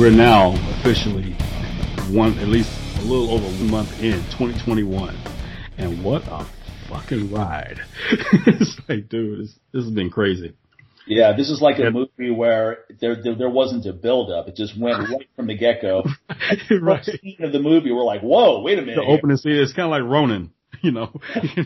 we're now officially one, at least a little over one month in 2021. And what a fucking ride. it's like, dude, this, this has been crazy. Yeah, this is like a movie where there, there, there wasn't a build up. It just went right from the get go. right. The Scene of the movie, we're like, whoa, wait a minute. The opening scene, it's kind of like Ronin, you know,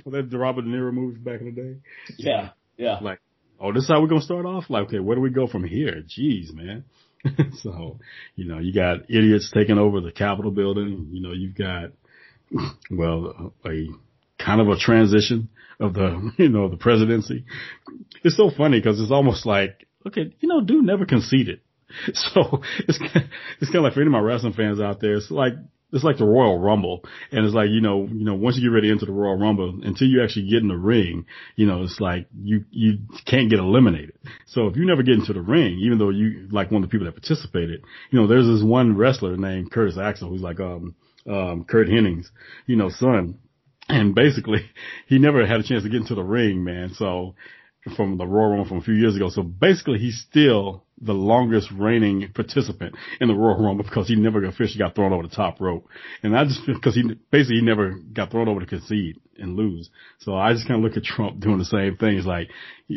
that the Robert De Niro movies back in the day. Yeah, yeah. Like, oh, this is how we're gonna start off. Like, okay, where do we go from here? Jeez, man. so, you know, you got idiots taking over the Capitol building. You know, you've got, well, a kind of a transition of the, you know, the presidency. It's so funny because it's almost like, okay, you know, dude never conceded. So it's, it's kind of like for any of my wrestling fans out there, it's like it's like the Royal Rumble. And it's like, you know, you know, once you get ready into the Royal Rumble, until you actually get in the ring, you know, it's like you, you can't get eliminated. So if you never get into the ring, even though you, like one of the people that participated, you know, there's this one wrestler named Curtis Axel who's like, um, um, Curt Hennig's, you know, son. And basically he never had a chance to get into the ring, man. So from the Royal Rumble from a few years ago. So basically he's still the longest reigning participant in the Royal Rumble because he never officially got thrown over the top rope. And I just, because he basically he never got thrown over to concede and lose. So I just kind of look at Trump doing the same thing. It's like,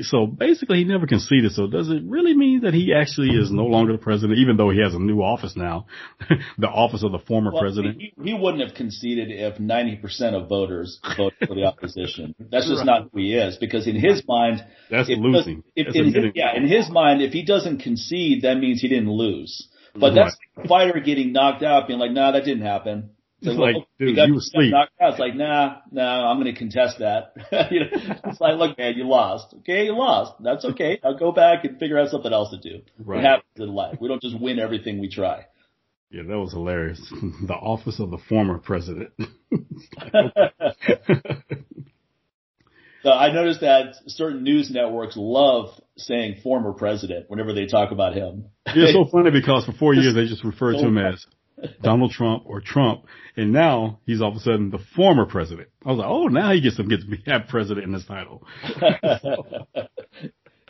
so basically he never conceded. So does it really mean that he actually is no longer the president, even though he has a new office now, the office of the former well, president? He, he, wouldn't have conceded if 90% of voters voted for the opposition. That's just right. not who he is because in his mind, that's losing. If, that's in his, yeah, in his mind, if he doesn't concede, that means he didn't lose. But right. that's the fighter getting knocked out, being like, "Nah, that didn't happen." It's like, dude, you, you asleep. It's like, nah, nah, I'm going to contest that. you know, it's like, look, man, you lost. Okay, you lost. That's okay. I'll go back and figure out something else to do. Right. It happens in life. We don't just win everything we try. Yeah, that was hilarious. the office of the former president. So I noticed that certain news networks love saying former president whenever they talk about him. It's so funny because for four years they just referred to him as Donald Trump or Trump, and now he's all of a sudden the former president. I was like, oh, now he gets to get to have president in his title.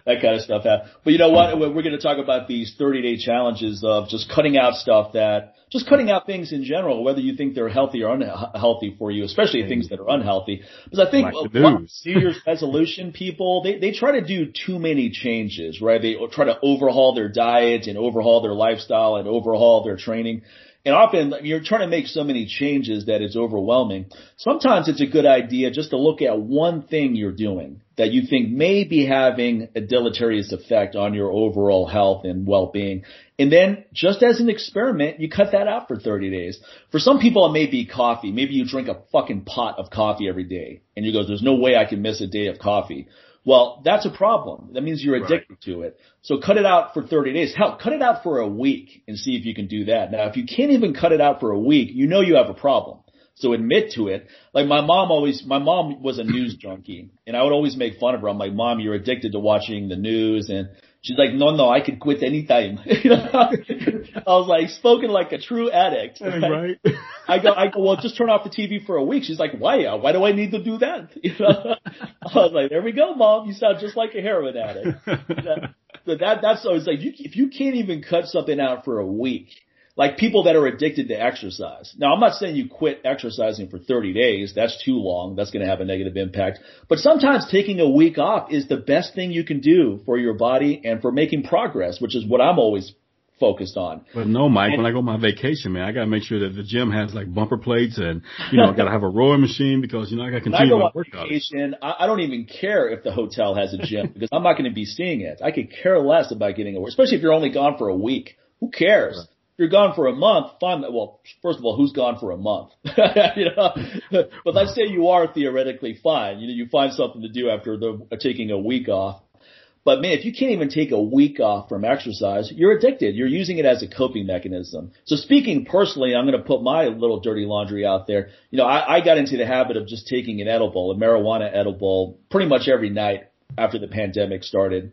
that kind of stuff. But you know what? We're going to talk about these 30 day challenges of just cutting out stuff that, just cutting out things in general, whether you think they're healthy or unhealthy for you, especially things that are unhealthy. Because I think like New Year's resolution people, they, they try to do too many changes, right? They try to overhaul their diet and overhaul their lifestyle and overhaul their training. And often you're trying to make so many changes that it's overwhelming. Sometimes it's a good idea just to look at one thing you're doing that you think may be having a deleterious effect on your overall health and well-being. And then just as an experiment, you cut that out for 30 days. For some people, it may be coffee. Maybe you drink a fucking pot of coffee every day and you go, there's no way I can miss a day of coffee. Well, that's a problem. That means you're addicted right. to it. So cut it out for 30 days. Hell, cut it out for a week and see if you can do that. Now, if you can't even cut it out for a week, you know you have a problem. So admit to it. Like my mom always, my mom was a news junkie and I would always make fun of her. I'm like, mom, you're addicted to watching the news and She's like, no, no, I could quit anytime. I was like, spoken like a true addict. Right? right. I go, I go, well, just turn off the TV for a week. She's like, why? Uh, why do I need to do that? You know? I was like, there we go, mom. You sound just like a heroin addict. But that, that's always like, you, if you can't even cut something out for a week, like people that are addicted to exercise. Now, I'm not saying you quit exercising for 30 days. That's too long. That's going to have a negative impact. But sometimes taking a week off is the best thing you can do for your body and for making progress, which is what I'm always focused on. But no, Mike, and, when I go on my vacation, man, I gotta make sure that the gym has like bumper plates and, you know, I gotta have a rowing machine because, you know, I gotta continue my workout. Vacation, I, I don't even care if the hotel has a gym because I'm not going to be seeing it. I could care less about getting a, especially if you're only gone for a week. Who cares? Right you're gone for a month, fine. Well, first of all, who's gone for a month? you know, but let's say you are theoretically fine. You know, you find something to do after the, uh, taking a week off. But man, if you can't even take a week off from exercise, you're addicted. You're using it as a coping mechanism. So speaking personally, I'm going to put my little dirty laundry out there. You know, I, I got into the habit of just taking an edible, a marijuana edible, pretty much every night after the pandemic started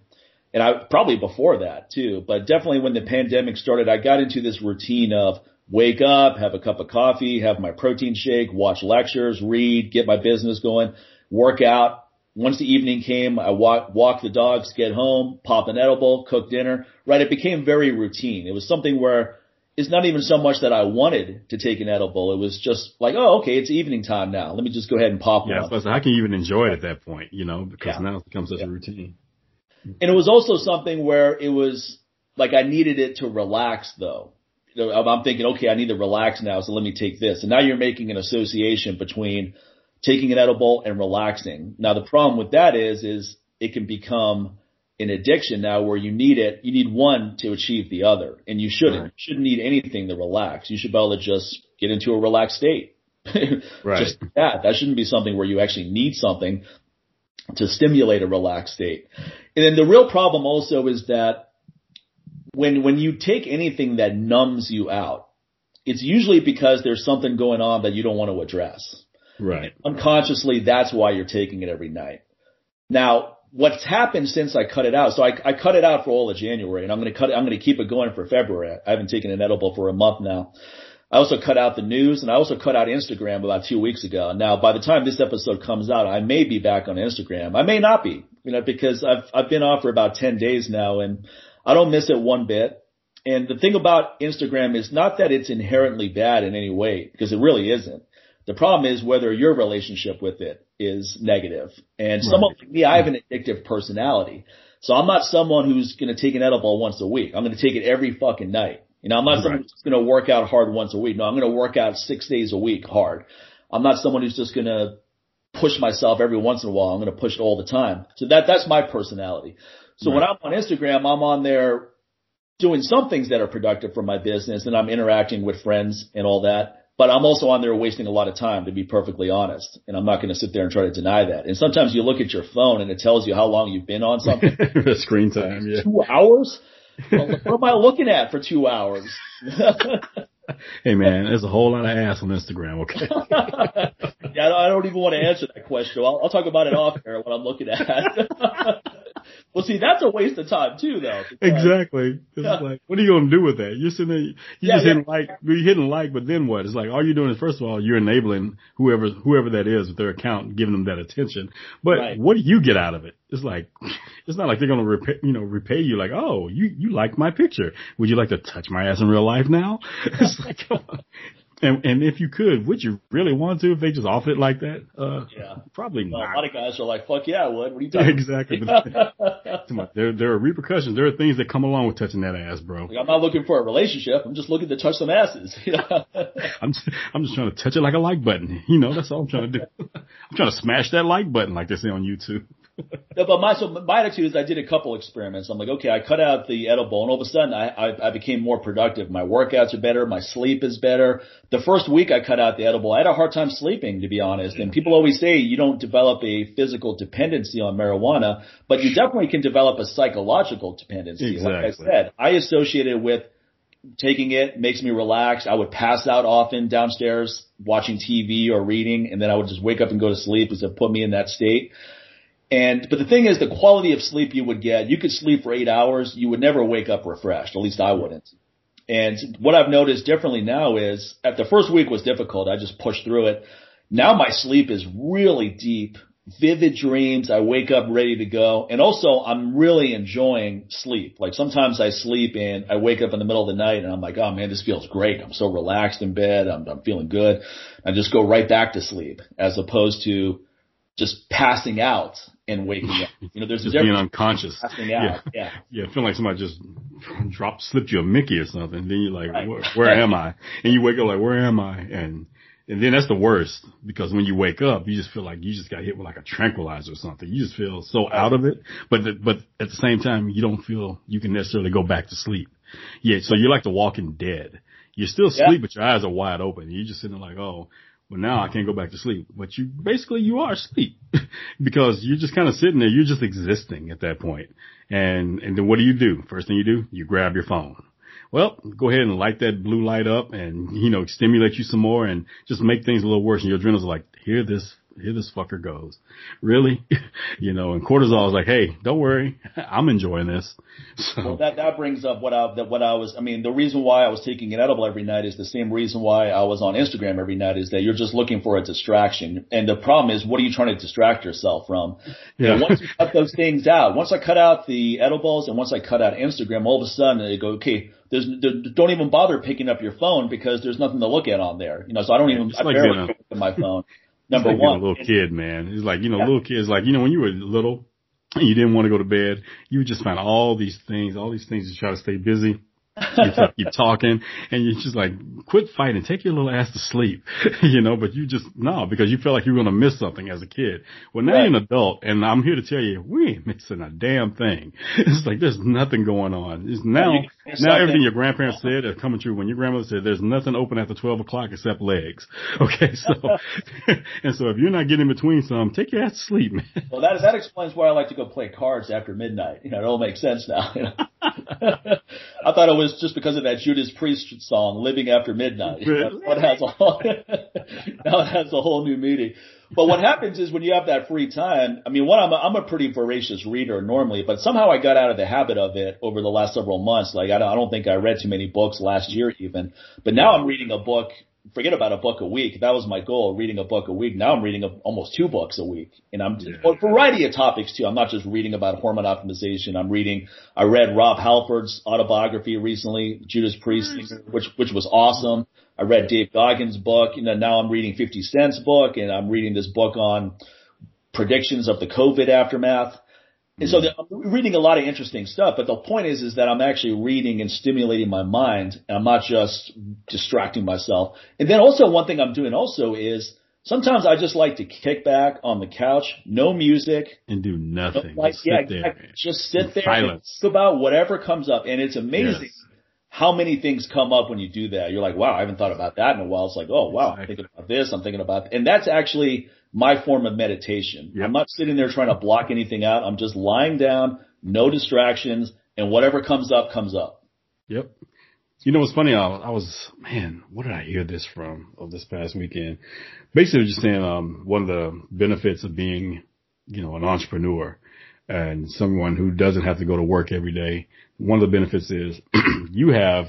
and I probably before that too, but definitely when the pandemic started, I got into this routine of wake up, have a cup of coffee, have my protein shake, watch lectures, read, get my business going, work out. Once the evening came, I walk, walk the dogs, get home, pop an edible, cook dinner, right? It became very routine. It was something where it's not even so much that I wanted to take an edible. It was just like, oh, okay, it's evening time now. Let me just go ahead and pop yeah, one. Yeah, so how can even enjoy it at that point? You know, because yeah. now it becomes such yeah. a routine. And it was also something where it was like I needed it to relax though. I'm thinking, okay, I need to relax now, so let me take this. And now you're making an association between taking an edible and relaxing. Now the problem with that is, is it can become an addiction now where you need it, you need one to achieve the other. And you shouldn't. Right. You shouldn't need anything to relax. You should be able to just get into a relaxed state. right. Just that. That shouldn't be something where you actually need something to stimulate a relaxed state. And then the real problem also is that when, when you take anything that numbs you out, it's usually because there's something going on that you don't want to address. Right. And unconsciously, that's why you're taking it every night. Now, what's happened since I cut it out? So I, I cut it out for all of January, and I'm going to cut it. I'm going to keep it going for February. I haven't taken an edible for a month now. I also cut out the news, and I also cut out Instagram about two weeks ago. Now, by the time this episode comes out, I may be back on Instagram. I may not be, you know, because I've I've been off for about ten days now, and I don't miss it one bit. And the thing about Instagram is not that it's inherently bad in any way, because it really isn't. The problem is whether your relationship with it is negative. And someone like me, I have an addictive personality. So I'm not someone who's going to take an edible once a week. I'm going to take it every fucking night. You know, I'm not right. someone who's going to work out hard once a week. No, I'm going to work out six days a week hard. I'm not someone who's just going to push myself every once in a while. I'm going to push it all the time. So that, that's my personality. So right. when I'm on Instagram, I'm on there doing some things that are productive for my business and I'm interacting with friends and all that. But I'm also on there wasting a lot of time, to be perfectly honest. And I'm not going to sit there and try to deny that. And sometimes you look at your phone and it tells you how long you've been on something. screen time, yeah. Two hours? What am I looking at for two hours? hey man, there's a whole lot of ass on Instagram, okay? yeah, I don't even want to answer that question. I'll, I'll talk about it off air what I'm looking at. Well, see, that's a waste of time too, though. Exactly. It's yeah. like, what are you going to do with that? You're sitting there, you yeah, just yeah. hitting like, you're hitting like, but then what? It's like, all you're doing is, first of all, you're enabling whoever, whoever that is with their account, giving them that attention. But right. what do you get out of it? It's like, it's not like they're going to repay, you know, repay you like, oh, you, you like my picture. Would you like to touch my ass in real life now? it's like, and, and if you could, would you really want to if they just offered it like that? Uh, yeah, probably well, not. A lot of guys are like, "Fuck yeah, I would." What are you talking? exactly. there, there are repercussions. There are things that come along with touching that ass, bro. Like, I'm not looking for a relationship. I'm just looking to touch some asses. You know? I'm just, I'm just trying to touch it like a like button. You know, that's all I'm trying to do. I'm trying to smash that like button, like they say on YouTube no, but my so my attitude is I did a couple experiments. I'm like, okay, I cut out the edible, and all of a sudden I, I I became more productive. My workouts are better, my sleep is better. The first week I cut out the edible, I had a hard time sleeping, to be honest. And people always say you don't develop a physical dependency on marijuana, but you definitely can develop a psychological dependency. Exactly. Like I said, I associate it with taking it makes me relax. I would pass out often downstairs watching TV or reading, and then I would just wake up and go to sleep because it put me in that state. And, but the thing is, the quality of sleep you would get, you could sleep for eight hours, you would never wake up refreshed. At least I wouldn't. And what I've noticed differently now is, at the first week was difficult. I just pushed through it. Now my sleep is really deep, vivid dreams. I wake up ready to go. And also I'm really enjoying sleep. Like sometimes I sleep and I wake up in the middle of the night and I'm like, oh man, this feels great. I'm so relaxed in bed. I'm, I'm feeling good. I just go right back to sleep as opposed to just passing out and waking up. You know, there's just being unconscious. Yeah. Yeah. yeah. Feel like somebody just dropped, slipped you a Mickey or something. Then you're like, right. where, where am I? And you wake up like, where am I? And, and then that's the worst because when you wake up, you just feel like you just got hit with like a tranquilizer or something. You just feel so out of it. But, the, but at the same time, you don't feel you can necessarily go back to sleep. Yeah. So you're like the walking dead. You're still asleep, yeah. but your eyes are wide open. You're just sitting there like, oh, well, now I can't go back to sleep. But you basically you are asleep because you're just kind of sitting there. You're just existing at that point. And and then what do you do? First thing you do, you grab your phone. Well, go ahead and light that blue light up and, you know, stimulate you some more and just make things a little worse. And your adrenals are like, hear this here this fucker goes. Really? you know, and cortisol is like, hey, don't worry, I'm enjoying this. So. Well, that that brings up what I that what I was. I mean, the reason why I was taking an edible every night is the same reason why I was on Instagram every night. Is that you're just looking for a distraction, and the problem is, what are you trying to distract yourself from? Yeah. once you cut those things out, once I cut out the edibles and once I cut out Instagram, all of a sudden they go, okay, there's don't even bother picking up your phone because there's nothing to look at on there. You know, so I don't even I like barely pick up my phone. Number like one, a little kid, man. It's like you know, yeah. little kids. Like you know, when you were little, and you didn't want to go to bed, you would just find all these things, all these things to try to stay busy you keep talking and you're just like, quit fighting, take your little ass to sleep, you know, but you just, no, because you feel like you're going to miss something as a kid. Well, now right. you're an adult and I'm here to tell you, we ain't missing a damn thing. It's like there's nothing going on. It's now, it's now everything your grandparents said is coming true. When your grandmother said there's nothing open after 12 o'clock except legs. Okay. So, and so if you're not getting between some, take your ass to sleep, man. Well, that, that explains why I like to go play cards after midnight. You know, it all makes sense now. You know? I thought it was just because of that Judas Priest song, "Living After Midnight." That has a whole, now it has a whole new meaning. But what happens is when you have that free time. I mean, one, I'm a, I'm a pretty voracious reader normally, but somehow I got out of the habit of it over the last several months. Like I don't, I don't think I read too many books last year even, but now I'm reading a book forget about a book a week. That was my goal, reading a book a week. Now I'm reading a, almost two books a week, and I'm yeah. a variety of topics too. I'm not just reading about hormone optimization. I'm reading. I read Rob Halford's autobiography recently, Judas Priest, mm. which which was awesome. I read Dave Goggins' book. You know, now I'm reading 50 Cent's book, and I'm reading this book on predictions of the COVID aftermath. And so mm-hmm. I'm reading a lot of interesting stuff, but the point is, is that I'm actually reading and stimulating my mind, and I'm not just distracting myself. And then also one thing I'm doing also is sometimes I just like to kick back on the couch, no music, and do nothing. Like, just yeah, sit there, just sit there silence. and think about whatever comes up, and it's amazing. Yes. How many things come up when you do that? You're like, wow, I haven't thought about that in a while. It's like, oh wow. I'm thinking about this, I'm thinking about, and that's actually my form of meditation. Yep. I'm not sitting there trying to block anything out. I'm just lying down, no distractions, and whatever comes up, comes up. Yep. You know what's funny? I, I was, man, what did I hear this from of this past weekend? Basically just saying, um, one of the benefits of being, you know, an entrepreneur and someone who doesn't have to go to work every day. One of the benefits is you have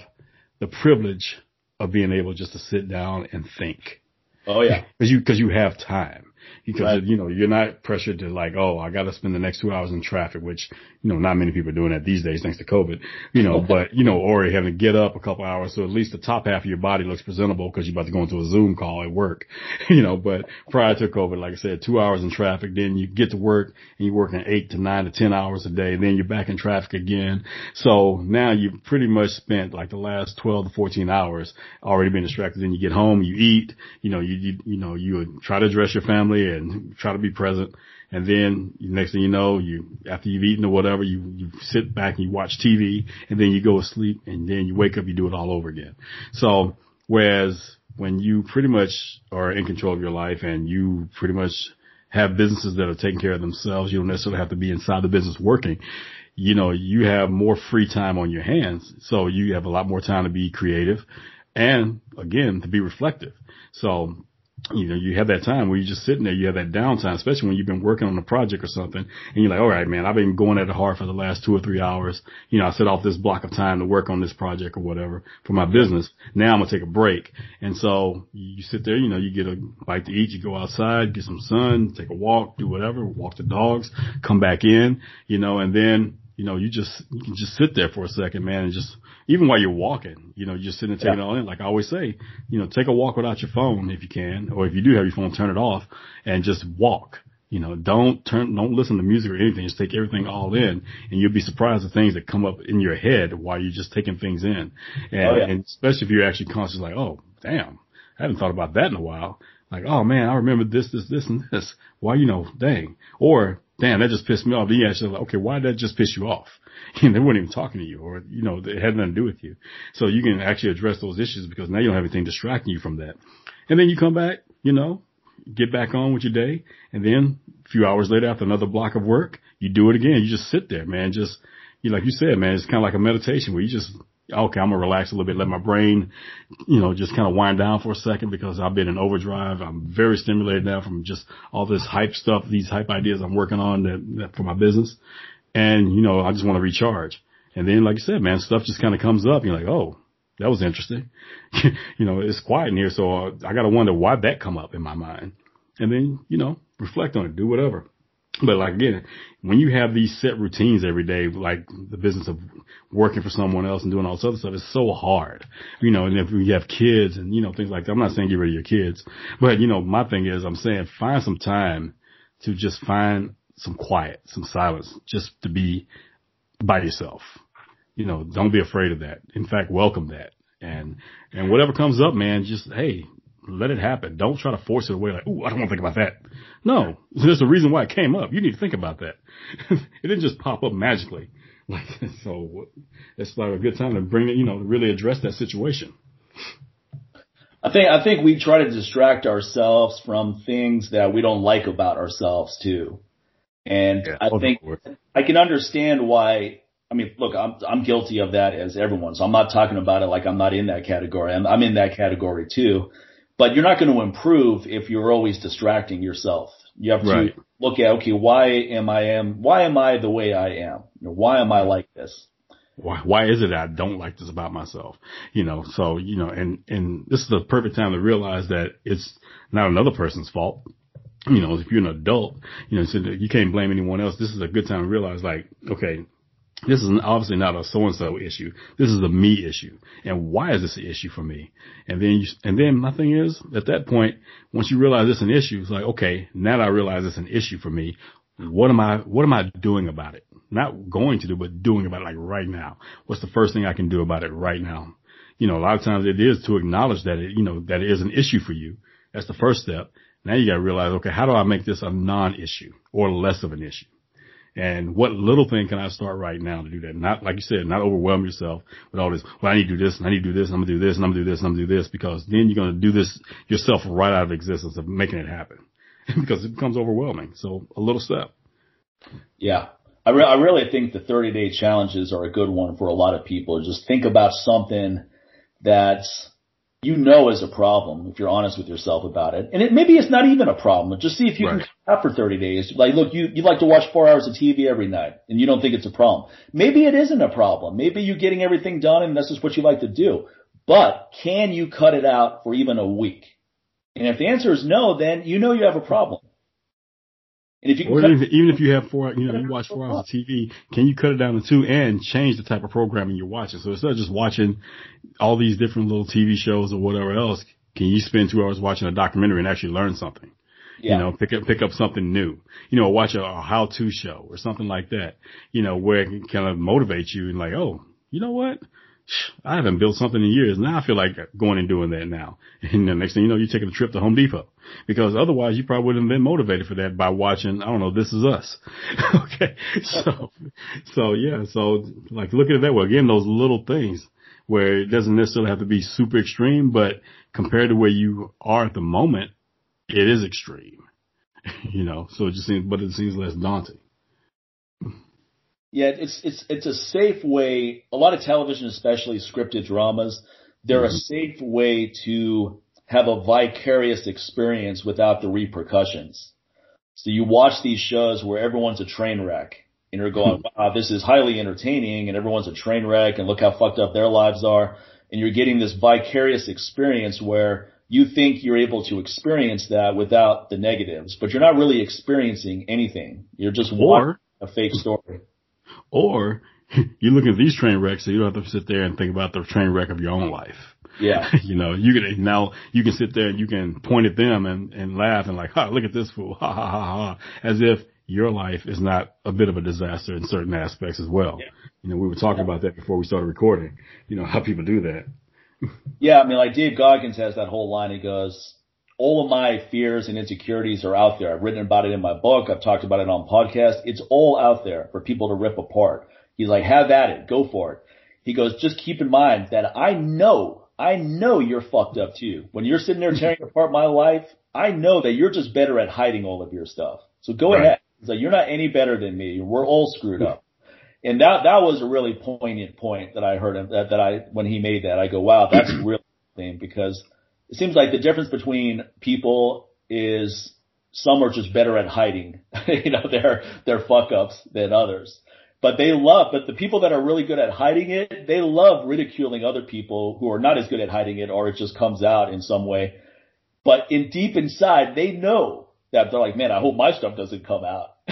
the privilege of being able just to sit down and think. Oh yeah. Cause you, cause you have time because right. you know you're not pressured to like, oh, I got to spend the next two hours in traffic, which you know not many people are doing that these days thanks to COVID. You know, but you know, or having to get up a couple hours so at least the top half of your body looks presentable because you're about to go into a Zoom call at work. You know, but prior to COVID, like I said, two hours in traffic, then you get to work and you're working eight to nine to ten hours a day, then you're back in traffic again. So now you've pretty much spent like the last 12 to 14 hours already being distracted. Then you get home, you eat, you know, you, you, you know, you try to address your family and try to be present. And then next thing you know, you, after you've eaten or whatever, you, you sit back and you watch TV and then you go to sleep and then you wake up, you do it all over again. So whereas when you pretty much are in control of your life and you pretty much have businesses that are taking care of themselves, you don't necessarily have to be inside the business working. You know, you have more free time on your hands. So you have a lot more time to be creative and again, to be reflective. So you know, you have that time where you're just sitting there, you have that downtime, especially when you've been working on a project or something, and you're like, all right, man, I've been going at it hard for the last two or three hours. You know, I set off this block of time to work on this project or whatever for my business. Now I'm gonna take a break. And so you sit there, you know, you get a bite to eat, you go outside, get some sun, take a walk, do whatever, walk the dogs, come back in, you know, and then you know, you just, you can just sit there for a second, man, and just, even while you're walking, you know, you just sitting and take yeah. it all in. Like I always say, you know, take a walk without your phone if you can, or if you do have your phone, turn it off and just walk. You know, don't turn, don't listen to music or anything. Just take everything all in and you'll be surprised at things that come up in your head while you're just taking things in. And, oh, yeah. and especially if you're actually conscious, like, oh, damn, I haven't thought about that in a while. Like, oh man, I remember this, this, this, and this. Why, you know, dang. Or damn, that just pissed me off. Then you actually like, okay, why did that just piss you off? And they weren't even talking to you or, you know, it had nothing to do with you. So you can actually address those issues because now you don't have anything distracting you from that. And then you come back, you know, get back on with your day. And then a few hours later after another block of work, you do it again. You just sit there, man. Just, you like you said, man, it's kind of like a meditation where you just okay, I'm gonna relax a little bit, let my brain, you know, just kind of wind down for a second because I've been in overdrive. I'm very stimulated now from just all this hype stuff, these hype ideas I'm working on that, that for my business. And, you know, I just want to recharge. And then, like I said, man, stuff just kind of comes up. You're like, oh, that was interesting. you know, it's quiet in here. So I got to wonder why that come up in my mind. And then, you know, reflect on it, do whatever. But like again, when you have these set routines every day, like the business of working for someone else and doing all this other stuff, it's so hard. You know, and if you have kids and, you know, things like that, I'm not saying get rid of your kids, but you know, my thing is I'm saying find some time to just find some quiet, some silence, just to be by yourself. You know, don't be afraid of that. In fact, welcome that. And, and whatever comes up, man, just, hey, let it happen. Don't try to force it away like, ooh, I don't want to think about that. No, there's a reason why it came up. You need to think about that. it didn't just pop up magically. Like, so it's like a good time to bring it, you know, to really address that situation. I think, I think we try to distract ourselves from things that we don't like about ourselves too. And yeah, I think I can understand why I mean, look, I'm I'm guilty of that as everyone. So I'm not talking about it like I'm not in that category. I'm I'm in that category too. But you're not going to improve if you're always distracting yourself. You have to right. look at, okay, why am I am, why am I the way I am? Why am I like this? Why, why is it I don't like this about myself? You know, so, you know, and, and this is the perfect time to realize that it's not another person's fault. You know, if you're an adult, you know, so you can't blame anyone else. This is a good time to realize like, okay, this is obviously not a so and so issue. This is a me issue. And why is this an issue for me? And then you, and then my thing is at that point, once you realize it's an issue, it's like, okay, now that I realize it's an issue for me, what am I, what am I doing about it? Not going to do, but doing about it like right now. What's the first thing I can do about it right now? You know, a lot of times it is to acknowledge that it, you know, that it is an issue for you. That's the first step. Now you got to realize, okay, how do I make this a non-issue or less of an issue? And what little thing can I start right now to do that? Not, like you said, not overwhelm yourself with all this. Well, I need to do this and I need to do this and I'm going to do this and I'm going to do this and I'm going to do this because then you're going to do this yourself right out of existence of making it happen because it becomes overwhelming. So a little step. Yeah. I, re- I really think the 30 day challenges are a good one for a lot of people. Just think about something that's you know is a problem if you're honest with yourself about it. And it, maybe it's not even a problem. Just see if you right. can out for 30 days. Like, look, you, you like to watch four hours of TV every night and you don't think it's a problem. Maybe it isn't a problem. Maybe you're getting everything done and this is what you like to do. But can you cut it out for even a week? And if the answer is no, then you know you have a problem. And if you or even, even if you have four, you know, you watch four hours of TV, can you cut it down to two and change the type of programming you're watching? So instead of just watching all these different little TV shows or whatever else, can you spend two hours watching a documentary and actually learn something? Yeah. You know, pick up, pick up something new, you know, watch a, a how to show or something like that, you know, where it can kind of motivate you and like, oh, you know what? I haven't built something in years. Now I feel like going and doing that now. And the next thing you know, you're taking a trip to Home Depot because otherwise you probably wouldn't have been motivated for that by watching, I don't know, This Is Us. okay. So, so yeah. So like look at it that way. Again, those little things where it doesn't necessarily have to be super extreme, but compared to where you are at the moment, it is extreme. you know, so it just seems, but it seems less daunting. Yeah, it's it's it's a safe way. A lot of television, especially scripted dramas, they're mm-hmm. a safe way to have a vicarious experience without the repercussions. So you watch these shows where everyone's a train wreck and you're going, mm-hmm. wow, this is highly entertaining and everyone's a train wreck and look how fucked up their lives are. And you're getting this vicarious experience where you think you're able to experience that without the negatives, but you're not really experiencing anything. You're just watching a fake story. Or you look at these train wrecks, so you don't have to sit there and think about the train wreck of your own life. Yeah. you know, you can now you can sit there and you can point at them and, and laugh and like, ha, look at this fool, ha ha ha ha, as if your life is not a bit of a disaster in certain aspects as well. Yeah. You know, we were talking yeah. about that before we started recording. You know how people do that. Yeah, I mean, like Dave Goggins has that whole line. He goes, all of my fears and insecurities are out there. I've written about it in my book. I've talked about it on podcast. It's all out there for people to rip apart. He's like, have at it. Go for it. He goes, just keep in mind that I know, I know you're fucked up too. When you're sitting there tearing apart my life, I know that you're just better at hiding all of your stuff. So go right. ahead. He's like, you're not any better than me. We're all screwed up. And that, that was a really poignant point that I heard him, that, that I, when he made that, I go, wow, that's really thing because it seems like the difference between people is some are just better at hiding, you know, their, their fuck ups than others. But they love, but the people that are really good at hiding it, they love ridiculing other people who are not as good at hiding it or it just comes out in some way. But in deep inside, they know that they're like, man, I hope my stuff doesn't come out.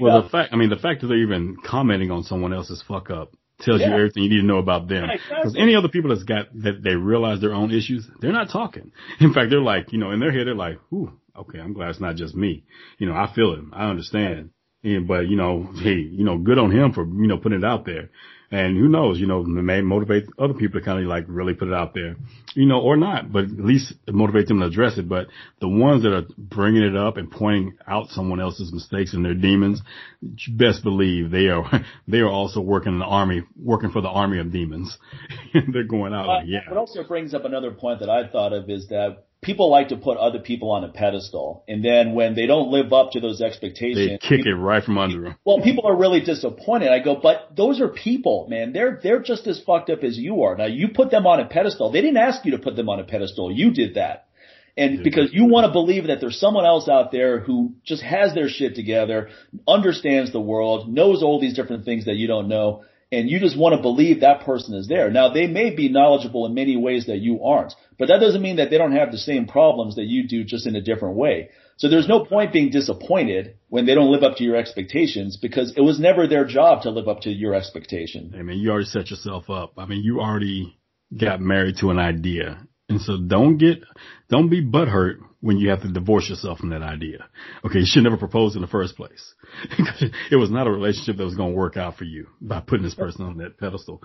well, know? the fact, I mean, the fact that they're even commenting on someone else's fuck up tells yeah. you everything you need to know about them. Because yeah, exactly. any other people that's got, that they realize their own issues, they're not talking. In fact, they're like, you know, in their head, they're like, ooh, okay, I'm glad it's not just me. You know, I feel him. I understand. And, but, you know, hey, you know, good on him for, you know, putting it out there. And who knows, you know, it may motivate other people to kind of like really put it out there, you know, or not, but at least motivate them to address it. But the ones that are bringing it up and pointing out someone else's mistakes and their demons, you best believe they are, they are also working in the army, working for the army of demons. They're going out like, yeah. What also brings up another point that I thought of is that people like to put other people on a pedestal, and then when they don't live up to those expectations, they kick people, it right from under them. Well, people are really disappointed. I go, but those are people, man. They're they're just as fucked up as you are. Now you put them on a pedestal. They didn't ask you to put them on a pedestal. You did that. And because you want to believe that there's someone else out there who just has their shit together, understands the world, knows all these different things that you don't know, and you just want to believe that person is there. Now they may be knowledgeable in many ways that you aren't, but that doesn't mean that they don't have the same problems that you do just in a different way. So there's no point being disappointed when they don't live up to your expectations because it was never their job to live up to your expectation. I mean, you already set yourself up. I mean, you already got married to an idea. And so don't get, don't be butthurt when you have to divorce yourself from that idea. Okay, you should never propose in the first place. it was not a relationship that was going to work out for you by putting this person on that pedestal.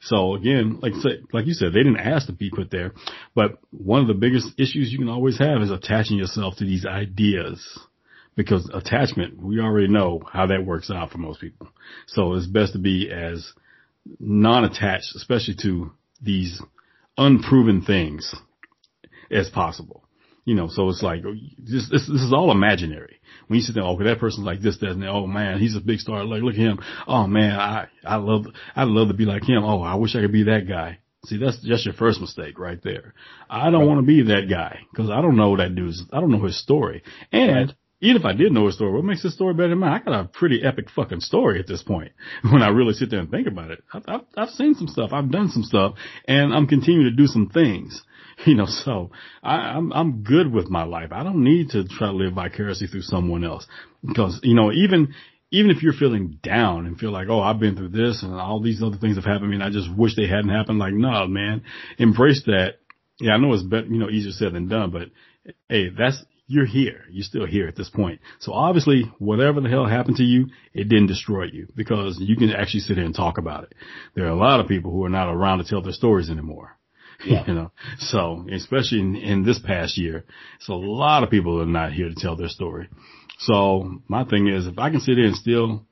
So again, like like you said, they didn't ask to be put there, but one of the biggest issues you can always have is attaching yourself to these ideas. Because attachment, we already know how that works out for most people. So it's best to be as non-attached, especially to these unproven things as possible. You know, so it's like this, this, this is all imaginary. When you sit there, okay, that person's like this, that, and that. Oh man, he's a big star. Like, look at him. Oh man, I, I love, I'd love to be like him. Oh, I wish I could be that guy. See, that's just your first mistake right there. I don't right. want to be that guy because I don't know that dude's, I don't know his story. And. Even if I did know his story, what makes his story better than mine? I got a pretty epic fucking story at this point when I really sit there and think about it. I've, I've, I've seen some stuff. I've done some stuff and I'm continuing to do some things. You know, so I, I'm I'm good with my life. I don't need to try to live vicariously through someone else because you know even even if you're feeling down and feel like, oh, I've been through this and all these other things have happened to me and I just wish they hadn't happened. Like, no, man, embrace that. Yeah, I know it's better, you know, easier said than done, but hey, that's, you're here. You're still here at this point. So obviously, whatever the hell happened to you, it didn't destroy you because you can actually sit here and talk about it. There are a lot of people who are not around to tell their stories anymore. Yeah. you know, so especially in, in this past year, it's a lot of people are not here to tell their story. So my thing is, if I can sit here and still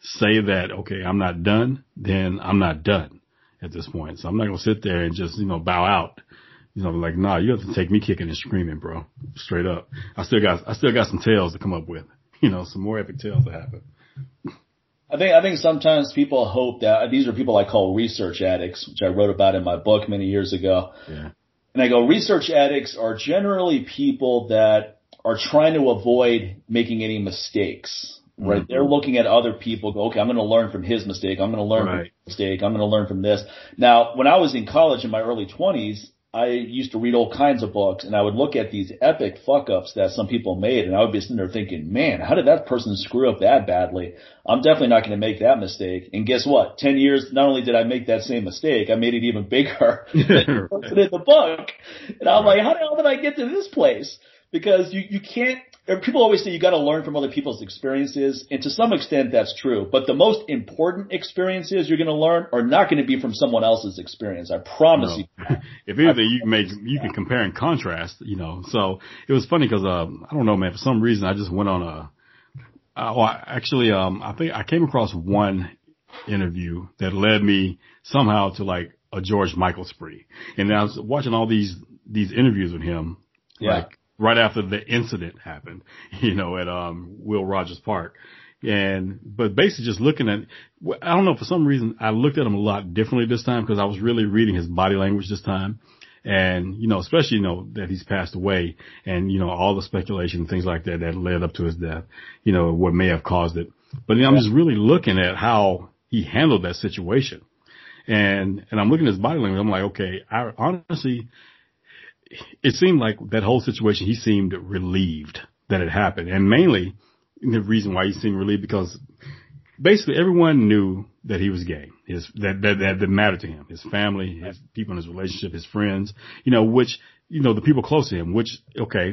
say that, okay, I'm not done, then I'm not done at this point. So I'm not going to sit there and just, you know, bow out. You know, like, nah, you have to take me kicking and screaming, bro. Straight up. I still got, I still got some tales to come up with. You know, some more epic tales to happen. I think I think sometimes people hope that these are people I call research addicts, which I wrote about in my book many years ago. Yeah. And I go, research addicts are generally people that are trying to avoid making any mistakes. Right? Mm-hmm. They're looking at other people. Go, okay, I'm going to learn from his mistake. I'm going to learn right. from his mistake. I'm going to learn from this. Now, when I was in college in my early 20s, I used to read all kinds of books and I would look at these epic fuck ups that some people made and I would be sitting there thinking, man, how did that person screw up that badly? I'm definitely not going to make that mistake. And guess what? Ten years, not only did I make that same mistake, I made it even bigger than in the book. And I'm like, how the hell did I get to this place? Because you, you can't, people always say you got to learn from other people's experiences, and to some extent that's true. But the most important experiences you're going to learn are not going to be from someone else's experience. I promise no. you. if anything, you can make you can compare and contrast. You know, so it was funny because uh, I don't know, man. For some reason, I just went on a. Uh, well, actually, um, I think I came across one interview that led me somehow to like a George Michael spree, and I was watching all these these interviews with him. Yeah. Like right after the incident happened, you know, at um Will Rogers Park. And, but basically just looking at, I don't know, for some reason I looked at him a lot differently this time because I was really reading his body language this time. And, you know, especially, you know, that he's passed away and, you know, all the speculation and things like that that led up to his death, you know, what may have caused it. But you know, I'm just really looking at how he handled that situation. And, and I'm looking at his body language. I'm like, okay, I honestly, it seemed like that whole situation, he seemed relieved that it happened. And mainly the reason why he seemed relieved because basically everyone knew that he was gay. His, that, that, that, that mattered to him. His family, his people in his relationship, his friends, you know, which, you know, the people close to him, which, okay,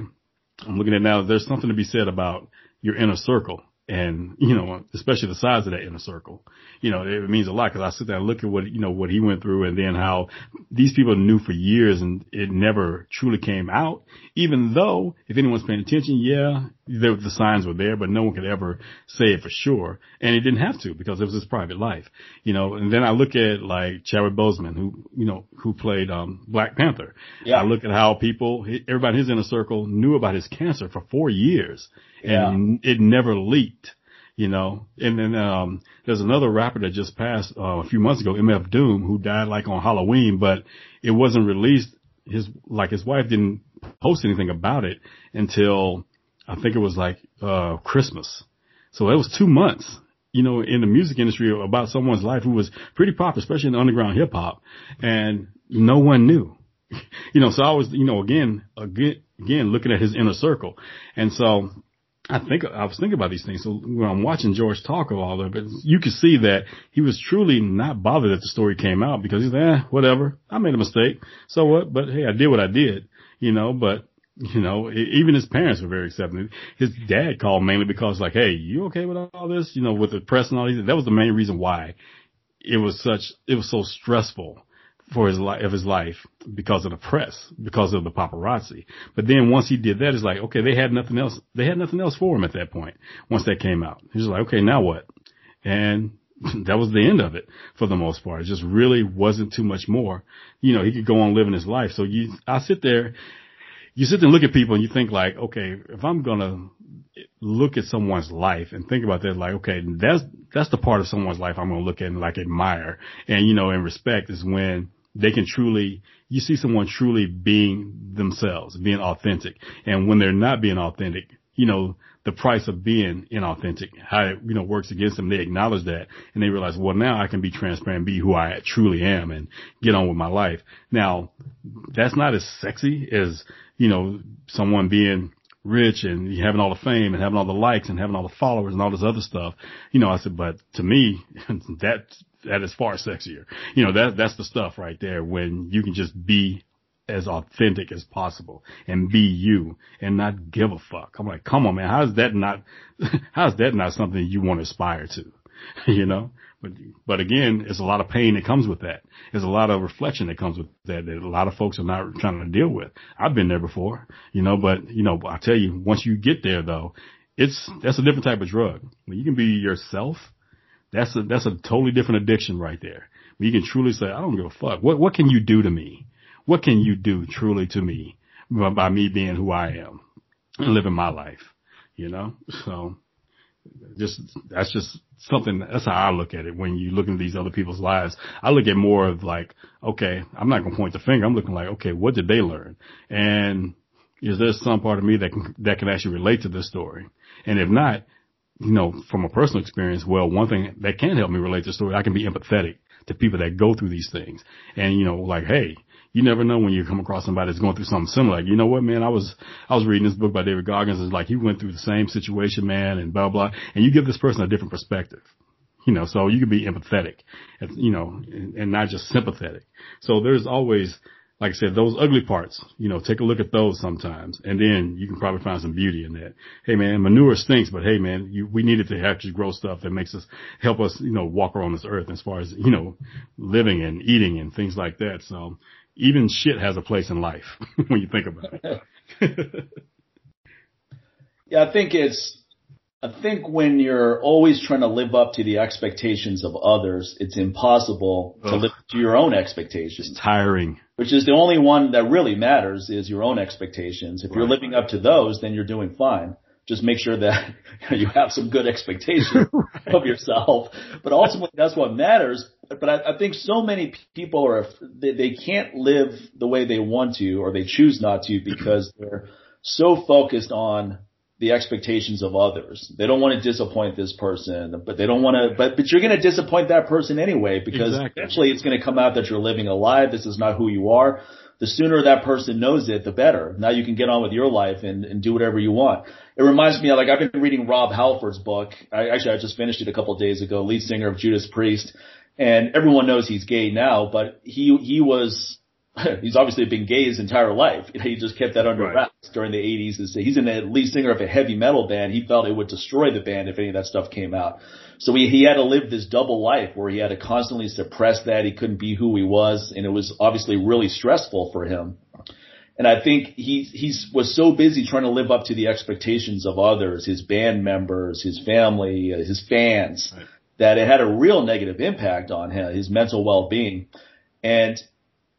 I'm looking at now, there's something to be said about your inner circle and you know, especially the size of that inner circle, you know, it means a lot because I sit there and look at what you know what he went through, and then how these people knew for years, and it never truly came out. Even though, if anyone's paying attention, yeah, the, the signs were there, but no one could ever say it for sure, and he didn't have to because it was his private life, you know. And then I look at like Chadwick Boseman, who you know who played um Black Panther. Yeah. I look at how people, everybody in his inner circle knew about his cancer for four years and yeah. it never leaked, you know. And then um there's another rapper that just passed uh, a few months ago, MF Doom, who died like on Halloween, but it wasn't released. His like his wife didn't post anything about it until I think it was like uh Christmas. So it was two months, you know, in the music industry about someone's life who was pretty popular, especially in underground hip hop, and no one knew. you know, so I was, you know, again, again, again, looking at his inner circle. And so I think I was thinking about these things. So when I'm watching George talk of all of it, you could see that he was truly not bothered that the story came out because he's like, eh, whatever. I made a mistake. So what? But hey, I did what I did, you know, but you know, even his parents were very accepting. His dad called mainly because like, hey, you okay with all this? You know, with the press and all these, that was the main reason why it was such, it was so stressful for his life, of his life because of the press, because of the paparazzi. But then once he did that, it's like, okay, they had nothing else, they had nothing else for him at that point. Once that came out, he's like, okay, now what? And that was the end of it for the most part. It just really wasn't too much more. You know, he could go on living his life. So you, I sit there, you sit and look at people and you think like, okay, if I'm to look at someone's life and think about that, like, okay, that's, that's the part of someone's life I'm to look at and like admire and, you know, and respect is when they can truly, you see someone truly being themselves, being authentic. And when they're not being authentic, you know, the price of being inauthentic, how it, you know, works against them. They acknowledge that and they realize, well, now I can be transparent, be who I truly am and get on with my life. Now, that's not as sexy as, you know, someone being rich and having all the fame and having all the likes and having all the followers and all this other stuff. You know, I said, but to me, that that is far sexier. You know, that, that's the stuff right there when you can just be as authentic as possible and be you and not give a fuck. I'm like, come on, man. How is that not, how is that not something you want to aspire to? you know, but, but again, it's a lot of pain that comes with that. There's a lot of reflection that comes with that that a lot of folks are not trying to deal with. I've been there before, you know, but you know, I tell you, once you get there though, it's, that's a different type of drug. When you can be yourself that's a, that's a totally different addiction right there. Where you can truly say, I don't give a fuck. What, what can you do to me? What can you do truly to me by, by me being who I am and living my life? You know? So just, that's just something, that's how I look at it when you look into these other people's lives. I look at more of like, okay, I'm not going to point the finger. I'm looking like, okay, what did they learn? And is there some part of me that can, that can actually relate to this story? And if not, you know, from a personal experience, well, one thing that can help me relate to the story, I can be empathetic to people that go through these things. And, you know, like, hey, you never know when you come across somebody that's going through something similar. Like, you know what, man, I was, I was reading this book by David Goggins. It's like he went through the same situation, man, and blah, blah. And you give this person a different perspective. You know, so you can be empathetic, you know, and, and not just sympathetic. So there's always like I said, those ugly parts, you know, take a look at those sometimes, and then you can probably find some beauty in that. Hey man, manure stinks, but hey man, you, we needed to actually grow stuff that makes us, help us, you know, walk around this earth as far as, you know, living and eating and things like that. So even shit has a place in life when you think about it. yeah, I think it's, I think when you're always trying to live up to the expectations of others, it's impossible Ugh. to live to your own expectations. It's tiring. Which is the only one that really matters is your own expectations. If right. you're living up to those, then you're doing fine. Just make sure that you have some good expectations right. of yourself. But ultimately, that's what matters. But I, I think so many people are they, they can't live the way they want to, or they choose not to, because they're so focused on the expectations of others. They don't want to disappoint this person, but they don't want to, but, but you're going to disappoint that person anyway because exactly. eventually it's going to come out that you're living a lie. This is not who you are. The sooner that person knows it, the better. Now you can get on with your life and, and do whatever you want. It reminds me of like I've been reading Rob Halford's book. I actually I just finished it a couple of days ago, lead singer of Judas Priest. And everyone knows he's gay now, but he, he was he's obviously been gay his entire life. He just kept that under wraps right. during the 80s. He's in the lead singer of a heavy metal band. He felt it would destroy the band if any of that stuff came out. So he, he had to live this double life where he had to constantly suppress that. He couldn't be who he was. And it was obviously really stressful for him. And I think he he's was so busy trying to live up to the expectations of others, his band members, his family, uh, his fans, right. That it had a real negative impact on him, his mental well-being. And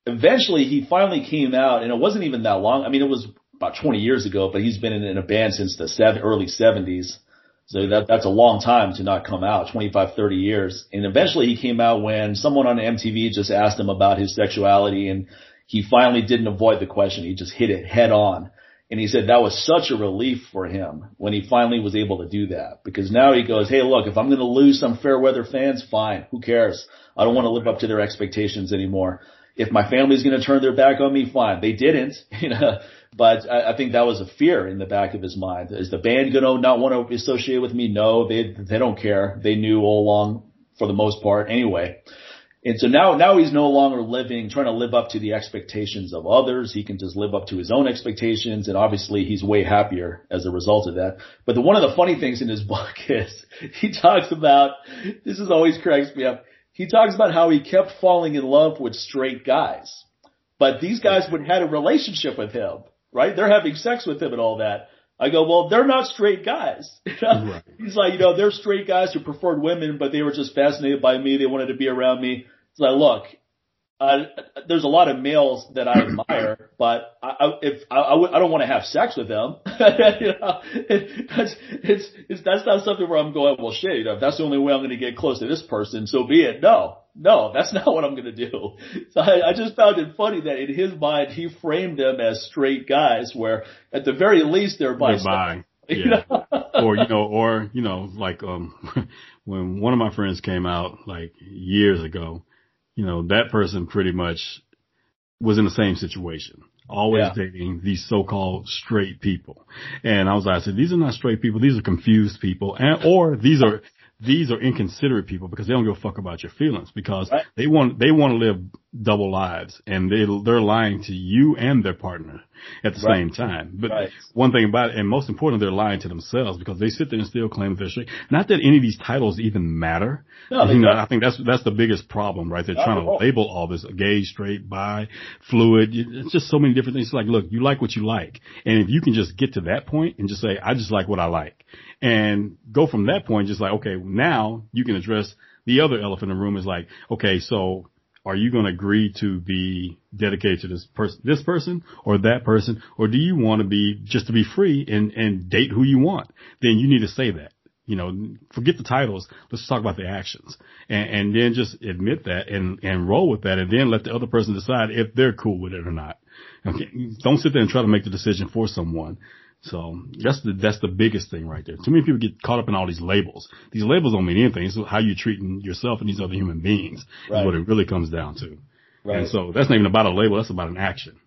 eventually he finally came out and it wasn't even that long. I mean, it was about 20 years ago, but he's been in, a band since the early 70s. So that, that's a long time to not come out, 25, 30 years. And eventually he came out when someone on MTV just asked him about his sexuality and he finally didn't avoid the question. He just hit it head on. And he said that was such a relief for him when he finally was able to do that because now he goes, Hey, look, if I'm going to lose some fair weather fans, fine. Who cares? I don't want to live up to their expectations anymore if my family's going to turn their back on me, fine. They didn't, you know, but I, I think that was a fear in the back of his mind. Is the band going to not want to associate with me? No, they, they don't care. They knew all along for the most part anyway. And so now, now he's no longer living, trying to live up to the expectations of others. He can just live up to his own expectations. And obviously he's way happier as a result of that. But the, one of the funny things in his book is he talks about, this is always cracks me up he talks about how he kept falling in love with straight guys. But these guys would had a relationship with him, right? They're having sex with him and all that. I go, well, they're not straight guys. right. He's like, you know, they're straight guys who preferred women, but they were just fascinated by me. They wanted to be around me. It's like, look, uh, there's a lot of males that I admire, but I, I if I, I, w- I don't want to have sex with them, you know, it, that's it's, it's that's not something where I'm going. Well, shit, you know, if that's the only way I'm going to get close to this person, so be it. No, no, that's not what I'm going to do. So I, I just found it funny that in his mind he framed them as straight guys, where at the very least they're bi. Yeah. or you know, or you know, like um, when one of my friends came out like years ago you know, that person pretty much was in the same situation. Always yeah. dating these so-called straight people. And I was like, I said, these are not straight people. These are confused people. And, or these are these are inconsiderate people because they don't give a fuck about your feelings because right. they want they want to live double lives and they they're lying to you and their partner at the right. same time. But right. one thing about it, and most important, they're lying to themselves because they sit there and still claim they're straight. Not that any of these titles even matter. No, you know, I think that's that's the biggest problem, right? They're trying to label all this gay, straight, bi, fluid. It's just so many different things. It's like, look, you like what you like, and if you can just get to that point and just say, I just like what I like and go from that point, just like, okay, now you can address the other elephant in the room is like, okay, so are you going to agree to be dedicated to this person, this person or that person? Or do you want to be just to be free and, and date who you want? Then you need to say that. You know, forget the titles. Let's talk about the actions and, and then just admit that and, and roll with that and then let the other person decide if they're cool with it or not. Okay. Don't sit there and try to make the decision for someone. So that's the that's the biggest thing right there. Too many people get caught up in all these labels. These labels don't mean anything. It's how you're treating yourself and these other human beings right. is what it really comes down to. Right. And so that's not even about a label. That's about an action.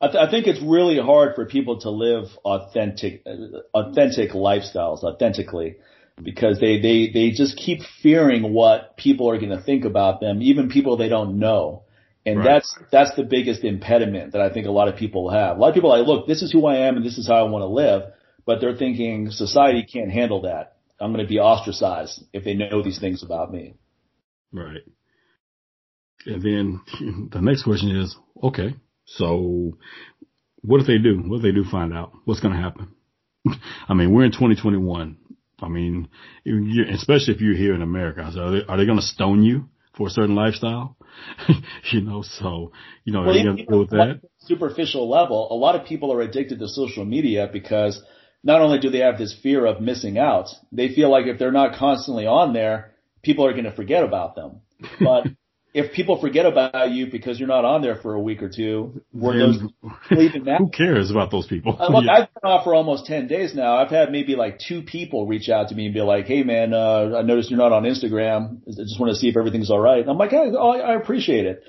I, th- I think it's really hard for people to live authentic, uh, authentic lifestyles authentically because they, they, they just keep fearing what people are going to think about them, even people they don't know. And right. that's, that's the biggest impediment that I think a lot of people have. A lot of people are like, look, this is who I am and this is how I want to live. But they're thinking society can't handle that. I'm going to be ostracized if they know these things about me. Right. And then the next question is, okay, so what if they do? What if they do find out? What's going to happen? I mean, we're in 2021. I mean, especially if you're here in America, so are they, are they going to stone you for a certain lifestyle? you know, so, you know, well, you deal with that? Superficial level, a lot of people are addicted to social media because not only do they have this fear of missing out, they feel like if they're not constantly on there, people are going to forget about them. But if people forget about you because you're not on there for a week or two, were those Who cares about those people? Uh, look, yeah. I've been off for almost 10 days now. I've had maybe like two people reach out to me and be like, Hey man, uh, I noticed you're not on Instagram. I just want to see if everything's all right. And I'm like, hey, oh, I appreciate it.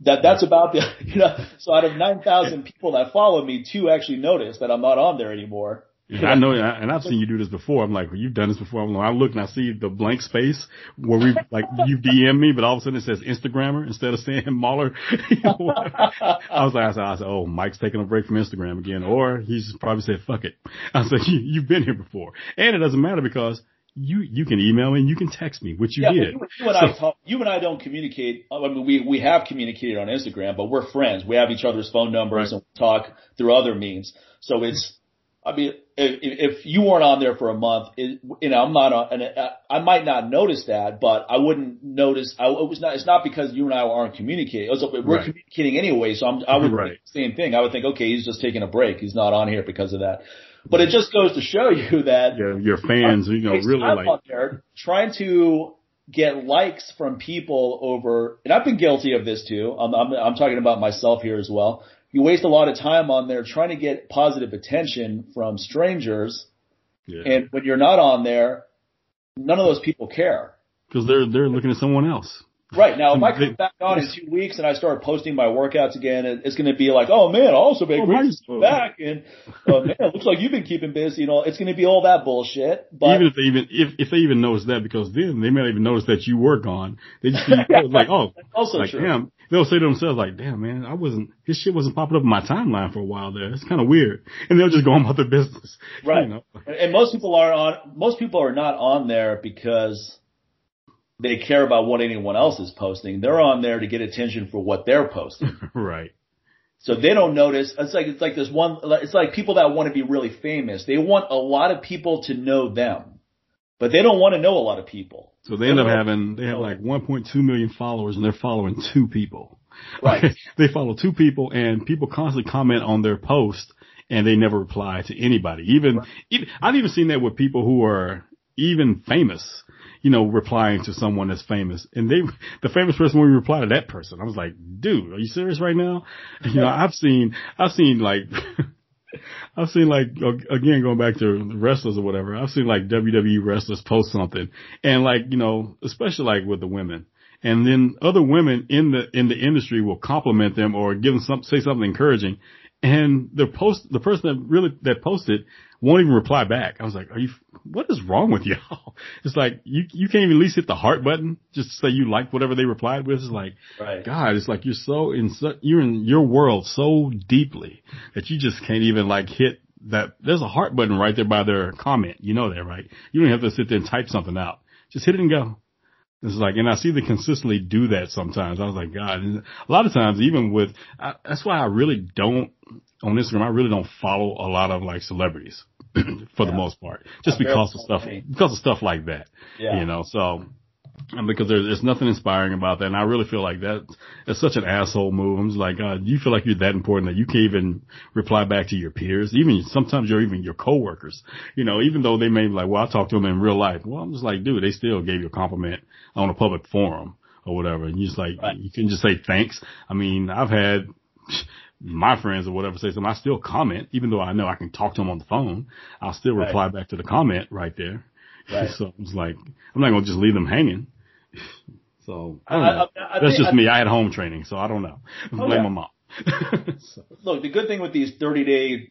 That, that's about the, you know, so out of 9,000 people that follow me, two actually noticed that I'm not on there anymore. I know, and I've seen you do this before. I'm like, well, you've done this before. I'm like, I look and I see the blank space where we like you DM me, but all of a sudden it says Instagrammer instead of saying Mahler. I was like, I said, I said, oh, Mike's taking a break from Instagram again, or he's probably said, fuck it. I said, you, you've been here before, and it doesn't matter because you you can email me and you can text me, which you yeah, did. You, you and so, I talk, you and I don't communicate. I mean, we we have communicated on Instagram, but we're friends. We have each other's phone numbers right. and talk through other means. So it's I mean, if, if you weren't on there for a month, it, you know, I'm not on, and I I might not notice that, but I wouldn't notice. I it was not. It's not because you and I aren't communicating. It was, we're right. communicating anyway, so I'm, I would right. same thing. I would think, okay, he's just taking a break. He's not on here because of that. But it just goes to show you that yeah, your fans, you know, really like there trying to get likes from people over, and I've been guilty of this too. I'm, I'm, I'm talking about myself here as well you waste a lot of time on there trying to get positive attention from strangers. Yeah. And when you're not on there, none of those people care. Because they're they're looking at someone else. Right now, if I come back on in two weeks and I start posting my workouts again, it's going to be like, oh man, I also made oh, great back, and uh, man, it looks like you've been keeping busy. You know, it's going to be all that bullshit. But even if they even if if they even notice that, because then they may not even notice that you were gone. They just like, oh, also like, true. damn. They'll say to themselves like, damn man, I wasn't his shit wasn't popping up in my timeline for a while there. It's kind of weird, and they'll just go on about their business. Right. You know? And most people are on. Most people are not on there because they care about what anyone else is posting. They're on there to get attention for what they're posting. right. So they don't notice. It's like it's like this one. It's like people that want to be really famous. They want a lot of people to know them, but they don't want to know a lot of people. So they, end up having they have like 1.2 million followers, and they're following two people. Right. they follow two people, and people constantly comment on their post, and they never reply to anybody. Even right. even I've even seen that with people who are even famous you know, replying to someone that's famous. And they, the famous person will reply to that person. I was like, dude, are you serious right now? You know, I've seen, I've seen like, I've seen like, again, going back to wrestlers or whatever, I've seen like WWE wrestlers post something and like, you know, especially like with the women. And then other women in the, in the industry will compliment them or give them some, say something encouraging. And the post, the person that really, that posted won't even reply back. I was like, are you, what is wrong with y'all? It's like, you, you can't even at least hit the heart button just to say you like whatever they replied with. It's like, right. God, it's like you're so in, you're in your world so deeply that you just can't even like hit that. There's a heart button right there by their comment. You know that, right? You don't have to sit there and type something out. Just hit it and go. It's like, and I see them consistently do that sometimes. I was like, God, and a lot of times, even with, I, that's why I really don't, on Instagram, I really don't follow a lot of like celebrities for yeah. the most part, just because of stuff, because of stuff like that. Yeah. You know, so because there's, there's nothing inspiring about that. And I really feel like that it's such an asshole move. I'm just like, uh, God, you feel like you're that important that you can't even reply back to your peers, even sometimes you're even your coworkers, you know, even though they may be like, well, I talked to them in real life. Well, I'm just like, dude, they still gave you a compliment on a public forum or whatever. And you're just like, right. you can just say thanks. I mean, I've had, my friends or whatever say something, I still comment, even though I know I can talk to them on the phone. I'll still reply right. back to the comment right there. Right. so it's like, I'm not going to just leave them hanging. So I don't know. I, I, That's just me. I had home training, so I don't know. Oh, Blame yeah. my mom. so. Look, the good thing with these 30 day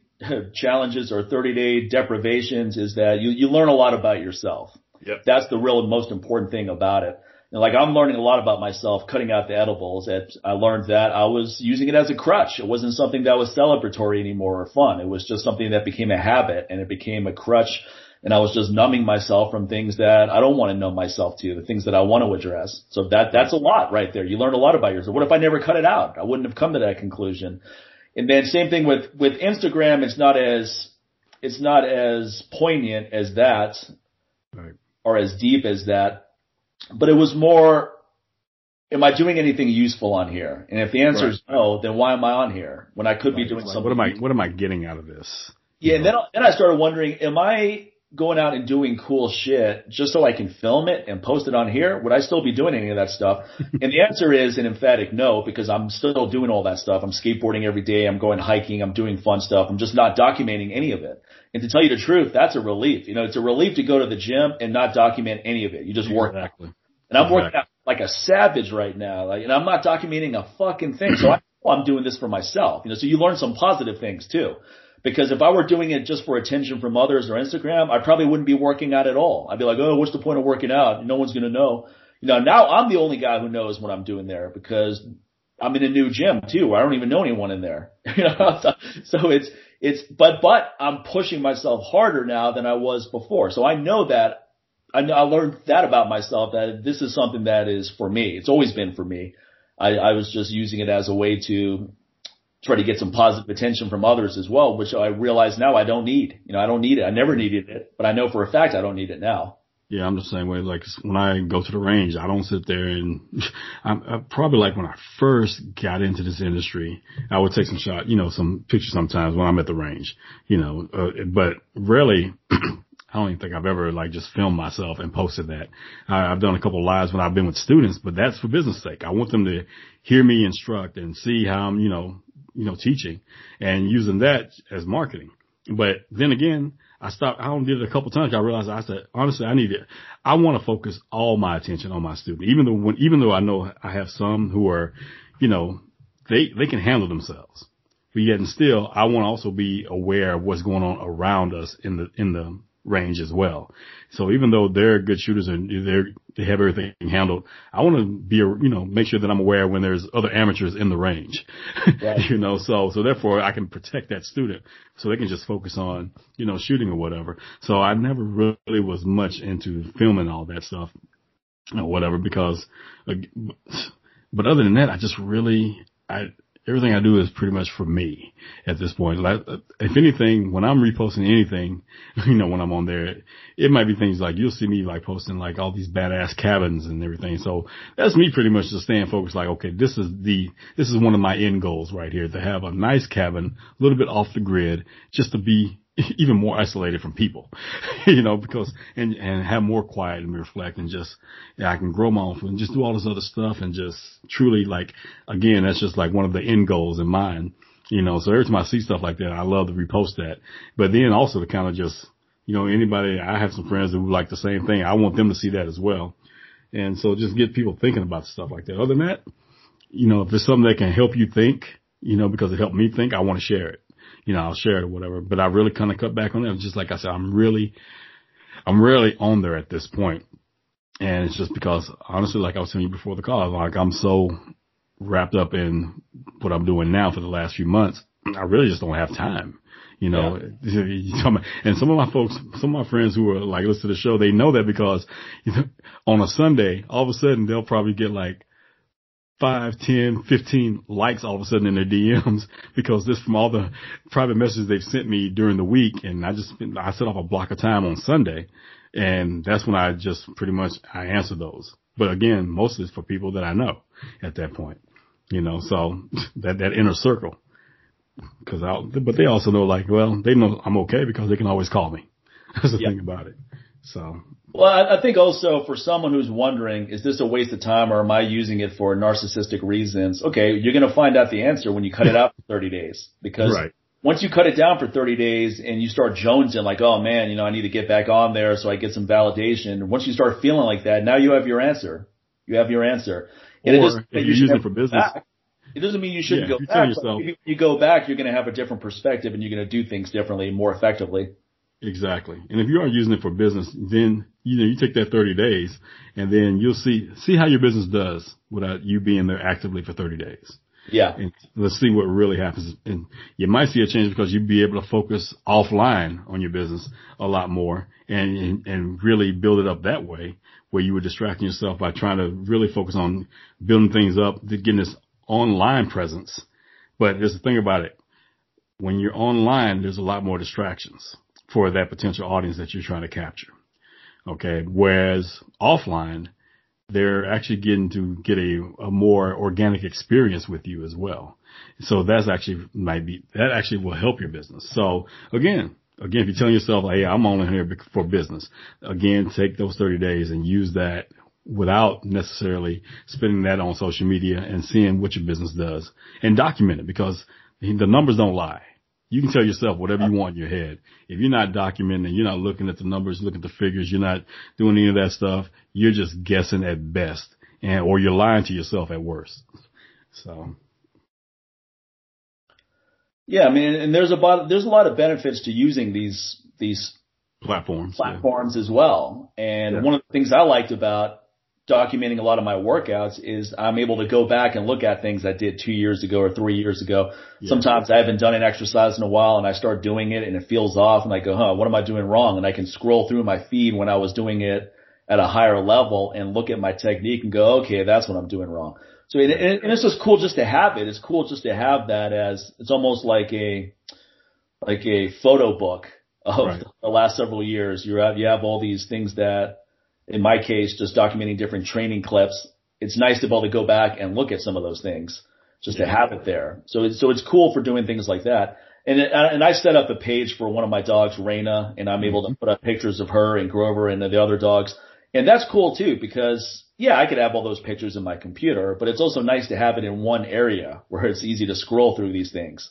challenges or 30 day deprivations is that you, you learn a lot about yourself. Yep. That's the real most important thing about it. And like I'm learning a lot about myself cutting out the edibles. That I learned that I was using it as a crutch. It wasn't something that was celebratory anymore or fun. It was just something that became a habit and it became a crutch and I was just numbing myself from things that I don't want to numb myself to, the things that I want to address. So that that's a lot right there. You learn a lot about yourself. What if I never cut it out? I wouldn't have come to that conclusion. And then same thing with with Instagram. It's not as it's not as poignant as that, right. or as deep as that. But it was more. Am I doing anything useful on here? And if the answer right. is no, then why am I on here when I could be doing something? What am I What am I getting out of this? Yeah, and then then I started wondering, am I going out and doing cool shit just so I can film it and post it on here? Would I still be doing any of that stuff? and the answer is an emphatic no, because I'm still doing all that stuff. I'm skateboarding every day. I'm going hiking. I'm doing fun stuff. I'm just not documenting any of it. And to tell you the truth, that's a relief. You know, it's a relief to go to the gym and not document any of it. You just work. Exactly. And I'm working out like a savage right now. Like, and I'm not documenting a fucking thing. So I know I'm doing this for myself. You know, so you learn some positive things too. Because if I were doing it just for attention from others or Instagram, I probably wouldn't be working out at all. I'd be like, oh, what's the point of working out? No one's going to know. You know, now I'm the only guy who knows what I'm doing there because I'm in a new gym too. I don't even know anyone in there. You know, so, so it's, it's, but, but I'm pushing myself harder now than I was before. So I know that I, I learned that about myself that this is something that is for me. It's always been for me. I, I was just using it as a way to try to get some positive attention from others as well, which I realize now I don't need. You know, I don't need it. I never needed it, but I know for a fact I don't need it now. Yeah, I'm the same way. Like when I go to the range, I don't sit there and I'm, I'm probably like when I first got into this industry, I would take some shot, you know, some pictures sometimes when I'm at the range, you know, uh, but really. I don't even think I've ever like just filmed myself and posted that. I, I've done a couple of lives when I've been with students, but that's for business sake. I want them to hear me instruct and see how I'm, you know, you know, teaching and using that as marketing. But then again, I stopped, I only did it a couple times. I realized I said, honestly, I need it. I want to focus all my attention on my student, even though when, even though I know I have some who are, you know, they, they can handle themselves. But yet and still, I want to also be aware of what's going on around us in the, in the range as well. So even though they're good shooters and they're, they have everything handled, I want to be, a you know, make sure that I'm aware when there's other amateurs in the range, right. you know, so, so therefore I can protect that student so they can just focus on, you know, shooting or whatever. So I never really was much into filming all that stuff or whatever because, but other than that, I just really, I, everything I do is pretty much for me at this point. Like, if anything, when I'm reposting anything, you know, when I'm on there, it might be things like you'll see me like posting like all these badass cabins and everything. So that's me pretty much just staying focused. Like, okay, this is the, this is one of my end goals right here to have a nice cabin, a little bit off the grid, just to be even more isolated from people, you know, because, and, and have more quiet and reflect and just, yeah, I can grow my own food and just do all this other stuff and just truly like, again, that's just like one of the end goals in mind, you know, so every time I see stuff like that, I love to repost that, but then also to kind of just, you know, anybody, I have some friends who like the same thing. I want them to see that as well. And so just get people thinking about stuff like that. Other than that, you know, if it's something that can help you think, you know, because it helped me think, I want to share it you know, I'll share it or whatever. But I really kind of cut back on that. Just like I said, I'm really, I'm really on there at this point. And it's just because honestly, like I was telling you before the call, like I'm so wrapped up in what I'm doing now for the last few months. I really just don't have time. You know, yeah. and some of my folks, some of my friends who are like listen to the show, they know that because you know, on a Sunday, all of a sudden they'll probably get like five, ten, fifteen likes all of a sudden in their DMs because this from all the private messages they've sent me during the week. And I just, I set off a block of time on Sunday and that's when I just pretty much, I answer those. But again, mostly it's for people that I know at that point, you know, so that, that inner circle. Cause I, but they also know like, well, they know I'm okay because they can always call me. That's the yep. thing about it. So well, I think also for someone who's wondering, is this a waste of time or am I using it for narcissistic reasons? Okay, you're going to find out the answer when you cut it out for 30 days because right. once you cut it down for 30 days and you start jonesing like, oh man, you know, I need to get back on there so I get some validation. Once you start feeling like that, now you have your answer. You have your answer. And or if you're using it for business. Back. It doesn't mean you shouldn't yeah, go back. Yourself, you go back, you're going to have a different perspective and you're going to do things differently, more effectively. Exactly. And if you are using it for business, then, you know, you take that 30 days and then you'll see, see how your business does without you being there actively for 30 days. Yeah. And let's see what really happens. And you might see a change because you'd be able to focus offline on your business a lot more and, and, and really build it up that way where you were distracting yourself by trying to really focus on building things up, getting this online presence. But there's the thing about it. When you're online, there's a lot more distractions for that potential audience that you're trying to capture. Okay. Whereas offline, they're actually getting to get a, a more organic experience with you as well. So that's actually might be, that actually will help your business. So again, again, if you're telling yourself, Hey, I'm only here for business, again, take those 30 days and use that without necessarily spending that on social media and seeing what your business does and document it because the numbers don't lie. You can tell yourself whatever you want in your head. If you're not documenting, you're not looking at the numbers, looking at the figures, you're not doing any of that stuff, you're just guessing at best and, or you're lying to yourself at worst. So. Yeah, I mean, and there's a lot, there's a lot of benefits to using these, these platforms, platforms yeah. as well. And yeah. one of the things I liked about documenting a lot of my workouts is I'm able to go back and look at things I did two years ago or three years ago. Yeah. Sometimes I haven't done an exercise in a while and I start doing it and it feels off and I go, huh, what am I doing wrong? And I can scroll through my feed when I was doing it at a higher level and look at my technique and go, okay, that's what I'm doing wrong. So, and, and it's just cool just to have it. It's cool just to have that as, it's almost like a, like a photo book of right. the last several years. You have, you have all these things that in my case, just documenting different training clips, it's nice to be able to go back and look at some of those things just to have it there. So it's, so it's cool for doing things like that. And it, and I set up a page for one of my dogs, Raina, and I'm able to mm-hmm. put up pictures of her and Grover and the other dogs. And that's cool too because yeah, I could have all those pictures in my computer, but it's also nice to have it in one area where it's easy to scroll through these things.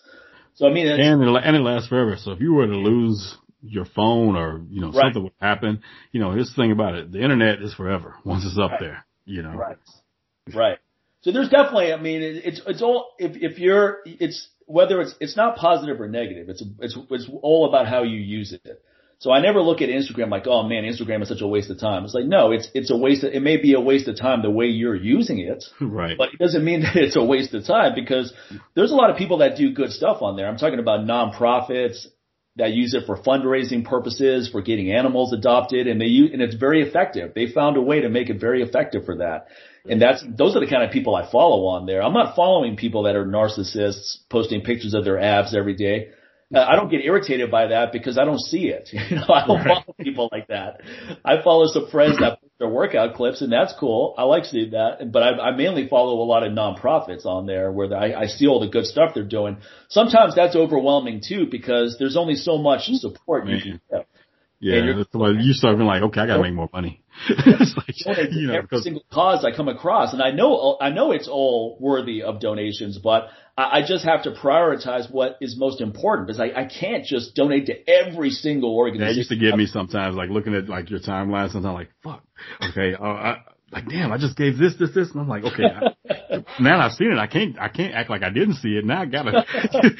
So I mean, and it, and it lasts forever. So if you were to lose your phone or, you know, right. something would happen. You know, here's the thing about it. The internet is forever once it's up right. there, you know. Right. Right. So there's definitely, I mean, it's, it's all, if, if you're, it's, whether it's, it's not positive or negative. It's, it's, it's all about how you use it. So I never look at Instagram like, oh man, Instagram is such a waste of time. It's like, no, it's, it's a waste of, it may be a waste of time the way you're using it. Right. But it doesn't mean that it's a waste of time because there's a lot of people that do good stuff on there. I'm talking about nonprofits, that use it for fundraising purposes, for getting animals adopted, and they use, and it's very effective. They found a way to make it very effective for that. And that's, those are the kind of people I follow on there. I'm not following people that are narcissists posting pictures of their abs every day. Uh, I don't get irritated by that because I don't see it. You know, I don't right. follow people like that. I follow some friends that post their workout clips and that's cool. I like seeing that. But I, I mainly follow a lot of nonprofits on there where I, I see all the good stuff they're doing. Sometimes that's overwhelming too because there's only so much support you can get. Yeah, that's why you start being like, okay, I gotta make more money. it's like, you know, every because, single cause I come across, and I know, I know it's all worthy of donations, but I I just have to prioritize what is most important because I, I can't just donate to every single organization. That used to get me sometimes, like looking at like your timeline, sometimes I'm like, fuck, okay, uh, I, like, damn, I just gave this, this, this, and I'm like, okay, I, now I've seen it. I can't, I can't act like I didn't see it. Now I gotta,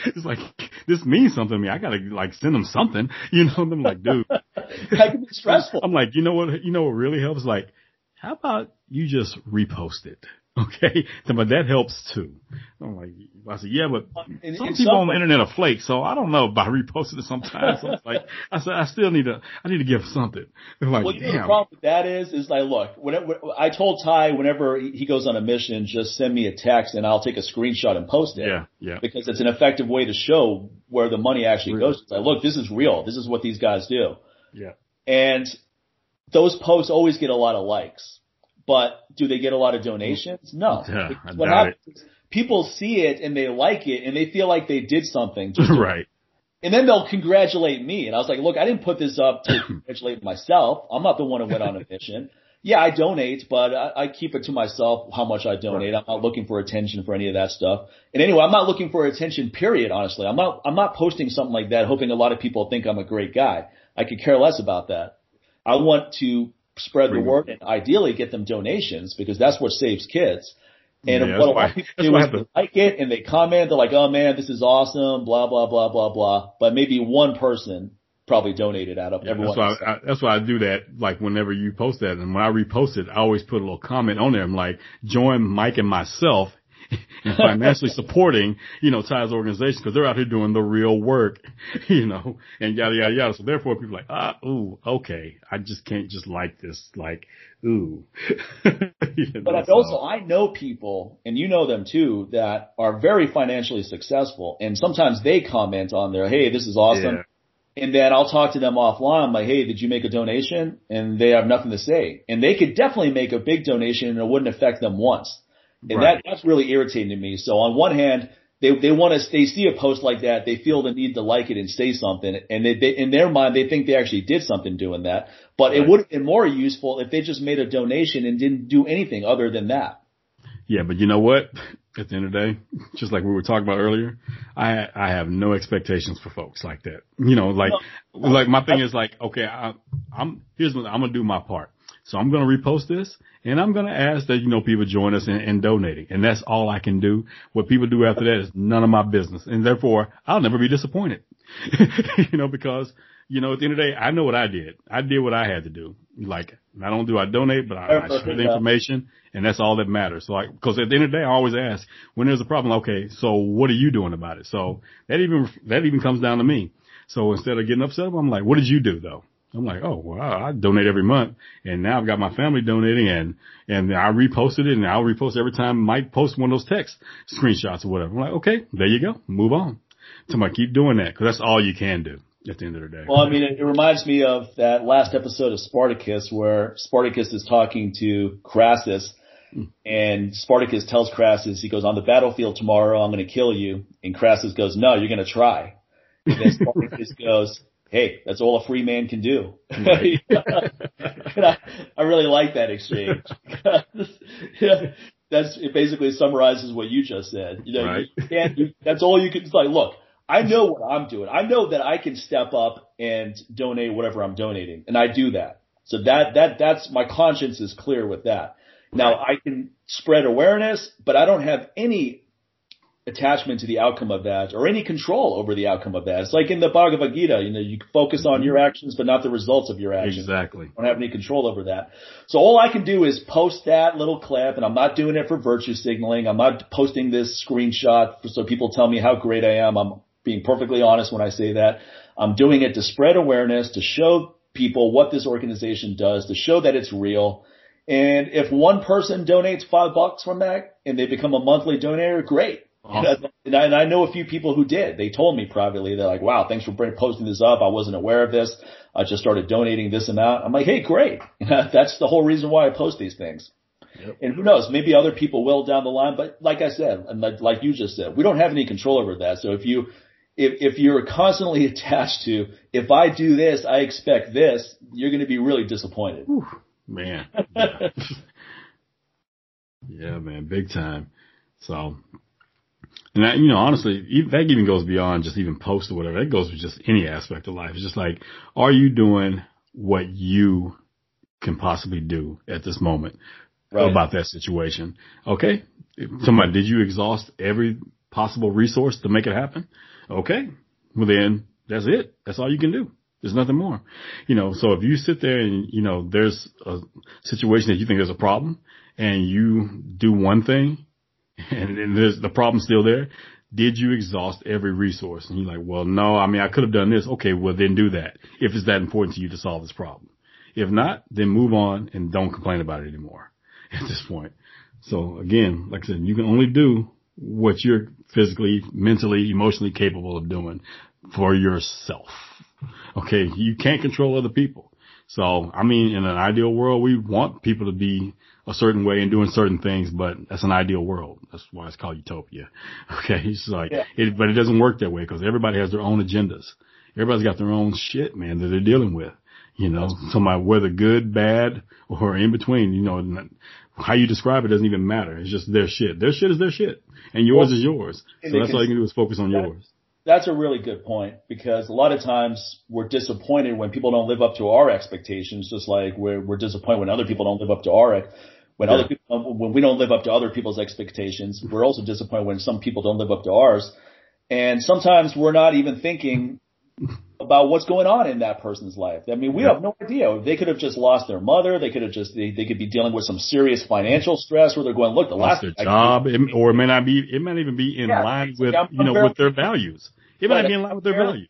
it's like, this means something to me. I gotta like send them something, you know, and I'm like, dude, that can be stressful. I'm like, you know what, you know what really helps? Like, how about you just repost it? Okay, but that helps too. I'm like, I said, yeah, but in, some in people some on the internet are flake, so I don't know about reposting it sometimes. so like, I said, I still need to, I need to give something. like, well, damn. the problem with that is, is like, look, whenever I told Ty, whenever he goes on a mission, just send me a text and I'll take a screenshot and post it. Yeah, yeah. Because it's an effective way to show where the money actually real. goes. It's like, look, this is real. This is what these guys do. Yeah. And those posts always get a lot of likes. But do they get a lot of donations? No. Yeah, what happens people see it and they like it and they feel like they did something. right. And then they'll congratulate me. And I was like, look, I didn't put this up to congratulate myself. I'm not the one who went on a mission. Yeah, I donate, but I, I keep it to myself how much I donate. Right. I'm not looking for attention for any of that stuff. And anyway, I'm not looking for attention, period, honestly. I'm not, I'm not posting something like that hoping a lot of people think I'm a great guy. I could care less about that. I want to spread the word and ideally get them donations because that's what saves kids. And yeah, what a lot of people do is they like it and they comment, they're like, oh man, this is awesome, blah, blah, blah, blah, blah. But maybe one person probably donated out of yeah, everyone. That's why, I, that's why I do that. Like whenever you post that and when I repost it, I always put a little comment on there. I'm like, join Mike and myself and financially supporting, you know, Ty's organization because they're out here doing the real work, you know, and yada, yada, yada. So therefore people are like, ah, ooh, okay. I just can't just like this, like, ooh. you know, but so. also I know people and you know them too that are very financially successful and sometimes they comment on there, hey, this is awesome. Yeah. And then I'll talk to them offline. I'm like, hey, did you make a donation? And they have nothing to say. And they could definitely make a big donation and it wouldn't affect them once. And right. that, that's really irritating to me. So on one hand, they they want to they see a post like that, they feel the need to like it and say something, and they, they in their mind they think they actually did something doing that. But right. it would have been more useful if they just made a donation and didn't do anything other than that. Yeah, but you know what? At the end of the day, just like we were talking about earlier, I I have no expectations for folks like that. You know, like no. like my thing is like, okay, I, I'm here's what I'm gonna do my part. So I'm going to repost this and I'm going to ask that, you know, people join us in, in, donating. And that's all I can do. What people do after that is none of my business. And therefore I'll never be disappointed, you know, because, you know, at the end of the day, I know what I did. I did what I had to do. Like, not only do I donate, but I, I share the information and that's all that matters. So like, cause at the end of the day, I always ask when there's a problem, okay, so what are you doing about it? So that even, that even comes down to me. So instead of getting upset, I'm like, what did you do though? I'm like, oh wow, I donate every month, and now I've got my family donating, and and I reposted it, and I'll repost every time Mike posts one of those text screenshots or whatever. I'm like, okay, there you go, move on. So I keep doing that because that's all you can do at the end of the day. Well, I mean, it, it reminds me of that last episode of Spartacus where Spartacus is talking to Crassus, hmm. and Spartacus tells Crassus, he goes, on the battlefield tomorrow, I'm going to kill you. And Crassus goes, no, you're going to try. And then Spartacus goes, hey, that's all a free man can do. Right. I, I really like that exchange. yeah, that's it basically summarizes what you just said. You know, right. you can't, you, that's all you can, it's like, look, I know what I'm doing. I know that I can step up and donate whatever I'm donating and I do that. So that, that, that's my conscience is clear with that. Now I can spread awareness, but I don't have any attachment to the outcome of that or any control over the outcome of that. It's like in the Bhagavad Gita, you know, you focus on your mm-hmm. actions, but not the results of your actions. Exactly. You don't have any control over that. So all I can do is post that little clip and I'm not doing it for virtue signaling. I'm not posting this screenshot so people tell me how great I am. I'm being perfectly honest when I say that. I'm doing it to spread awareness, to show people what this organization does, to show that it's real. And if one person donates five bucks from that and they become a monthly donor, great Awesome. And, I, and I know a few people who did. They told me privately, they're like, wow, thanks for posting this up. I wasn't aware of this. I just started donating this amount. I'm like, hey, great. That's the whole reason why I post these things. Yep. And who knows, maybe other people will down the line, but like I said, and like, like you just said, we don't have any control over that. So if you, if, if you're constantly attached to, if I do this, I expect this, you're going to be really disappointed. Whew, man. Yeah. yeah, man, big time. So and that, you know, honestly, that even goes beyond just even post or whatever. That goes with just any aspect of life. It's just like, are you doing what you can possibly do at this moment right. about that situation? Okay. Somebody, did you exhaust every possible resource to make it happen? Okay. Well then that's it. That's all you can do. There's nothing more. You know, so if you sit there and, you know, there's a situation that you think there's a problem and you do one thing and, there's the problem still there. Did you exhaust every resource? And you're like, well, no, I mean, I could have done this. Okay, well then do that if it's that important to you to solve this problem. If not, then move on and don't complain about it anymore at this point. So again, like I said, you can only do what you're physically, mentally, emotionally capable of doing for yourself. Okay. You can't control other people. So, I mean, in an ideal world, we want people to be a certain way and doing certain things, but that's an ideal world. That's why it's called utopia. Okay. It's like, yeah. it, but it doesn't work that way because everybody has their own agendas. Everybody's got their own shit, man, that they're dealing with. You know, somebody, whether good, bad, or in between, you know, how you describe it doesn't even matter. It's just their shit. Their shit is their shit and yours well, is yours. So that's all you can do is focus on that, yours. That's a really good point because a lot of times we're disappointed when people don't live up to our expectations, just like we're, we're disappointed when other people don't live up to our, when yeah. other people, um, when we don't live up to other people's expectations. We're also disappointed when some people don't live up to ours. And sometimes we're not even thinking about what's going on in that person's life. I mean, we yeah. have no idea. They could have just lost their mother. They could have just, they, they could be dealing with some serious financial stress where they're going, look, the lost last their job, it, or it may not be, it not even be in yeah, line with, you know, with their values. It not be in line with their values.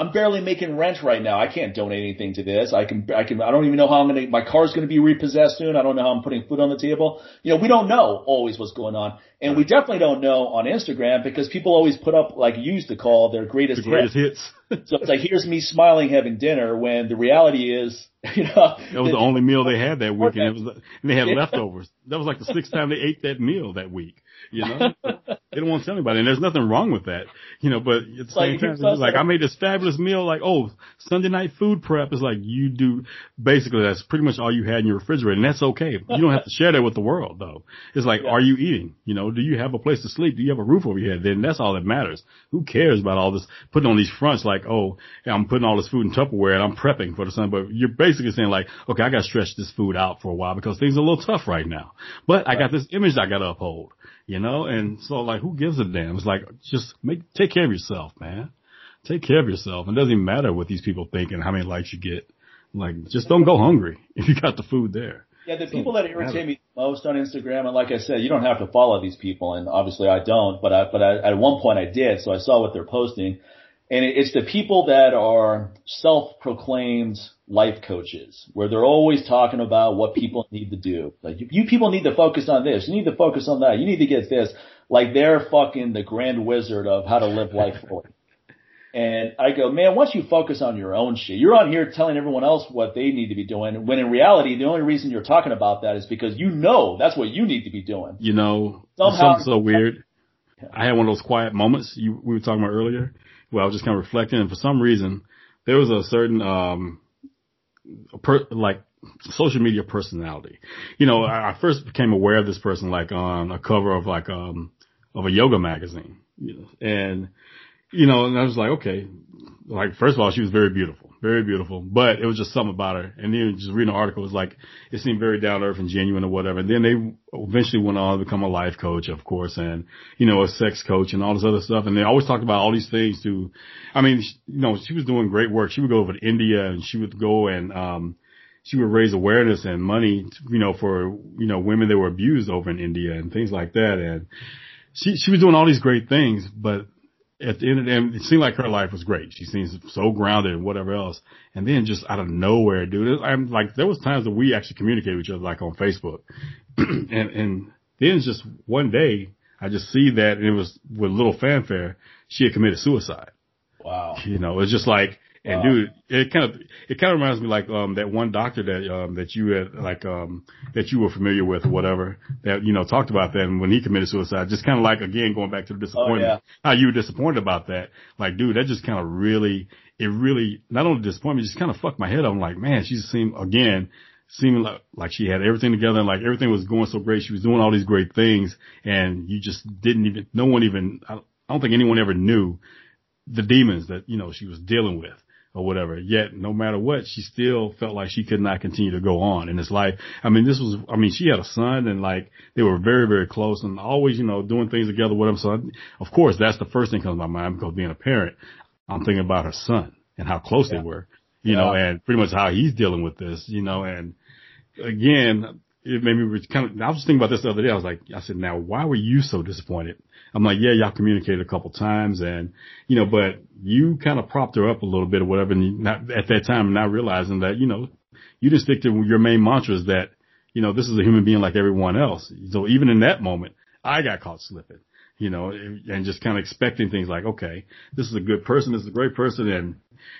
I'm barely making rent right now. I can't donate anything to this. I can, I can, I don't even know how I'm going to, my car's going to be repossessed soon. I don't know how I'm putting food on the table. You know, we don't know always what's going on. And we definitely don't know on Instagram because people always put up, like you used to call their greatest, the greatest hits. hits. so it's like, here's me smiling having dinner when the reality is, you know. That was the only meal they had that week and it was, and they had leftovers. That was like the sixth time they ate that meal that week. You know, they don't want to tell anybody, and there's nothing wrong with that. You know, but at the same like, time, it's like I made this fabulous meal. Like, oh, Sunday night food prep is like you do. Basically, that's pretty much all you had in your refrigerator, and that's okay. You don't have to share that with the world, though. It's like, yeah. are you eating? You know, do you have a place to sleep? Do you have a roof over your head? Then that's all that matters. Who cares about all this putting on these fronts? Like, oh, I'm putting all this food in Tupperware and I'm prepping for the sun. But you're basically saying like, okay, I got to stretch this food out for a while because things are a little tough right now. But. I got this image I got to uphold you know, and so like, who gives a damn? It's like, just make, take care of yourself, man. Take care of yourself. It doesn't even matter what these people think and how many likes you get. Like, just don't go hungry if you got the food there. Yeah, the people that irritate me most on Instagram, and like I said, you don't have to follow these people, and obviously I don't, but I, but I, at one point I did, so I saw what they're posting, and it's the people that are self-proclaimed life coaches where they're always talking about what people need to do. Like you people need to focus on this. You need to focus on that. You need to get this. Like they're fucking the grand wizard of how to live life fully. And I go, man, once you focus on your own shit, you're on here telling everyone else what they need to be doing. When in reality, the only reason you're talking about that is because you know that's what you need to be doing. You know, Somehow, something so weird. I had one of those quiet moments you, we were talking about earlier where I was just kind of reflecting and for some reason there was a certain, um, per, like social media personality. You know, I, I first became aware of this person like on a cover of like, um, of a yoga magazine, you know, and, you know, and I was like, okay, like first of all, she was very beautiful very beautiful. But it was just something about her. And then just reading the article, was like, it seemed very down to earth and genuine or whatever. And then they eventually went on to become a life coach, of course, and, you know, a sex coach and all this other stuff. And they always talked about all these things to, I mean, you know, she was doing great work. She would go over to India and she would go and, um, she would raise awareness and money, you know, for, you know, women that were abused over in India and things like that. And she, she was doing all these great things, but at the end of the day, it seemed like her life was great. She seems so grounded and whatever else. And then just out of nowhere, dude, I'm like, there was times that we actually communicated with each other, like on Facebook. and, and then just one day, I just see that and it was with little fanfare, she had committed suicide. Wow. You know, it's just like, and wow. dude, it kind of it kind of reminds me like um that one doctor that um that you had like um that you were familiar with or whatever that you know talked about that and when he committed suicide. Just kind of like again going back to the disappointment, oh, yeah. how you were disappointed about that. Like, dude, that just kind of really it really not only disappointed me, just kind of fucked my head up. I'm like, man, she seemed again seeming like, like she had everything together and like everything was going so great. She was doing all these great things and you just didn't even, no one even, I don't think anyone ever knew the demons that, you know, she was dealing with or whatever. Yet, no matter what, she still felt like she could not continue to go on in this life. I mean, this was, I mean, she had a son and like they were very, very close and always, you know, doing things together with him. So I, of course, that's the first thing comes to my mind because being a parent, I'm thinking about her son and how close yeah. they were, you yeah. know, and pretty much how he's dealing with this, you know, and again, it made me kind of, I was thinking about this the other day. I was like, I said, now why were you so disappointed? I'm like, yeah, y'all communicated a couple times and, you know, but you kind of propped her up a little bit or whatever. And not at that time, not realizing that, you know, you just stick to your main mantras that, you know, this is a human being like everyone else. So even in that moment, I got caught slipping, you know, and just kind of expecting things like, okay, this is a good person. This is a great person. And,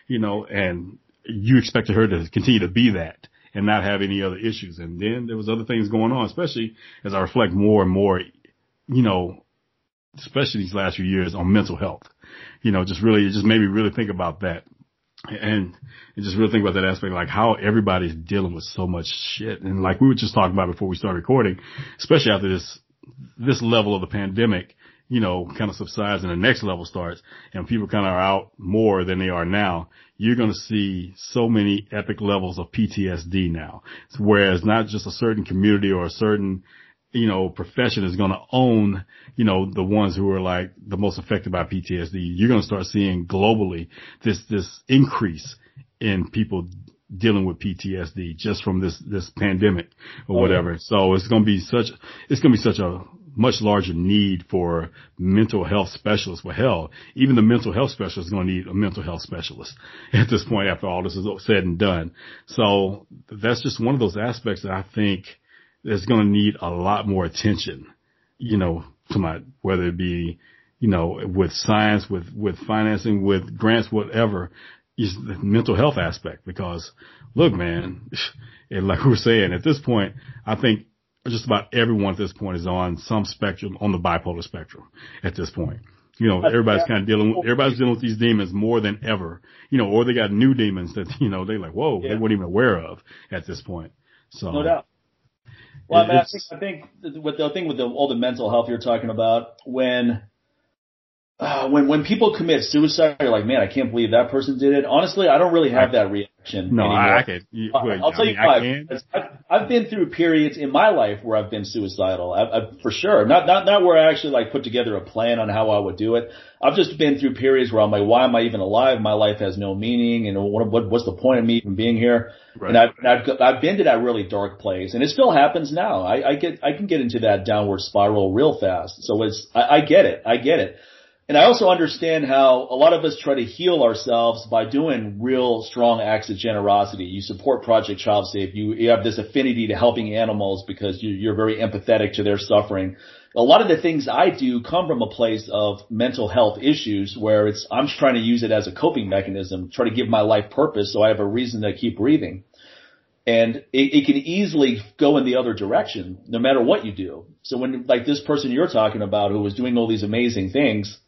you know, and you expected her to continue to be that and not have any other issues. And then there was other things going on, especially as I reflect more and more, you know, especially these last few years on mental health. You know, just really, it just made me really think about that. And, and just really think about that aspect, like how everybody's dealing with so much shit. And like we were just talking about before we started recording, especially after this, this level of the pandemic, you know, kind of subsides and the next level starts and people kind of are out more than they are now, you're going to see so many epic levels of PTSD now. Whereas not just a certain community or a certain, you know, profession is going to own, you know, the ones who are like the most affected by PTSD. You're going to start seeing globally this, this increase in people dealing with PTSD just from this, this pandemic or oh, whatever. Yeah. So it's going to be such, it's going to be such a much larger need for mental health specialists. Well, hell, even the mental health specialist is going to need a mental health specialist at this point after all this is said and done. So that's just one of those aspects that I think is going to need a lot more attention, you know, to my, whether it be, you know, with science, with, with financing, with grants, whatever, is the mental health aspect because look, man, and like we were saying at this point, I think just about everyone at this point is on some spectrum, on the bipolar spectrum at this point. You know, everybody's kind of dealing with, everybody's dealing with these demons more than ever, you know, or they got new demons that, you know, they like, whoa, yeah. they weren't even aware of at this point. So. No doubt. Well, I, mean, I think, I think with the thing with the, all the mental health you're talking about, when, uh, when when people commit suicide, you're like, man, I can't believe that person did it. Honestly, I don't really have that reaction. No, anymore. I, I can. You, I'll, I'll tell you why. I've, I've been through periods in my life where I've been suicidal, I, I, for sure. Not not not where I actually like put together a plan on how I would do it. I've just been through periods where I'm like, why am I even alive? My life has no meaning, and what, what what's the point of me even being here? Right. And I've, I've I've been to that really dark place, and it still happens now. I, I get I can get into that downward spiral real fast. So it's I, I get it. I get it. And I also understand how a lot of us try to heal ourselves by doing real strong acts of generosity. You support Project Child Safe. You, you have this affinity to helping animals because you, you're very empathetic to their suffering. A lot of the things I do come from a place of mental health issues where it's, I'm trying to use it as a coping mechanism, try to give my life purpose so I have a reason to keep breathing. And it, it can easily go in the other direction no matter what you do. So when, like this person you're talking about who was doing all these amazing things,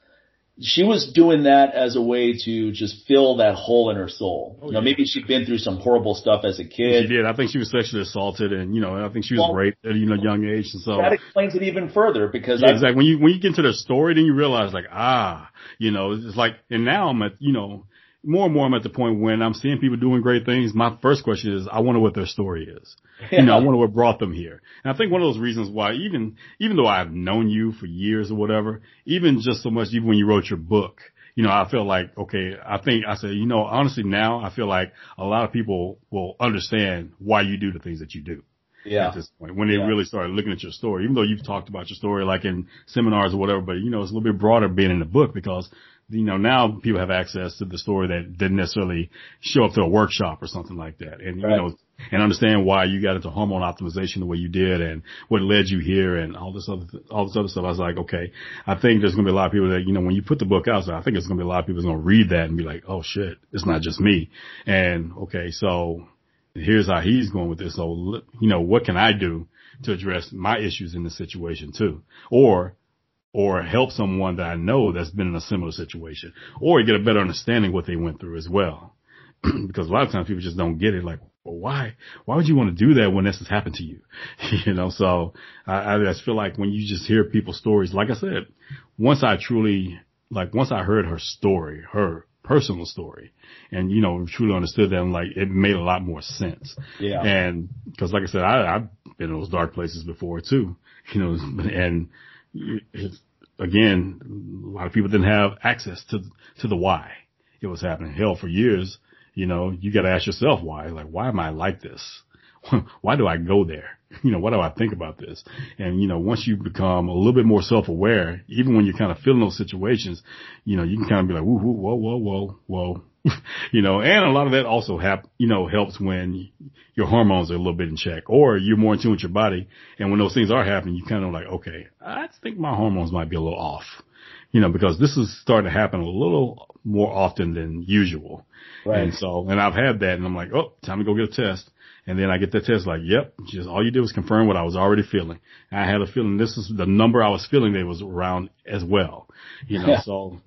she was doing that as a way to just fill that hole in her soul. Oh, you know, yeah. maybe she'd been through some horrible stuff as a kid. She did. I think she was sexually assaulted, and you know, I think she was well, raped at you know young age, and so that explains it even further because yeah, exactly when you when you get into the story, then you realize like ah, you know, it's like, and now I'm at you know more and more I'm at the point when I'm seeing people doing great things. My first question is, I wonder what their story is. Yeah. You know, I wonder what brought them here. And I think one of those reasons why even, even though I've known you for years or whatever, even just so much, even when you wrote your book, you know, I feel like, okay, I think I said, you know, honestly now I feel like a lot of people will understand why you do the things that you do. Yeah. At this point, when they yeah. really started looking at your story, even though you've talked about your story like in seminars or whatever, but you know, it's a little bit broader being in the book because you know, now people have access to the story that didn't necessarily show up to a workshop or something like that. And, right. you know, and understand why you got into hormone optimization the way you did and what led you here and all this other, all this other stuff. I was like, okay, I think there's going to be a lot of people that, you know, when you put the book out, so I think it's going to be a lot of people that's going to read that and be like, oh shit, it's not just me. And okay, so here's how he's going with this. So, you know, what can I do to address my issues in this situation too? Or or help someone that I know that's been in a similar situation or get a better understanding what they went through as well. because a lot of times people just don't get it like, well, why, why would you want to do that when this has happened to you? you know, so I, I just feel like when you just hear people's stories, like I said, once I truly, like once I heard her story, her personal story and, you know, truly understood that like it made a lot more sense. Yeah. And cause like I said, I, I've been in those dark places before too, you know, and, again, a lot of people didn't have access to to the why it was happening. Hell, for years, you know, you got to ask yourself why. Like, why am I like this? why do I go there? You know, what do I think about this? And, you know, once you become a little bit more self-aware, even when you're kind of feeling those situations, you know, you can kind of be like, whoa, whoa, whoa, whoa, whoa, you know, and a lot of that also hap, you know, helps when your hormones are a little bit in check or you're more in tune with your body. And when those things are happening, you kind of like, okay, I think my hormones might be a little off, you know, because this is starting to happen a little more often than usual. Right. And so, and I've had that and I'm like, oh, time to go get a test. And then I get that test like, yep, just all you did was confirm what I was already feeling. And I had a feeling this is the number I was feeling that was around as well, you know, so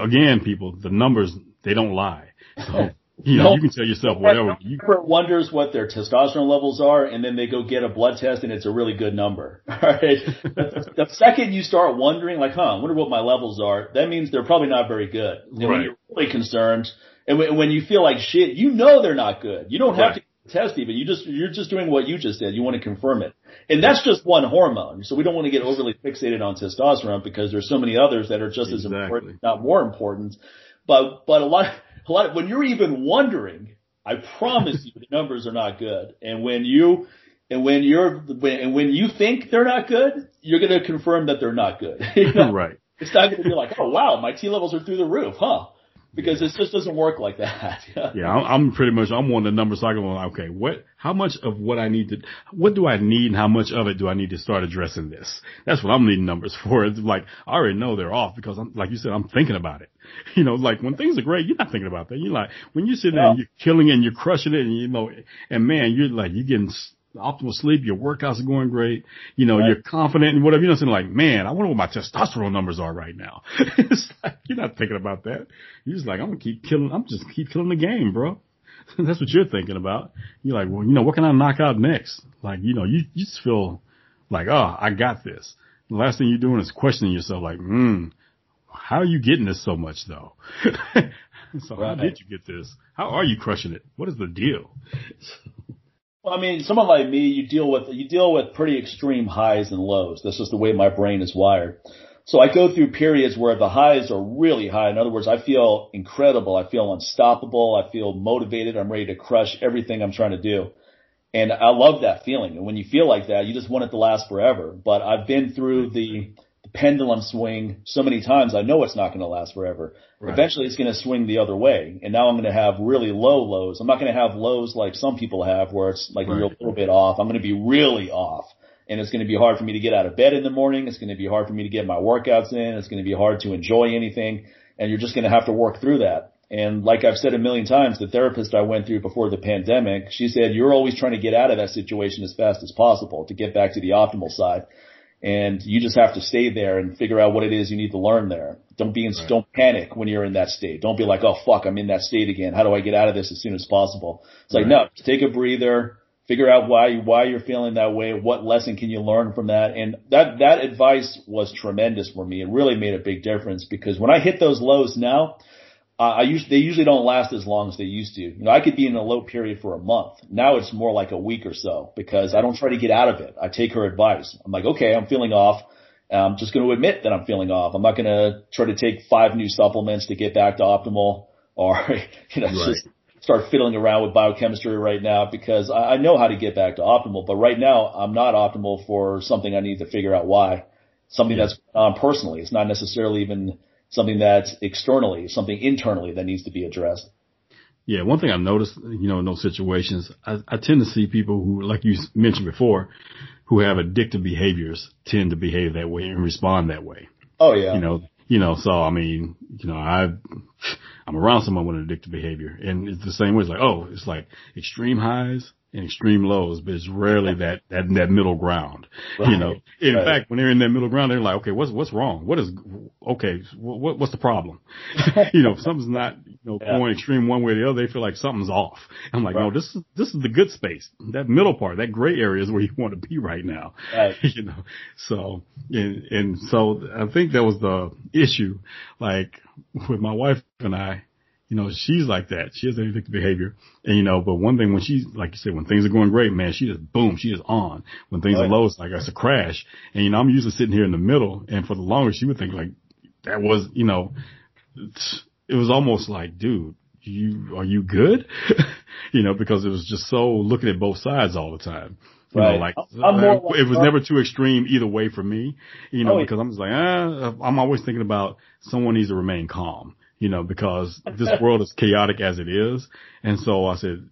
again, people, the numbers, they don't lie. So, you know, you can tell yourself whatever. You wonders what their testosterone levels are, and then they go get a blood test, and it's a really good number. All right. the second you start wondering, like, huh, I wonder what my levels are, that means they're probably not very good. And right. when you're really concerned, and when you feel like shit, you know they're not good. You don't have right. to test even. You just you're just doing what you just did. You want to confirm it, and that's just one hormone. So we don't want to get overly fixated on testosterone because there's so many others that are just exactly. as important, not more important. But but a lot a lot of, when you're even wondering, I promise you the numbers are not good. And when you And when you're, when, and when you think they're not good, you're going to confirm that they're not good. you know? Right. It's not going to be like, oh wow, my T levels are through the roof, huh? Because it just doesn't work like that. yeah, I'm, I'm pretty much I'm on the number cycle. Okay, what? How much of what I need to? What do I need, and how much of it do I need to start addressing this? That's what I'm needing numbers for. It's like I already know they're off because I'm like you said, I'm thinking about it. You know, like when things are great, you're not thinking about that. You're like when you're sitting there and you're killing it and you're crushing it, and you know, and man, you're like you're getting optimal sleep, your workouts are going great, you know, right. you're confident and whatever, you know, saying like, man, I wonder what my testosterone numbers are right now. it's like, you're not thinking about that. You're just like, I'm gonna keep killing, I'm just keep killing the game, bro. That's what you're thinking about. You're like, well, you know, what can I knock out next? Like, you know, you, you just feel like, oh, I got this. The last thing you're doing is questioning yourself like, hmm, how are you getting this so much though? so right. how did you get this? How are you crushing it? What is the deal? Well, I mean, someone like me, you deal with you deal with pretty extreme highs and lows. This is the way my brain is wired. So I go through periods where the highs are really high. In other words, I feel incredible. I feel unstoppable. I feel motivated. I'm ready to crush everything I'm trying to do. And I love that feeling. And when you feel like that, you just want it to last forever. But I've been through the pendulum swing so many times, I know it's not going to last forever. Right. Eventually it's going to swing the other way. And now I'm going to have really low lows. I'm not going to have lows like some people have where it's like right. a little bit off. I'm going to be really off. And it's going to be hard for me to get out of bed in the morning. It's going to be hard for me to get my workouts in. It's going to be hard to enjoy anything. And you're just going to have to work through that. And like I've said a million times, the therapist I went through before the pandemic, she said, you're always trying to get out of that situation as fast as possible to get back to the optimal side and you just have to stay there and figure out what it is you need to learn there. Don't be in, right. don't panic when you're in that state. Don't be like, oh fuck, I'm in that state again. How do I get out of this as soon as possible? It's like, right. no, take a breather, figure out why, why you're feeling that way. What lesson can you learn from that? And that, that advice was tremendous for me. It really made a big difference because when I hit those lows now, Uh, I usually, they usually don't last as long as they used to. You know, I could be in a low period for a month. Now it's more like a week or so because I don't try to get out of it. I take her advice. I'm like, okay, I'm feeling off. I'm just going to admit that I'm feeling off. I'm not going to try to take five new supplements to get back to optimal or, you know, right. just start fiddling around with biochemistry right now because I, I know how to get back to optimal. But right now I'm not optimal for something I need to figure out why. Something yeah. that's on personally. It's not necessarily even something that's externally, something internally that needs to be addressed. Yeah, one thing I've noticed, you know, in those situations, I, I tend to see people who, like you mentioned before, who have addictive behaviors tend to behave that way and respond that way. Oh yeah. You know, you know, so I mean, you know, I, I'm around someone with an addictive behavior and it's the same way. It's like, oh, it's like extreme highs and extreme lows, but it's rarely that, that, that middle ground, right. you know. In right. fact, when they're in that middle ground, they're like, okay, what's, what's wrong? What is, okay, what, what's the problem? you know, if something's not, you know, yeah. going extreme one way or the other, they feel like something's off. I'm like, right. no, this is, this is the good space. That middle part, that gray area is where you want to be right now. You know, so, and, and so I think that was the issue, like with my wife and I, you know, she's like that. She has that addictive behavior. And, you know, but one thing when she's, like you said, when things are going great, man, she just boom, she is on. When things right. are low, it's like, it's a crash. And, you know, I'm usually sitting here in the middle. And for the longest, she would think like, that was, you know, it was almost like, dude, you, are you good? you know, because it was just so looking at both sides all the time. You right. know, like, like it was never too extreme either way for me, you know, oh, because I'm just like, ah, I'm always thinking about someone needs to remain calm you know, because this world is chaotic as it is. And so I said,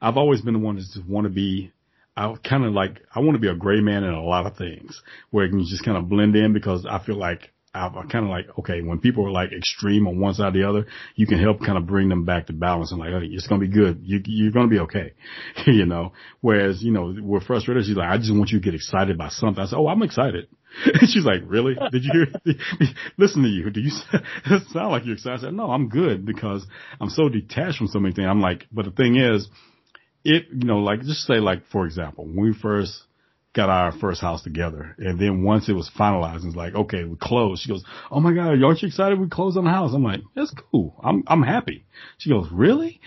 I've always been the one that just want to be, I kind of like, I want to be a gray man in a lot of things where you can just kind of blend in because I feel like I kind of like, okay, when people are like extreme on one side or the other, you can help kind of bring them back to balance and like, okay, it's going to be good. You, you're going to be okay. you know, whereas, you know, we're frustrated. She's like, I just want you to get excited by something. I said, Oh, I'm excited. She's like, really? Did you hear? Listen to you. Do you sound like you're excited? I said, no, I'm good because I'm so detached from so many things. I'm like, but the thing is, it, you know, like just say like, for example, when we first got our first house together. And then once it was finalized, it's like, okay, we closed. She goes, Oh my God, aren't you excited? We closed on the house. I'm like, that's cool. I'm, I'm happy. She goes, really?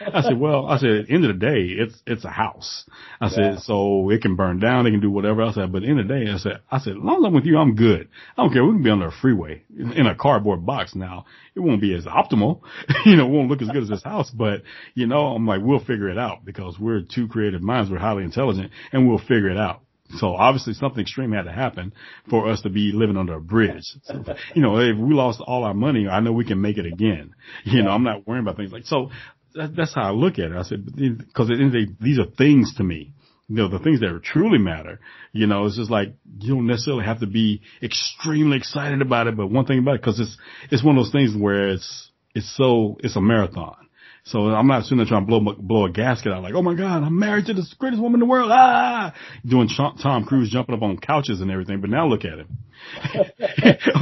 I said, well, I said, at the end of the day, it's, it's a house. I said, Yeah. so it can burn down, it can do whatever. I said, but at the end of the day, I said, I said, as long as I'm with you, I'm good. I don't care. We can be on the freeway in, in a cardboard box now. It won't be as optimal. you know, it won't look as good as this house, but you know, I'm like, we'll figure it out because we're two creative minds. We're highly intelligent and we'll figure it out. So obviously something extreme had to happen for us to be living under a bridge. So, you know, if we lost all our money, I know we can make it again. You know, I'm not worrying about things like, so that, that's how I look at it. I said, because the these are things to me. You know, the things that truly matter, you know, it's just like, you don't necessarily have to be extremely excited about it, but one thing about it, cause it's, it's one of those things where it's, it's so, it's a marathon. So I'm not sitting there trying to blow, blow a gasket out like, oh my God, I'm married to the greatest woman in the world. Ah, doing Tom Tom Cruise jumping up on couches and everything. But now look at him.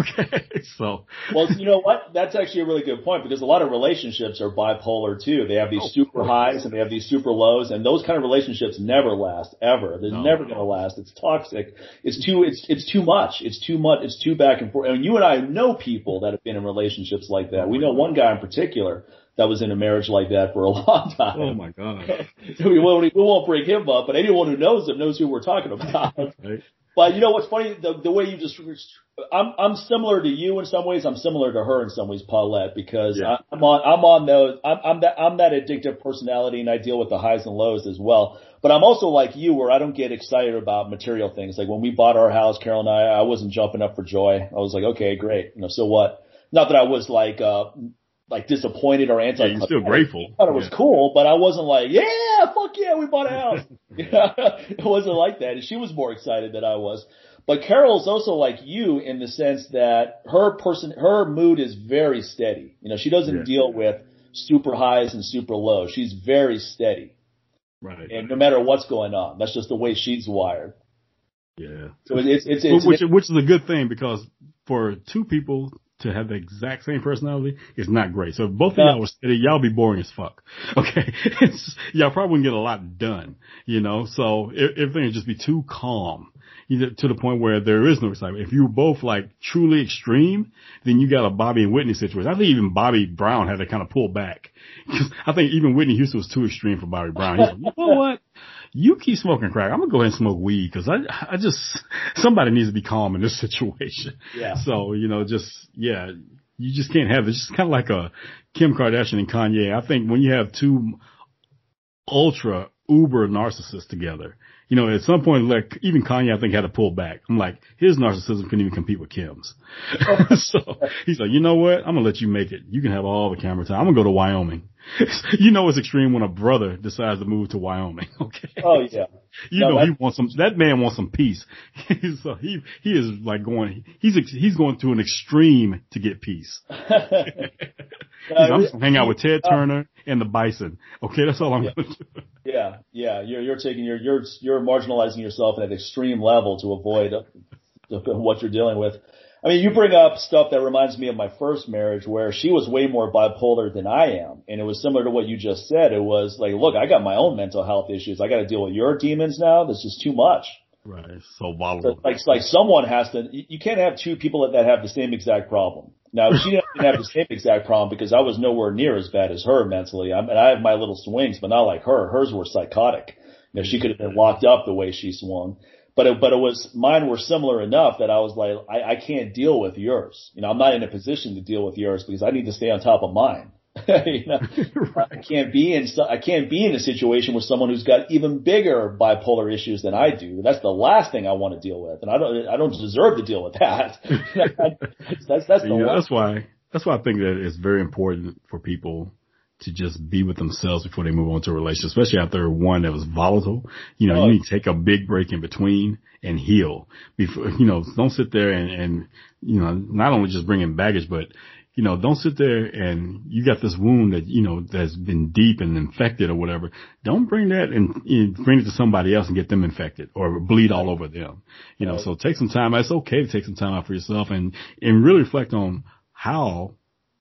okay. So, Well, you know what? That's actually a really good point because a lot of relationships are bipolar too. They have these Oh, super highs and they have these super lows, and those kind of relationships never last ever. They're No. never going to last. It's toxic. It's too. It's it's too much. It's too much. It's too back and forth. And you and I know people that have been in relationships like that. We know one guy in particular that was in a marriage like that for a long time. oh my God. we won't we won't bring him up, but anyone who knows him knows who we're talking about. Right? But you know what's funny? The, the way you just, I'm, I'm similar to you in some ways. I'm similar to her in some ways, Paulette, because Yeah. I, I'm on, I'm on those, I'm, I'm that, I'm that addictive personality and I deal with the highs and lows as well. But I'm also like you where I don't get excited about material things. Like when we bought our house, Carol and I, I wasn't jumping up for joy. I was like, okay, great. You know, so what? Not that I was like, uh, like disappointed or anti. Yeah, you're still grateful. I thought it was Yeah. cool, but I wasn't like, yeah, fuck yeah, we bought a house. It wasn't like that. And she was more excited than I was. But Carol's also like you in the sense that her person, her mood is very steady. You know, she doesn't Yeah. deal with super highs and super lows. She's very steady. Right. And no matter what's going on, that's just the way she's wired. Yeah. So it's, it's, it's, which, which is a good thing because for two people to have the exact same personality is not great. So if both of y'all were steady, y'all be boring as fuck. Okay. Y'all probably wouldn't get a lot done, you know, so everything would just be too calm. You know, to the point where there is no excitement. If you were both like truly extreme, then you got a Bobby and Whitney situation. I think even Bobby Brown had to kind of pull back. I think even Whitney Houston was too extreme for Bobby Brown. He's like, you know what? You keep smoking crack. I'm gonna go ahead and smoke weed because I, I just, somebody needs to be calm in this situation. Yeah. So, you know, just, yeah, you just can't have it. It's just kind of like a Kim Kardashian and Kanye. I think when you have two ultra uber narcissists together, you know, at some point, like even Kanye, I think had to pull back. I'm like, his narcissism couldn't even compete with Kim's. so he's like, you know what? I'm gonna let you make it. You can have all the camera time. I'm gonna go to Wyoming. you know, it's extreme when a brother decides to move to Wyoming. Okay. oh yeah. You No, know he wants some. That man wants some peace. so he he is like going. He's he's going to an extreme to get peace. He's, I'm just gonna hang out with Ted Turner and the Bison. Okay, that's all I'm gonna do. Yeah, yeah, you're you're taking your you're you're marginalizing yourself at an extreme level to avoid uh, what you're dealing with. I mean, you bring up stuff that reminds me of my first marriage where she was way more bipolar than I am, and it was similar to what you just said. It was like, look, I got my own mental health issues. I got to deal with your demons now. This is too much. Right, so So, volatile. like, like someone has to. You can't have two people that, that have the same exact problem. Now she didn't have the same exact problem because I was nowhere near as bad as her mentally. I mean, I have my little swings, but not like her. Hers were psychotic. You know, she could have been locked up the way she swung. But it, but it was mine were similar enough that I was like, I, I can't deal with yours. You know, I'm not in a position to deal with yours because I need to stay on top of mine. you know, I can't be in I can't be in a situation with someone who's got even bigger bipolar issues than I do. That's the last thing I want to deal with, and I don't I don't deserve to deal with that. that's that's the You know, that's why that's why I think that it's very important for people to just be with themselves before they move on to a relationship, especially after one that was volatile. You know, Oh. you need to take a big break in between and heal. Before you know, don't sit there and, and you know, not only just bringing baggage, but you know, don't sit there and you got this wound that, you know, that's been deep and infected or whatever. Don't bring that and, and bring it to somebody else and get them infected or bleed all over them. You know, so take some time. It's okay to take some time out for yourself and, and really reflect on how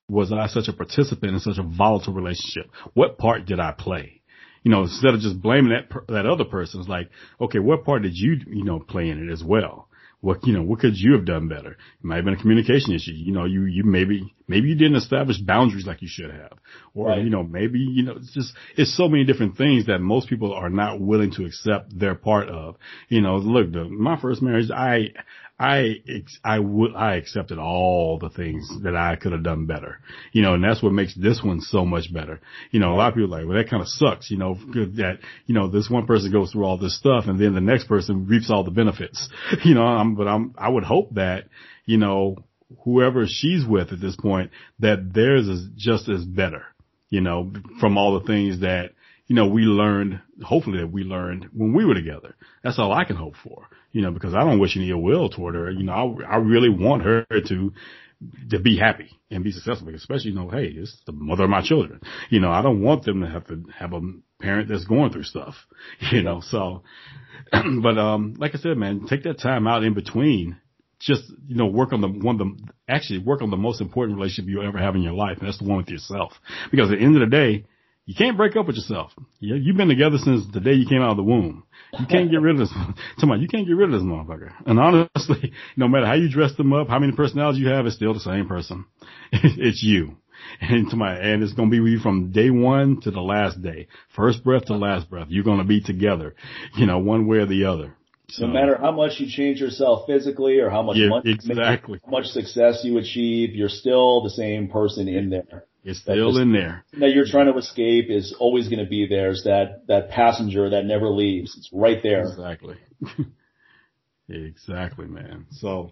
was I such a participant in such a volatile relationship? What part did I play? You know, instead of just blaming that per- that other person, it's like, okay, what part did you you know play in it as well? What you know, what could you have done better? It might have been a communication issue. You know, you you maybe Maybe you didn't establish boundaries like you should have. Or, right. you know, maybe, you know, it's just, it's so many different things that most people are not willing to accept their part of. You know, look, the, my first marriage, I, I, I would, I accepted all the things that I could have done better, you know, and that's what makes this one so much better. You know, a lot of people are like, well, that kind of sucks, you know, that, you know, this one person goes through all this stuff and then the next person reaps all the benefits, you know, I'm, but I'm, I would hope that, you know, whoever she's with at this point, that theirs is just as better, you know, from all the things that, you know, we learned, hopefully that we learned when we were together. That's all I can hope for, you know, because I don't wish any ill will toward her. You know, I, I really want her to, to be happy and be successful, especially, you know, hey, it's the mother of my children. You know, I don't want them to have to have a parent that's going through stuff, you know, so, but, um, like I said, man, take that time out in between just, you know, work on the one of the, actually work on the most important relationship you'll ever have in your life. And that's the one with yourself. Because at the end of the day, you can't break up with yourself. You, you've been together since the day you came out of the womb. You can't get rid of this. Somebody, you can't get rid of this motherfucker. And honestly, no matter how you dress them up, how many personalities you have, it's still the same person. it's you. And to my, and it's going to be with you from day one to the last day. First breath to last breath. You're going to be together, you know, one way or the other. So, no matter how much you change yourself physically or how much yeah, money, exactly. how much success you achieve, you're still the same person in there. It's still in there. That you're trying to escape is always going to be there. Is that that passenger that never leaves? It's right there. Exactly. exactly, man. So,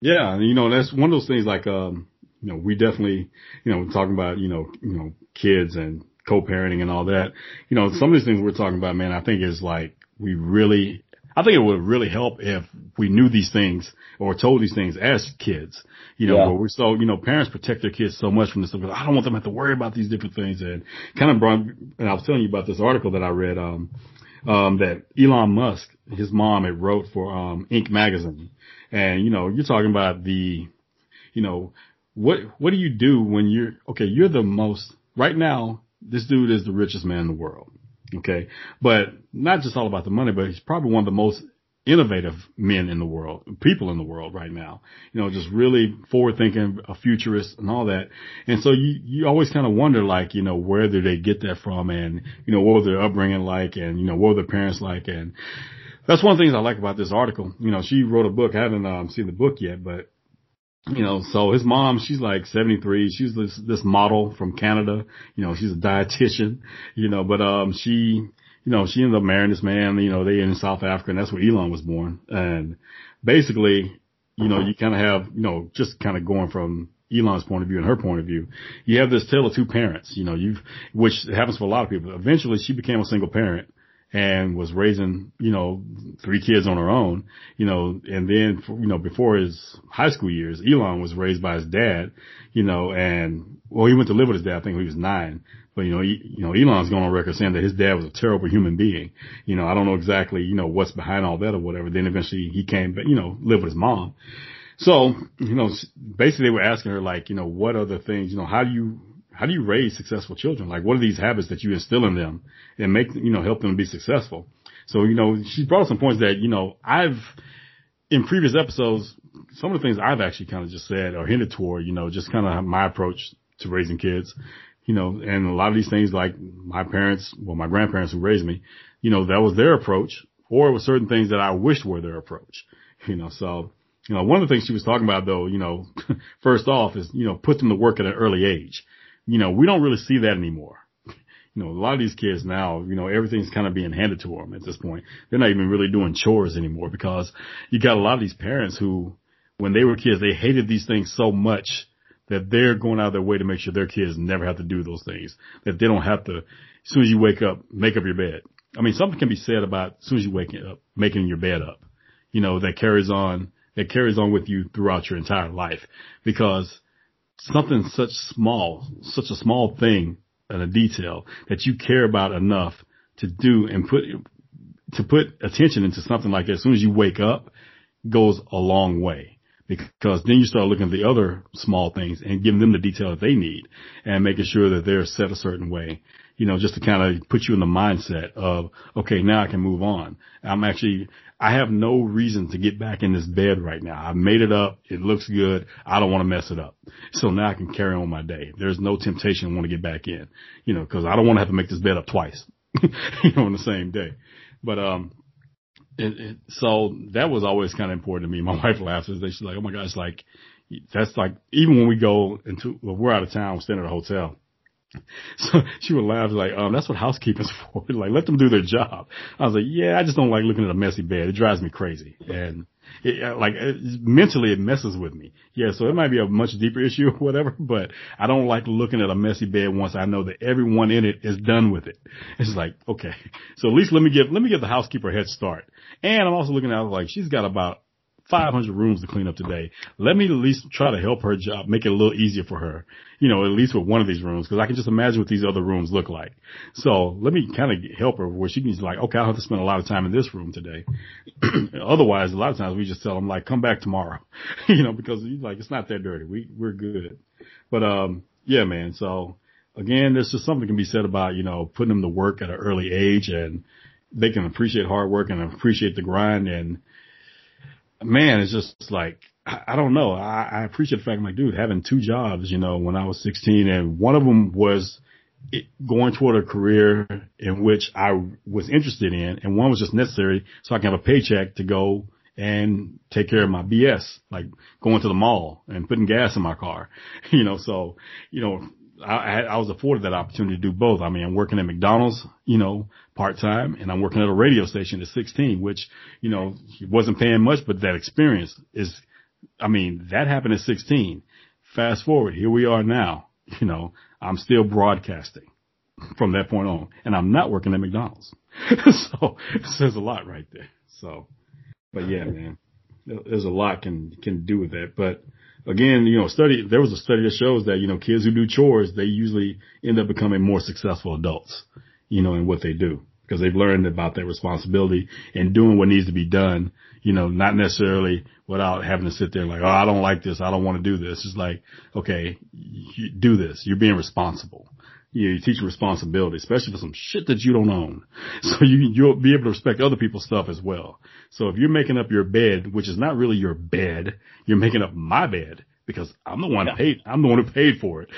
yeah, you know that's one of those things. Like, um, you know, we definitely, you know, talking about, you know, you know, kids and co-parenting and all that. You know, some of these things we're talking about, man, I think is like we really I think it would really help if we knew these things or told these things as kids. You know, yeah. we're so, you know, parents protect their kids so much from this stuff. I don't want them to have to worry about these different things. And kind of brought, and I was telling you about this article that I read, um, um, that Elon Musk, his mom had wrote for, um, Inc. magazine. And, you know, you're talking about the, you know, what, what do you do when you're, okay, you're the most, right now, this dude is the richest man in the world. Okay. But not just all about the money, but he's probably one of the most innovative men in the world, people in the world right now. You know, just really forward thinking, a futurist and all that. And so you, you always kind of wonder like, you know, where did they get that from and, you know, what was their upbringing like and, you know, what were their parents like and that's one of the things I like about this article. You know, she wrote a book. I haven't um, seen the book yet, but you know, so his mom, she's like 73. She's this, this model from Canada. You know, she's a dietitian, you know, but, um, she, you know, she ended up marrying this man, you know, they in South Africa and that's where Elon was born. And basically, you know, you kind of have, you know, just kind of going from Elon's point of view and her point of view. You have this tale of two parents, you know, you've, which happens for a lot of people. Eventually she became a single parent and was raising, you know, three kids on her own, you know, and then, you know, before his high school years, Elon was raised by his dad, you know, and, well, he went to live with his dad, I think when he was nine. But, you know, he, you know, Elon's going on record saying that his dad was a terrible human being. You know, I don't know exactly, you know, what's behind all that or whatever. Then eventually he came, but, you know, live with his mom. So, you know, basically they were asking her like, you know, what the things, you know, how do you, how do you raise successful children? Like, what are these habits that you instill in them and make, you know, help them be successful? So, you know, she brought up some points that, you know, I've, in previous episodes, some of the things I've actually kind of just said or hinted toward, you know, just kind of my approach to raising kids, you know, and a lot of these things like my parents, well, my grandparents who raised me, you know, that was their approach or it was certain things that I wished were their approach, you know, so, you know, one of the things she was talking about though, you know, first off is, you know, put them to work at an early age you know, we don't really see that anymore. You know, a lot of these kids now, you know, everything's kind of being handed to them at this point. They're not even really doing chores anymore because you got a lot of these parents who, when they were kids, they hated these things so much that they're going out of their way to make sure their kids never have to do those things. That they don't have to, as soon as you wake up, make up your bed. I mean, something can be said about as soon as you wake up, making your bed up. You know, that carries on, that carries on with you throughout your entire life because something such small, such a small thing and a detail that you care about enough to do and put, to put attention into something like that as soon as you wake up goes a long way because then you start looking at the other small things and giving them the detail that they need and making sure that they're set a certain way, you know, just to kind of put you in the mindset of, okay, now I can move on. I'm actually, I have no reason to get back in this bed right now. I've made it up. It looks good. I don't want to mess it up. So now I can carry on my day. There's no temptation to want to get back in, you know, cause I don't want to have to make this bed up twice, you know, on the same day. But, um, it, it, so that was always kind of important to me. My wife laughs and she's like, "Oh my gosh, like that's like even when we go into well, we're out of town, we're staying at a hotel." So she would laugh like, um, that's what housekeeping's for. like, let them do their job. I was like, yeah, I just don't like looking at a messy bed. It drives me crazy. And it, uh, like it, mentally it messes with me. Yeah. So it might be a much deeper issue or whatever, but I don't like looking at a messy bed once I know that everyone in it is done with it. It's like, okay. So at least let me give, let me give the housekeeper a head start. And I'm also looking at like she's got about 500 rooms to clean up today. Let me at least try to help her job, make it a little easier for her, you know, at least with one of these rooms, because I can just imagine what these other rooms look like. So let me kind of help her where she can like, okay, I'll have to spend a lot of time in this room today. Otherwise, a lot of times we just tell them like, come back tomorrow, you know, because like, it's not that dirty. We, we're good. But, um, yeah, man. So again, there's just something can be said about, you know, putting them to work at an early age and they can appreciate hard work and appreciate the grind and, man, it's just like, I, don't know. I, I appreciate the fact I'm like, dude, having two jobs, you know, when I was 16 and one of them was it, going toward a career in which I was interested in and one was just necessary so I can have a paycheck to go and take care of my BS, like going to the mall and putting gas in my car, you know, so, you know, I, I was afforded that opportunity to do both. I mean, working at McDonald's, you know, part time and I'm working at a radio station at 16, which, you know, wasn't paying much, but that experience is, I mean, that happened at 16. Fast forward, here we are now, you know, I'm still broadcasting from that point on and I'm not working at McDonald's. so it says a lot right there. So, but yeah, man, there's a lot can, can do with that, but again, you know, study, there was a study that shows that, you know, kids who do chores, they usually end up becoming more successful adults, you know, in what they do because they've learned about their responsibility and doing what needs to be done, you know, not necessarily without having to sit there like, oh, I don't like this. I don't want to do this. It's like, okay, do this. You're being responsible you, know, you teach responsibility, especially for some shit that you don't own. So you, you'll be able to respect other people's stuff as well. So if you're making up your bed, which is not really your bed, you're making up my bed because I'm the one yeah. paid, I'm the one who paid for it.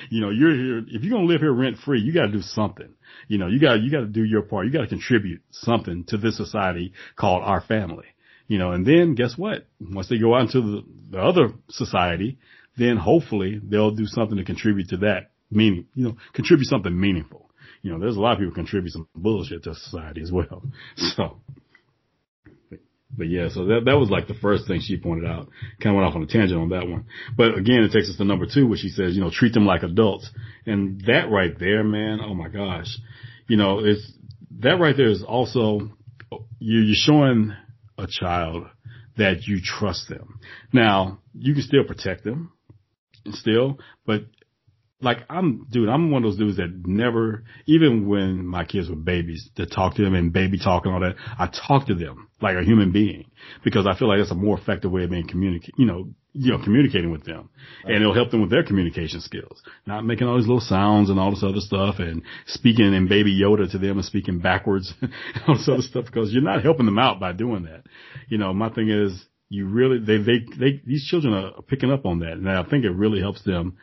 you know, you're here, if you're going to live here rent free, you got to do something. You know, you got, you got to do your part. You got to contribute something to this society called our family. You know, and then guess what? Once they go out into the, the other society, then hopefully they'll do something to contribute to that meaning, you know, contribute something meaningful. You know, there's a lot of people contribute some bullshit to society as well. So, but yeah, so that, that was like the first thing she pointed out. Kind of went off on a tangent on that one. But again, it takes us to number two, where she says, you know, treat them like adults. And that right there, man, oh my gosh. You know, it's, that right there is also, you're showing a child that you trust them. Now, you can still protect them still, but like I'm, dude, I'm one of those dudes that never, even when my kids were babies, to talk to them and baby talk and all that, I talk to them like a human being because I feel like that's a more effective way of being communicate, you know, you know, communicating with them. And it'll help them with their communication skills, not making all these little sounds and all this other stuff and speaking in baby Yoda to them and speaking backwards and all this other stuff because you're not helping them out by doing that. You know, my thing is you really, they, they, they, these children are picking up on that. And I think it really helps them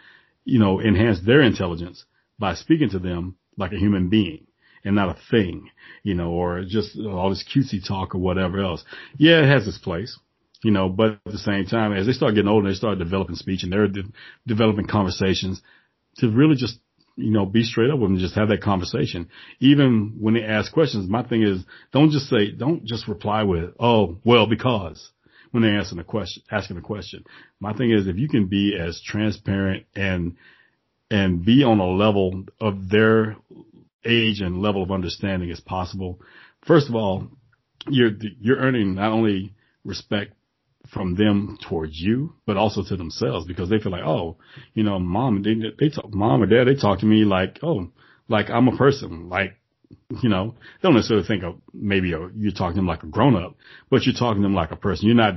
you know, enhance their intelligence by speaking to them like a human being and not a thing, you know, or just all this cutesy talk or whatever else. Yeah, it has its place, you know, but at the same time, as they start getting older, they start developing speech and they're de- developing conversations to really just, you know, be straight up with them, just have that conversation. Even when they ask questions, my thing is don't just say, don't just reply with, oh, well, because when they're asking a question, asking a question. My thing is if you can be as transparent and, and be on a level of their age and level of understanding as possible. First of all, you're, you're earning not only respect from them towards you, but also to themselves because they feel like, oh, you know, mom, they, they talk, mom or dad, they talk to me like, oh, like I'm a person, like you know, they don't necessarily think of maybe a, you're talking to them like a grown up, but you're talking to them like a person. You're not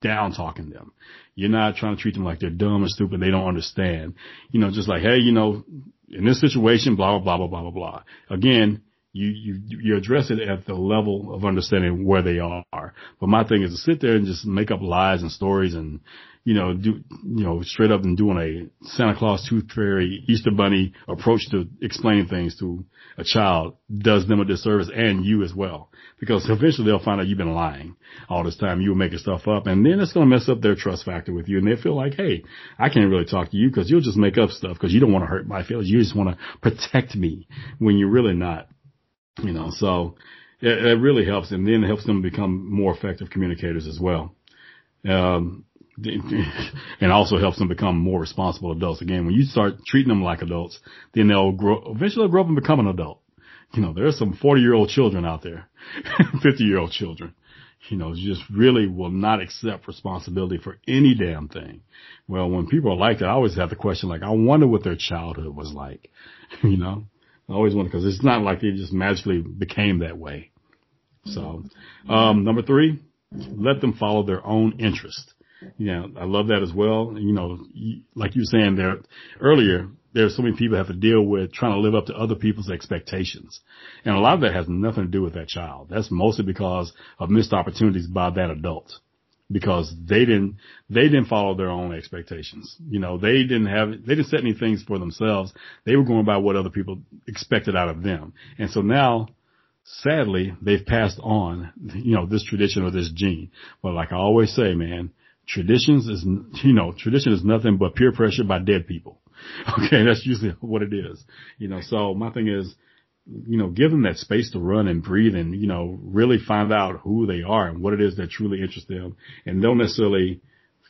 down talking them. You're not trying to treat them like they're dumb or stupid. They don't understand. You know, just like, hey, you know, in this situation, blah, blah, blah, blah, blah, blah. Again, you, you, you address it at the level of understanding where they are. But my thing is to sit there and just make up lies and stories and, you know, do, you know, straight up and doing a Santa Claus, Tooth Fairy, Easter Bunny approach to explaining things to a child does them a disservice and you as well. Because eventually they'll find out you've been lying all this time. You were making stuff up and then it's going to mess up their trust factor with you and they feel like, Hey, I can't really talk to you because you'll just make up stuff because you don't want to hurt my feelings. You just want to protect me when you're really not, you know, so it, it really helps and then it helps them become more effective communicators as well. Um, and also helps them become more responsible adults. Again, when you start treating them like adults, then they'll grow, eventually grow up and become an adult. You know, there's some 40 year old children out there, 50 year old children, you know, just really will not accept responsibility for any damn thing. Well, when people are like that, I always have the question like, I wonder what their childhood was like, you know, I always wonder because it's not like they just magically became that way. So, um, number three, let them follow their own interest. Yeah, I love that as well. You know, like you were saying there earlier, there's so many people have to deal with trying to live up to other people's expectations. And a lot of that has nothing to do with that child. That's mostly because of missed opportunities by that adult. Because they didn't, they didn't follow their own expectations. You know, they didn't have, they didn't set any things for themselves. They were going by what other people expected out of them. And so now, sadly, they've passed on, you know, this tradition or this gene. But like I always say, man, Traditions is, you know, tradition is nothing but peer pressure by dead people. Okay. That's usually what it is. You know, so my thing is, you know, give them that space to run and breathe and, you know, really find out who they are and what it is that truly interests them and don't necessarily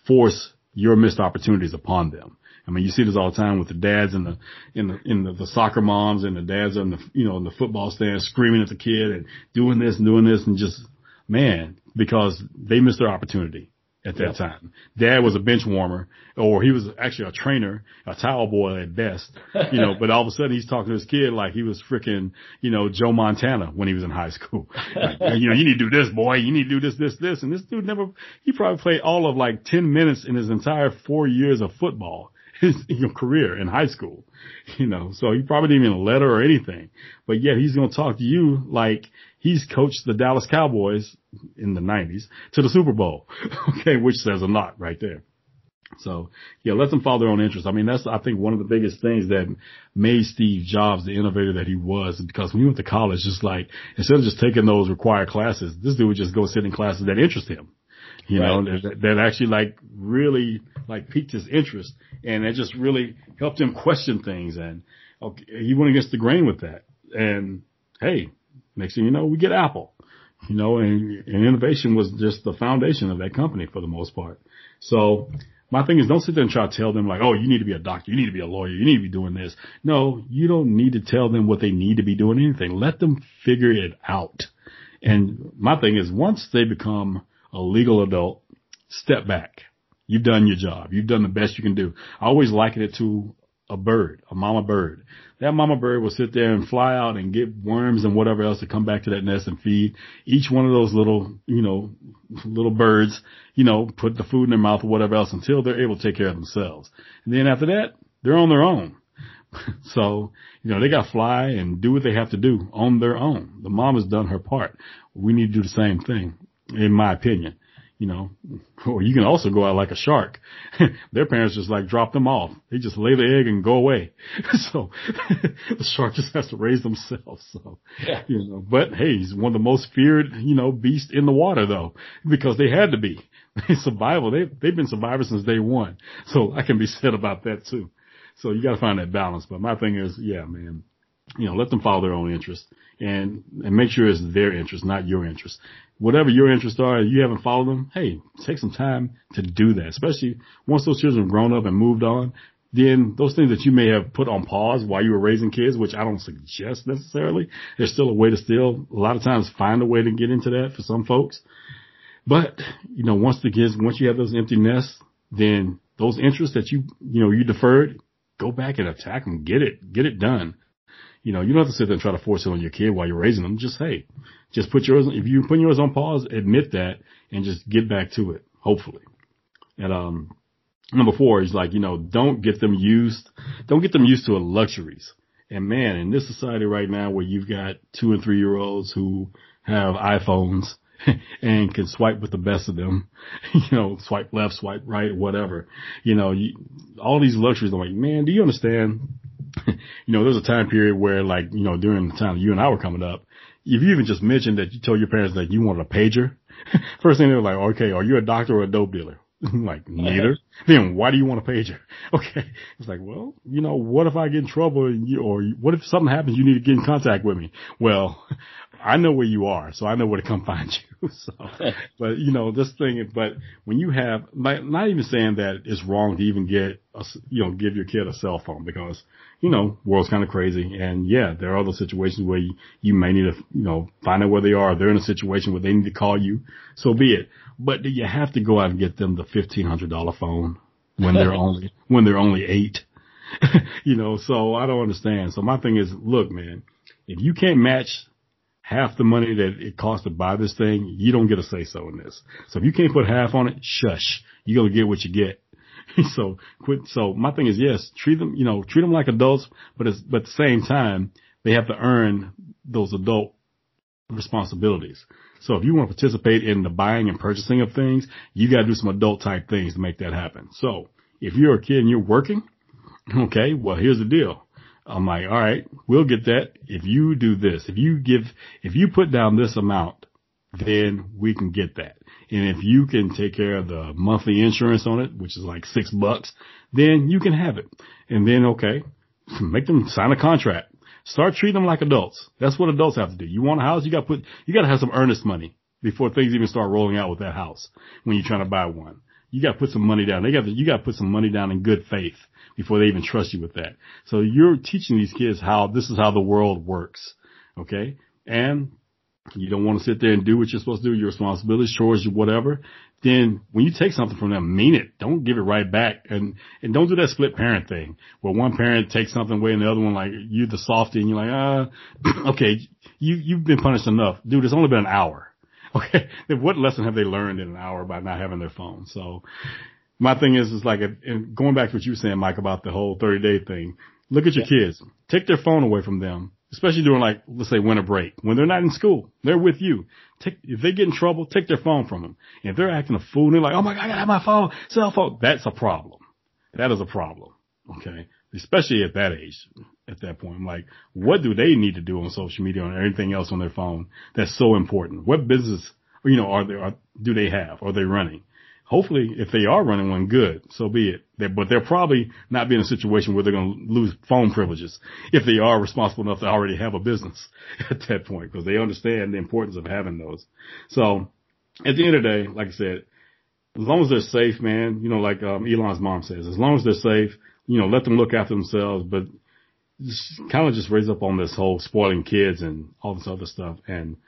force your missed opportunities upon them. I mean, you see this all the time with the dads and the, in the, in the, the soccer moms and the dads on the, you know, in the football stand screaming at the kid and doing this and doing this and just, man, because they missed their opportunity at that yep. time. Dad was a bench warmer or he was actually a trainer, a towel boy at best, you know, but all of a sudden he's talking to his kid like he was freaking, you know, Joe Montana when he was in high school. Like, you know, you need to do this, boy. You need to do this, this, this. And this dude never, he probably played all of like 10 minutes in his entire four years of football his you know, career in high school, you know, so he probably didn't even a letter or anything, but yet he's going to talk to you like he's coached the Dallas Cowboys in the nineties to the Super Bowl. okay. Which says a lot right there. So yeah, let them follow their own interests. I mean, that's, I think one of the biggest things that made Steve Jobs the innovator that he was because when he went to college, just like instead of just taking those required classes, this dude would just go sit in classes that interest him you right. know, that, that actually like really like piqued his interest and it just really helped him question things and okay, he went against the grain with that. And hey, next thing you know, we get Apple, you know, and, and innovation was just the foundation of that company for the most part. So my thing is don't sit there and try to tell them like, oh, you need to be a doctor, you need to be a lawyer, you need to be doing this. No, you don't need to tell them what they need to be doing anything. Let them figure it out. And my thing is once they become a legal adult, step back. You've done your job. You've done the best you can do. I always liken it to a bird, a mama bird. That mama bird will sit there and fly out and get worms and whatever else to come back to that nest and feed each one of those little, you know, little birds, you know, put the food in their mouth or whatever else until they're able to take care of themselves. And then after that, they're on their own. so, you know, they got to fly and do what they have to do on their own. The mom has done her part. We need to do the same thing in my opinion. You know, or you can also go out like a shark. Their parents just like drop them off. They just lay the egg and go away. so the shark just has to raise themselves. So, yeah. you know, but hey, he's one of the most feared, you know, beasts in the water though, because they had to be. They survival. They, they've been survivors since day one. So I can be said about that too. So you got to find that balance. But my thing is, yeah, man, you know, let them follow their own interest and, and make sure it's their interest, not your interest. Whatever your interests are, you haven't followed them, hey, take some time to do that, especially once those children have grown up and moved on. Then those things that you may have put on pause while you were raising kids, which I don't suggest necessarily, there's still a way to still a lot of times find a way to get into that for some folks. But, you know, once the kids, once you have those empty nests, then those interests that you, you know, you deferred, go back and attack them, get it, get it done. You know, you don't have to sit there and try to force it on your kid while you're raising them. Just, hey, just put yours, if you put yours on pause, admit that and just get back to it. hopefully. And, um, number four is like, you know, don't get them used, don't get them used to luxuries. And man, in this society right now where you've got two and three year olds who have iPhones and can swipe with the best of them, you know, swipe left, swipe right, whatever, you know, you, all these luxuries. I'm like, man, do you understand? you know, there's a time period where like, you know, during the time you and I were coming up, if you even just mentioned that you told your parents that you wanted a pager, first thing they were like, okay, are you a doctor or a dope dealer? like neither. Uh-huh. then why do you want a pager? Okay. It's like, well, you know, what if I get in trouble and you, or what if something happens? You need to get in contact with me. Well, I know where you are, so I know where to come find you. So, but you know, this thing, but when you have, not, not even saying that it's wrong to even get, a, you know, give your kid a cell phone because, you know, world's kind of crazy. And yeah, there are other situations where you, you may need to, you know, find out where they are. They're in a situation where they need to call you. So be it. But do you have to go out and get them the $1,500 phone when they're only, when they're only eight? you know, so I don't understand. So my thing is, look, man, if you can't match half the money that it costs to buy this thing, you don't get a say so in this. So if you can't put half on it, shush. You're gonna get what you get. so quit. So my thing is, yes, treat them, you know, treat them like adults, but it's, but at the same time, they have to earn those adult responsibilities. So if you want to participate in the buying and purchasing of things, you got to do some adult type things to make that happen. So if you're a kid and you're working, okay, well, here's the deal. I'm like, all right, we'll get that. If you do this, if you give, if you put down this amount, then we can get that. And if you can take care of the monthly insurance on it, which is like six bucks, then you can have it. And then, okay, make them sign a contract. Start treating them like adults. That's what adults have to do. You want a house, you gotta put, you gotta have some earnest money before things even start rolling out with that house when you're trying to buy one. You gotta put some money down. They got to, you gotta put some money down in good faith before they even trust you with that. So you're teaching these kids how this is how the world works. Okay. And you don't want to sit there and do what you're supposed to do, your responsibilities, chores, whatever. Then when you take something from them, mean it. Don't give it right back. And, and don't do that split parent thing where one parent takes something away and the other one like, you're the softy and you're like, ah, okay, you, you've been punished enough. Dude, it's only been an hour. Okay. what lesson have they learned in an hour by not having their phone? So my thing is, is like, and going back to what you were saying, Mike, about the whole 30 day thing. Look at your yeah. kids. Take their phone away from them, especially during like, let's say winter break when they're not in school. They're with you. Take, if they get in trouble, take their phone from them. And if they're acting a fool and they're like, oh my God, I gotta have my phone, cell phone, that's a problem. That is a problem. Okay. Especially at that age, at that point. I'm like, what do they need to do on social media or anything else on their phone that's so important? What business, you know, are they, are, do they have? Are they running? hopefully if they are running one good, so be it. They're, but they'll probably not be in a situation where they're going to lose phone privileges if they are responsible enough to already have a business at that point because they understand the importance of having those. So at the end of the day, like I said, as long as they're safe, man, you know, like um, Elon's mom says, as long as they're safe, you know, let them look after themselves, but kind of just raise up on this whole spoiling kids and all this other stuff. And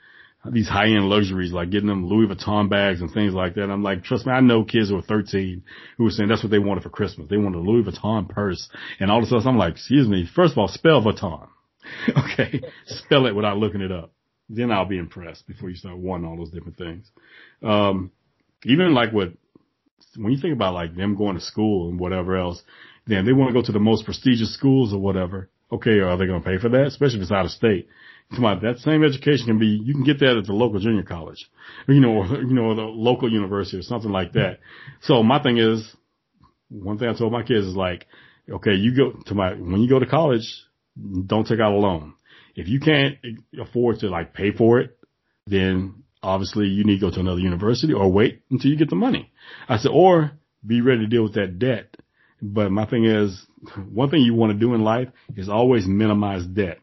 these high end luxuries, like getting them Louis Vuitton bags and things like that. I'm like, trust me, I know kids who are 13 who were saying that's what they wanted for Christmas. They wanted a Louis Vuitton purse and all this stuff. I'm like, excuse me. First of all, spell Vuitton. okay. spell it without looking it up. Then I'll be impressed before you start wanting all those different things. Um, even like what, when you think about like them going to school and whatever else, then they want to go to the most prestigious schools or whatever. Okay. Are they going to pay for that? Especially if it's out of state. Come on, that same education can be, you can get that at the local junior college, you know, or, you know, the local university or something like that. So my thing is, one thing I told my kids is like, okay, you go to my, when you go to college, don't take out a loan. If you can't afford to like pay for it, then obviously you need to go to another university or wait until you get the money. I said, or be ready to deal with that debt. But my thing is, one thing you want to do in life is always minimize debt.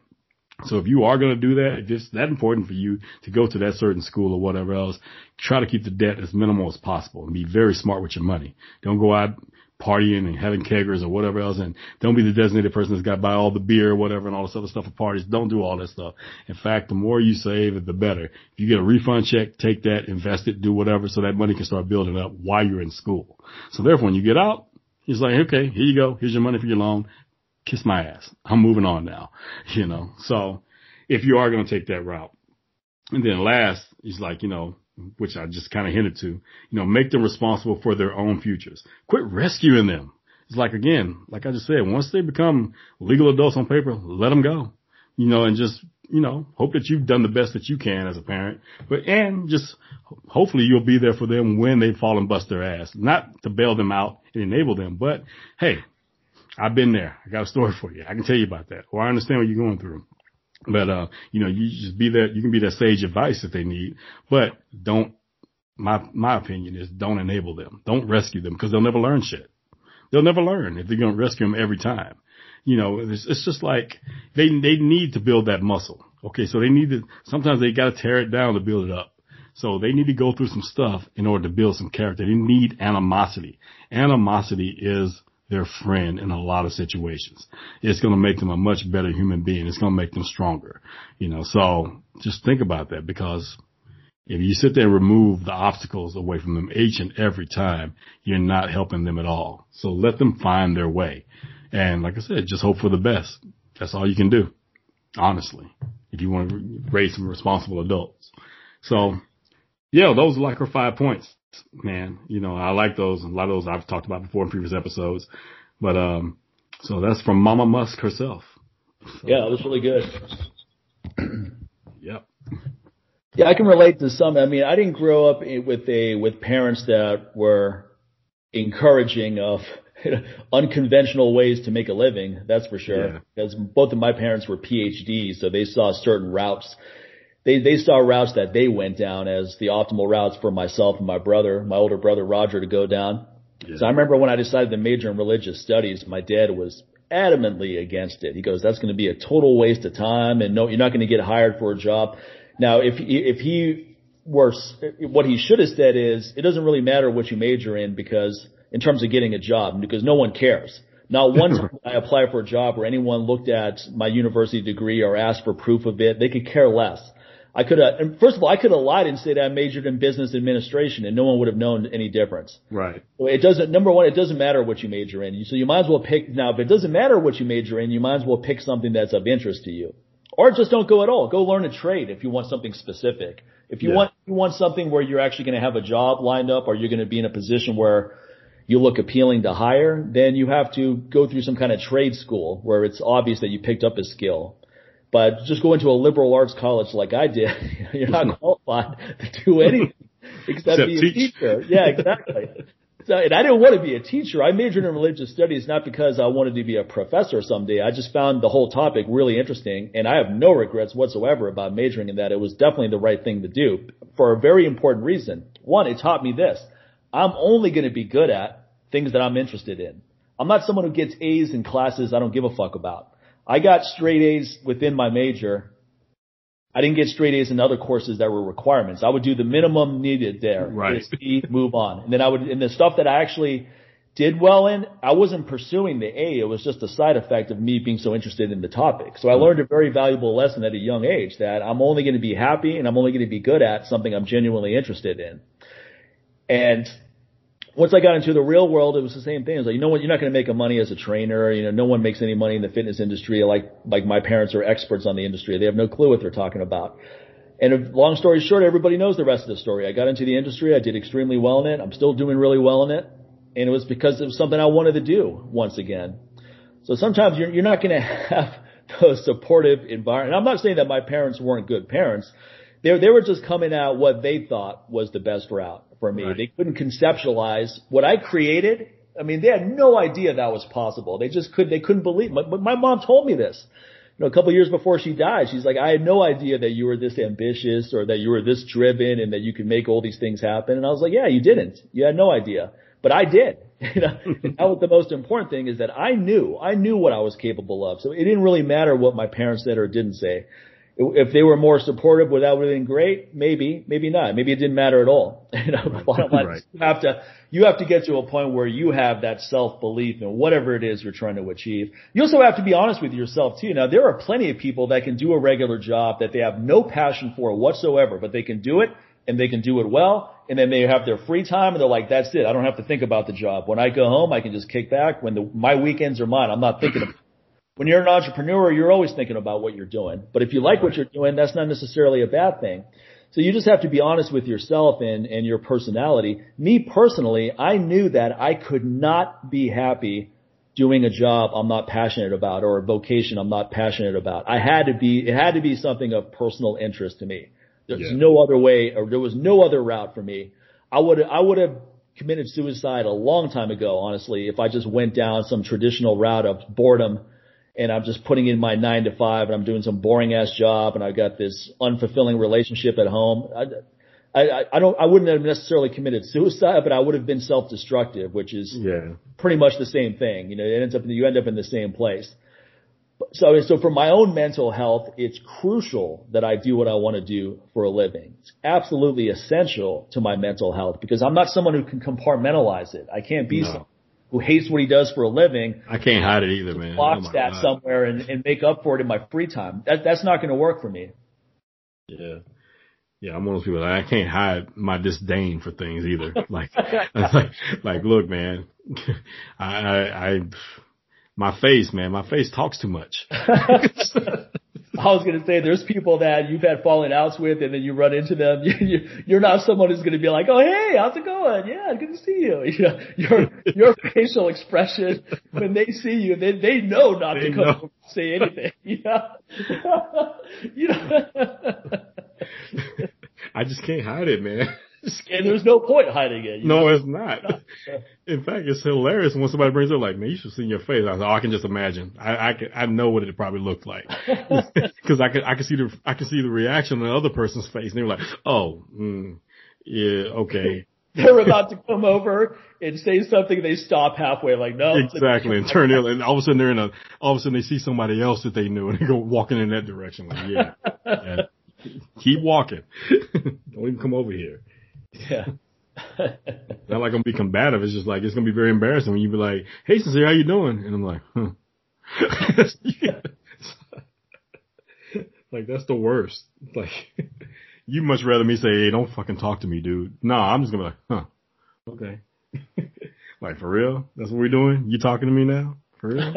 So if you are going to do that, if it's that important for you to go to that certain school or whatever else, try to keep the debt as minimal as possible and be very smart with your money. Don't go out partying and having keggers or whatever else and don't be the designated person that's got to buy all the beer or whatever and all this other stuff at parties. Don't do all that stuff. In fact, the more you save, the better. If you get a refund check, take that, invest it, do whatever so that money can start building up while you're in school. So therefore when you get out, He's like, okay, here you go. Here's your money for your loan kiss my ass. I'm moving on now, you know. So if you are going to take that route, and then last he's like, you know, which I just kind of hinted to, you know, make them responsible for their own futures. Quit rescuing them. It's like, again, like I just said, once they become legal adults on paper, let them go, you know, and just, you know, hope that you've done the best that you can as a parent, but, and just hopefully you'll be there for them when they fall and bust their ass, not to bail them out and enable them, but hey, I've been there. I got a story for you. I can tell you about that or I understand what you're going through. But, uh, you know, you just be that, you can be that sage advice that they need, but don't, my, my opinion is don't enable them. Don't rescue them because they'll never learn shit. They'll never learn if they're going to rescue them every time. You know, it's, it's just like they, they need to build that muscle. Okay. So they need to, sometimes they got to tear it down to build it up. So they need to go through some stuff in order to build some character. They need animosity. Animosity is their friend in a lot of situations. It's going to make them a much better human being. It's going to make them stronger, you know, so just think about that because if you sit there and remove the obstacles away from them each and every time, you're not helping them at all. So let them find their way. And like I said, just hope for the best. That's all you can do, honestly, if you want to raise some responsible adults. So yeah, those are like our five points man, you know, I like those. A lot of those I've talked about before in previous episodes. But, um, so that's from Mama Musk herself. So, yeah, it was really good. yep. Yeah, I can relate to some. I mean, I didn't grow up with a, with parents that were encouraging of unconventional ways to make a living. That's for sure. Yeah. Because both of my parents were PhDs, so they saw certain routes they they saw routes that they went down as the optimal routes for myself and my brother, my older brother Roger, to go down. Yeah. So I remember when I decided to major in religious studies, my dad was adamantly against it. He goes, "That's going to be a total waste of time, and no, you're not going to get hired for a job." Now, if if he were, what he should have said is, it doesn't really matter what you major in because in terms of getting a job, because no one cares. Not once I applied for a job where anyone looked at my university degree or asked for proof of it. They could care less. I could have, first of all, I could have lied and said I majored in business administration and no one would have known any difference. Right. It doesn't, number one, it doesn't matter what you major in. So you might as well pick, now if it doesn't matter what you major in, you might as well pick something that's of interest to you. Or just don't go at all. Go learn a trade if you want something specific. If you yeah. want, you want something where you're actually going to have a job lined up or you're going to be in a position where you look appealing to hire, then you have to go through some kind of trade school where it's obvious that you picked up a skill. But just go into a liberal arts college like I did, you're not qualified to do anything except, except be a teach. teacher. Yeah, exactly. So, and I didn't want to be a teacher. I majored in religious studies not because I wanted to be a professor someday. I just found the whole topic really interesting and I have no regrets whatsoever about majoring in that. It was definitely the right thing to do for a very important reason. One, it taught me this. I'm only going to be good at things that I'm interested in. I'm not someone who gets A's in classes I don't give a fuck about. I got straight A's within my major. I didn't get straight A's in other courses that were requirements. I would do the minimum needed there. Right. move on. And then I would, in the stuff that I actually did well in, I wasn't pursuing the A. It was just a side effect of me being so interested in the topic. So I learned a very valuable lesson at a young age that I'm only going to be happy and I'm only going to be good at something I'm genuinely interested in. And once I got into the real world, it was the same thing. It's like, you know what, you're not going to make a money as a trainer. You know, no one makes any money in the fitness industry. Like, like my parents are experts on the industry. They have no clue what they're talking about. And long story short, everybody knows the rest of the story. I got into the industry. I did extremely well in it. I'm still doing really well in it. And it was because it was something I wanted to do once again. So sometimes you're, you're not going to have those supportive environment. I'm not saying that my parents weren't good parents. They, they were just coming out what they thought was the best route for me. Right. They couldn't conceptualize what I created. I mean, they had no idea that was possible. They just could, they couldn't believe. My, my mom told me this. You know, a couple of years before she died, she's like, I had no idea that you were this ambitious or that you were this driven and that you could make all these things happen. And I was like, yeah, you didn't. You had no idea, but I did. You know, that was the most important thing is that I knew, I knew what I was capable of. So it didn't really matter what my parents said or didn't say if they were more supportive, would that would have been great? Maybe, maybe not. Maybe it didn't matter at all. you know, right. you have to you have to get to a point where you have that self belief in whatever it is you're trying to achieve. You also have to be honest with yourself too. Now there are plenty of people that can do a regular job that they have no passion for whatsoever, but they can do it and they can do it well. And then they have their free time and they're like, that's it. I don't have to think about the job. When I go home, I can just kick back. When the, my weekends are mine, I'm not thinking of when you're an entrepreneur, you're always thinking about what you're doing. But if you like what you're doing, that's not necessarily a bad thing. So you just have to be honest with yourself and, and your personality. Me personally, I knew that I could not be happy doing a job I'm not passionate about or a vocation I'm not passionate about. I had to be, it had to be something of personal interest to me. There's yeah. no other way or there was no other route for me. I would, I would have committed suicide a long time ago, honestly, if I just went down some traditional route of boredom and I'm just putting in my nine to five and I'm doing some boring ass job and I've got this unfulfilling relationship at home. I, I, I don't, I wouldn't have necessarily committed suicide, but I would have been self-destructive, which is yeah. pretty much the same thing. You know, it ends up, you end up in the same place. So, so for my own mental health, it's crucial that I do what I want to do for a living. It's absolutely essential to my mental health because I'm not someone who can compartmentalize it. I can't be no. Who hates what he does for a living. I can't hide it either, man. Watch oh that God. somewhere and, and make up for it in my free time. That, that's not going to work for me. Yeah. Yeah, I'm one of those people that I can't hide my disdain for things either. like, like, like, look, man, I, I, I, my face, man, my face talks too much. I was going to say there's people that you've had falling outs with and then you run into them. You, you, are not someone who's going to be like, oh, hey, how's it going? Yeah, good to see you. you know, your, your facial expression when they see you, they, they know not they to come know. say anything. You know? you know? I just can't hide it, man. and there's no point hiding it. No, know? it's not. In fact, it's hilarious when somebody brings it up like, man, you should see your face. I, oh, I can just imagine. I, I can, I know what it probably looked like. Cause I can, I can see the, I can see the reaction on the other person's face and they're like, oh, mm, yeah, okay. they're about to come over and say something, they stop halfway, like no. Exactly, and turn in, and all of a sudden they're in a, all of a sudden they see somebody else that they knew, and they go walking in that direction. Like, yeah, yeah. keep walking. Don't even come over here. Yeah. Not like I'm gonna be combative. It's just like it's gonna be very embarrassing when you be like, "Hey, sister, how you doing?" And I'm like, "Huh." like that's the worst. Like you much rather me say, "Hey, don't fucking talk to me, dude." No, I'm just gonna be like, "Huh, okay." like for real? That's what we're doing? You talking to me now? For real?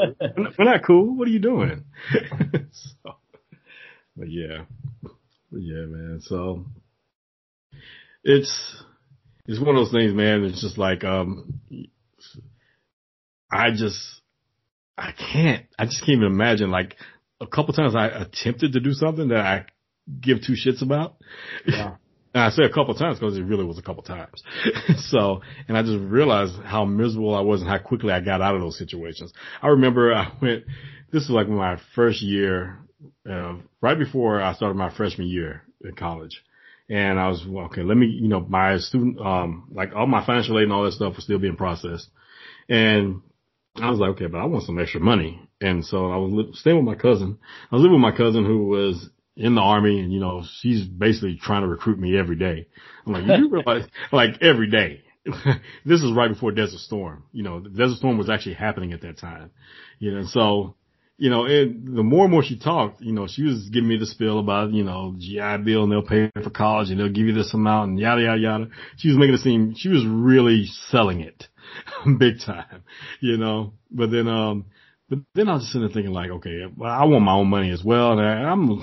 we're not cool. What are you doing? so, but yeah, but yeah, man. So it's it's one of those things, man. It's just like um, I just I can't. I just can't even imagine. Like a couple times, I attempted to do something that I give two shits about. Yeah. And I say a couple times because it really was a couple times. so, and I just realized how miserable I was and how quickly I got out of those situations. I remember I went, this was like my first year, uh, right before I started my freshman year in college. And I was, well, okay, let me, you know, my student, um, like all my financial aid and all that stuff was still being processed. And I was like, okay, but I want some extra money. And so I was li- staying with my cousin. I was living with my cousin who was in the army and, you know, she's basically trying to recruit me every day. I'm like, you realize, like every day. this is right before Desert Storm. You know, Desert Storm was actually happening at that time. You know, so you know, and the more and more she talked, you know, she was giving me the spiel about, you know, GI Bill and they'll pay for college and they'll give you this amount and yada, yada, yada. She was making it seem, she was really selling it big time, you know, but then, um, but then I was just sitting there thinking like, okay, well, I want my own money as well. And I, I'm,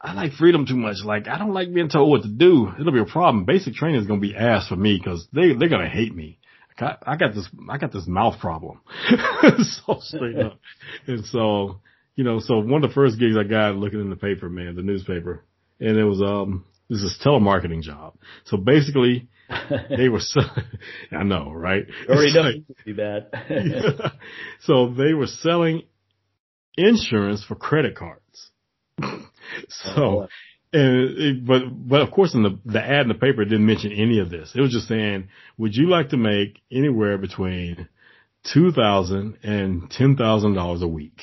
I like freedom too much. Like, I don't like being told what to do. It'll be a problem. Basic training is going to be ass for me because they, they're going to hate me. I got this, I got this mouth problem. so straight up. And so, you know, so one of the first gigs I got looking in the paper, man, the newspaper, and it was, um, this is telemarketing job. So basically, they were, so, I know, right? Already know like, be bad. yeah. So they were selling insurance for credit cards. so, oh, and it, but but of course in the the ad in the paper didn't mention any of this. It was just saying, would you like to make anywhere between two thousand and ten thousand dollars a week?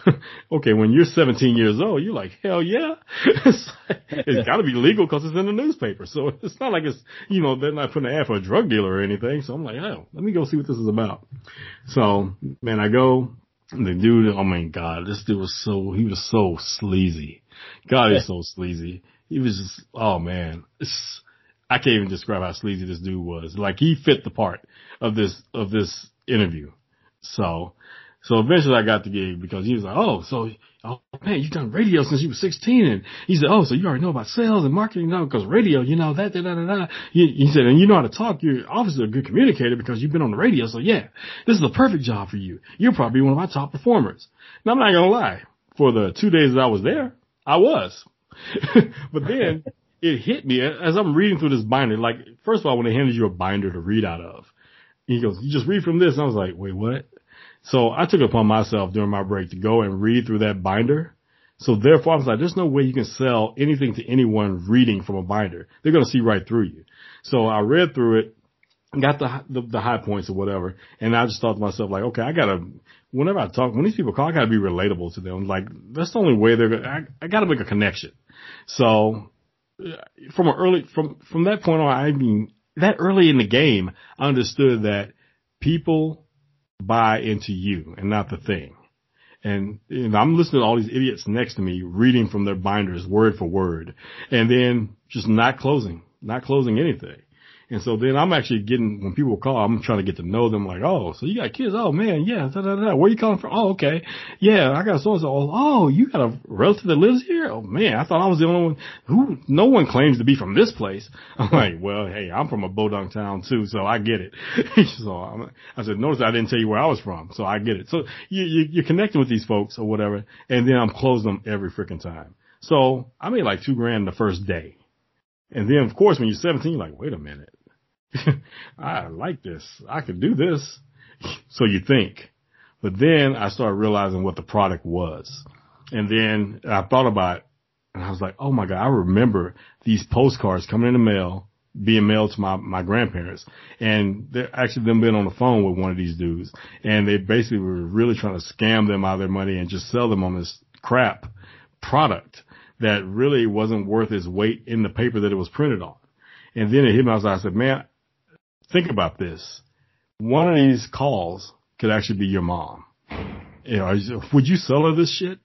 okay, when you're 17 years old, you're like, hell yeah. it's, it's got to be legal because it's in the newspaper. So it's not like it's, you know, they're not putting an ad for a drug dealer or anything. So I'm like, oh, let me go see what this is about. So, man, I go, the dude, oh my God, this dude was so, he was so sleazy. God, he's so sleazy. He was just, oh man, it's, I can't even describe how sleazy this dude was. Like he fit the part of this, of this interview. So, So eventually I got the gig because he was like, oh, so, oh man, you've done radio since you were 16. And he said, oh, so you already know about sales and marketing, now because radio, you know, that, da, da, da, da. He, he said, and you know how to talk. You're obviously a good communicator because you've been on the radio. So yeah, this is the perfect job for you. You're probably one of my top performers. Now I'm not going to lie. For the two days that I was there, I was. but then it hit me as I'm reading through this binder. Like, first of all, when they handed you a binder to read out of, he goes, you just read from this. And I was like, wait, what? So I took it upon myself during my break to go and read through that binder. So therefore I was like, there's no way you can sell anything to anyone reading from a binder. They're going to see right through you. So I read through it, got the, the, the high points or whatever. And I just thought to myself like, okay, I gotta, whenever I talk, when these people call, I gotta be relatable to them. Like that's the only way they're gonna, I, I gotta make a connection. So from an early, from, from that point on, I mean, that early in the game, I understood that people buy into you and not the thing. And know, I'm listening to all these idiots next to me reading from their binders word for word and then just not closing, not closing anything. And so then I'm actually getting, when people call, I'm trying to get to know them like, oh, so you got kids? Oh man, yeah, da, da, da. where you calling from? Oh, okay. Yeah, I got so and so. Oh, you got a relative that lives here? Oh man, I thought I was the only one who, no one claims to be from this place. I'm like, well, hey, I'm from a Bodunk town too, so I get it. so I'm, I said, notice I didn't tell you where I was from, so I get it. So you, you, you're connecting with these folks or whatever, and then I'm closing them every freaking time. So I made like two grand the first day. And then of course when you're 17, you're like, wait a minute I like this. I could do this. So you think. But then I started realizing what the product was. And then I thought about it and I was like, oh my God, I remember these postcards coming in the mail, being mailed to my, my grandparents. And they're actually them being on the phone with one of these dudes. And they basically were really trying to scam them out of their money and just sell them on this crap product that really wasn't worth its weight in the paper that it was printed on. And then it hit me. I was I said, man, think about this. One of these calls could actually be your mom. You know, would you sell her this shit?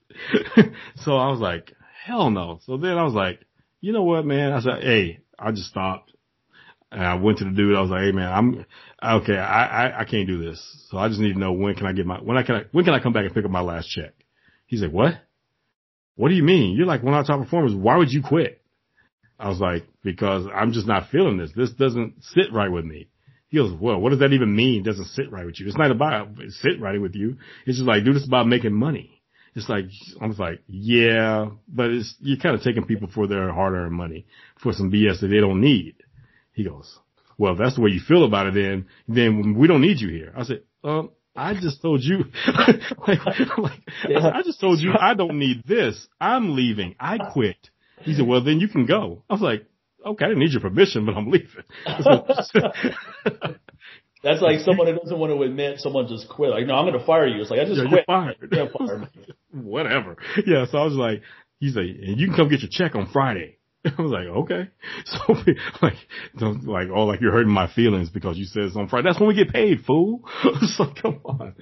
so I was like, hell no. So then I was like, you know what, man? I said, hey, I just stopped. And I went to the dude. I was like, hey man, I'm okay. I, I, I can't do this. So I just need to know when can I get my, when I can I, when can I come back and pick up my last check? He's like, what? What do you mean? You're like one of our top performers. Why would you quit? I was like, because I'm just not feeling this. This doesn't sit right with me. He goes, well, what does that even mean? It doesn't sit right with you. It's not about sit right with you. It's just like, dude, it's about making money. It's like, I was like, yeah, but it's, you're kind of taking people for their hard earned money for some BS that they don't need. He goes, well, if that's the way you feel about it, then, then we don't need you here. I said, um, I just told you, like, like yeah. I just told you I don't need this. I'm leaving. I quit. He said, well, then you can go. I was like, okay, I didn't need your permission, but I'm leaving. That's like someone who doesn't want to admit someone just quit. Like, no, I'm going to fire you. It's like, I just yeah, quit. You're fired. Yeah, fired. Whatever. Yeah. So I was like, he's like, and you can come get your check on Friday. I was like, okay. So like, don't like, oh, like you're hurting my feelings because you said it's on Friday. That's when we get paid, fool. so come on.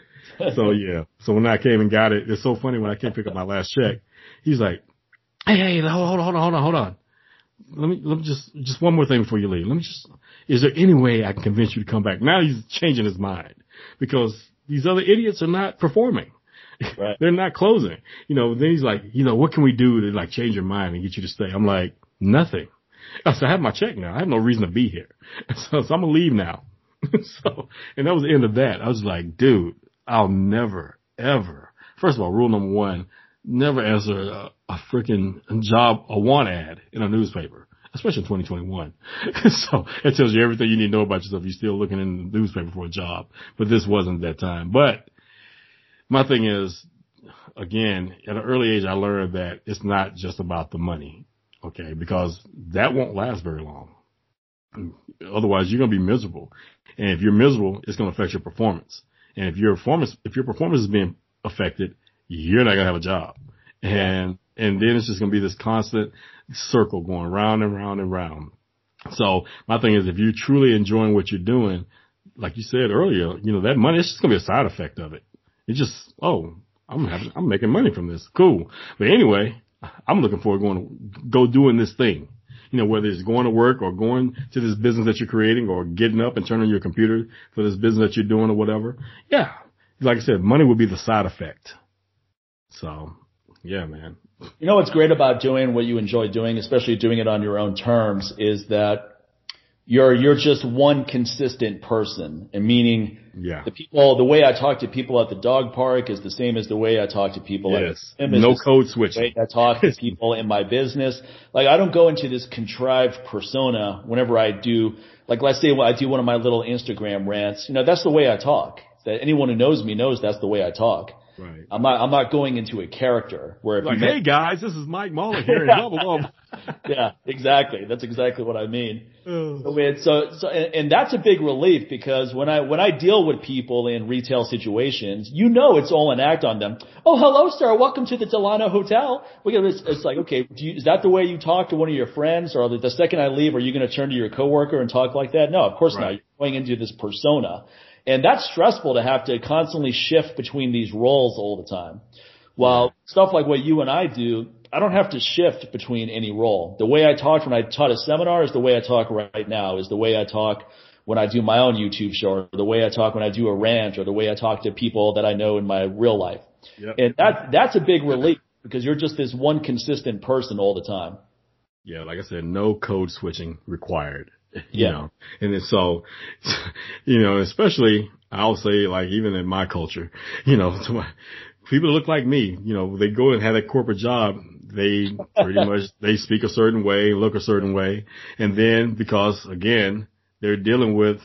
So yeah. So when I came and got it, it's so funny when I came pick up my last check, he's like, hey, hey, hold on, hold on, hold on, hold on let me let me just just one more thing before you leave. Let me just is there any way I can convince you to come back? Now he's changing his mind because these other idiots are not performing. Right. They're not closing. You know, then he's like, you know, what can we do to like change your mind and get you to stay? I'm like, nothing. I said, I have my check now. I have no reason to be here. So, so I'm gonna leave now. so, and that was the end of that. I was like, dude, I'll never, ever. First of all, rule number one, never answer a, a freaking job, a want ad in a newspaper, especially in 2021. so it tells you everything you need to know about yourself. You're still looking in the newspaper for a job, but this wasn't that time. But my thing is, again, at an early age, I learned that it's not just about the money. Okay. Because that won't last very long. Otherwise, you're going to be miserable. And if you're miserable, it's going to affect your performance. And if your performance, if your performance is being affected, you're not gonna have a job. And, and then it's just gonna be this constant circle going round and round and round. So my thing is if you're truly enjoying what you're doing, like you said earlier, you know, that money, it's just gonna be a side effect of it. It's just, oh, I'm having, I'm making money from this. Cool. But anyway, I'm looking forward to going to go doing this thing. You know, whether it's going to work or going to this business that you're creating or getting up and turning your computer for this business that you're doing or whatever. Yeah, like I said, money would be the side effect. So, yeah, man. You know what's great about doing what you enjoy doing, especially doing it on your own terms, is that you're you're just one consistent person, and meaning yeah. the people, the way I talk to people at the dog park is the same as the way I talk to people yes. at the No code switching. I talk to people in my business. Like I don't go into this contrived persona whenever I do. Like let's say I do one of my little Instagram rants. You know, that's the way I talk. That anyone who knows me knows that's the way I talk. Right. I'm not. I'm not going into a character where if like, you hey guys, this is Mike Mahler here, blah blah blah. yeah, exactly. That's exactly what I mean. Oh. So, so, so and, and that's a big relief because when I when I deal with people in retail situations, you know it's all an act on them. Oh, hello, sir. Welcome to the Delano Hotel. We got it's, it's like, okay, you, is that the way you talk to one of your friends, or the, the second I leave, are you going to turn to your coworker and talk like that? No, of course Right. not. You're going into this persona. And that's stressful to have to constantly shift between these roles all the time. While stuff like what you and I do, I don't have to shift between any role. The way I talked when I taught a seminar is the way I talk right now, is the way I talk when I do my own YouTube show, or the way I talk when I do a rant, or the way I talk to people that I know in my real life. Yep. And that, that's a big relief because you're just this one consistent person all the time. Yeah, like I said, no code switching required. You Yeah. know, and so, you know, especially I'll say like even in my culture, you know, to my, people that look like me, you know, they go and have that corporate job. They pretty much, they speak a certain way, look a certain way. And then because again, they're dealing with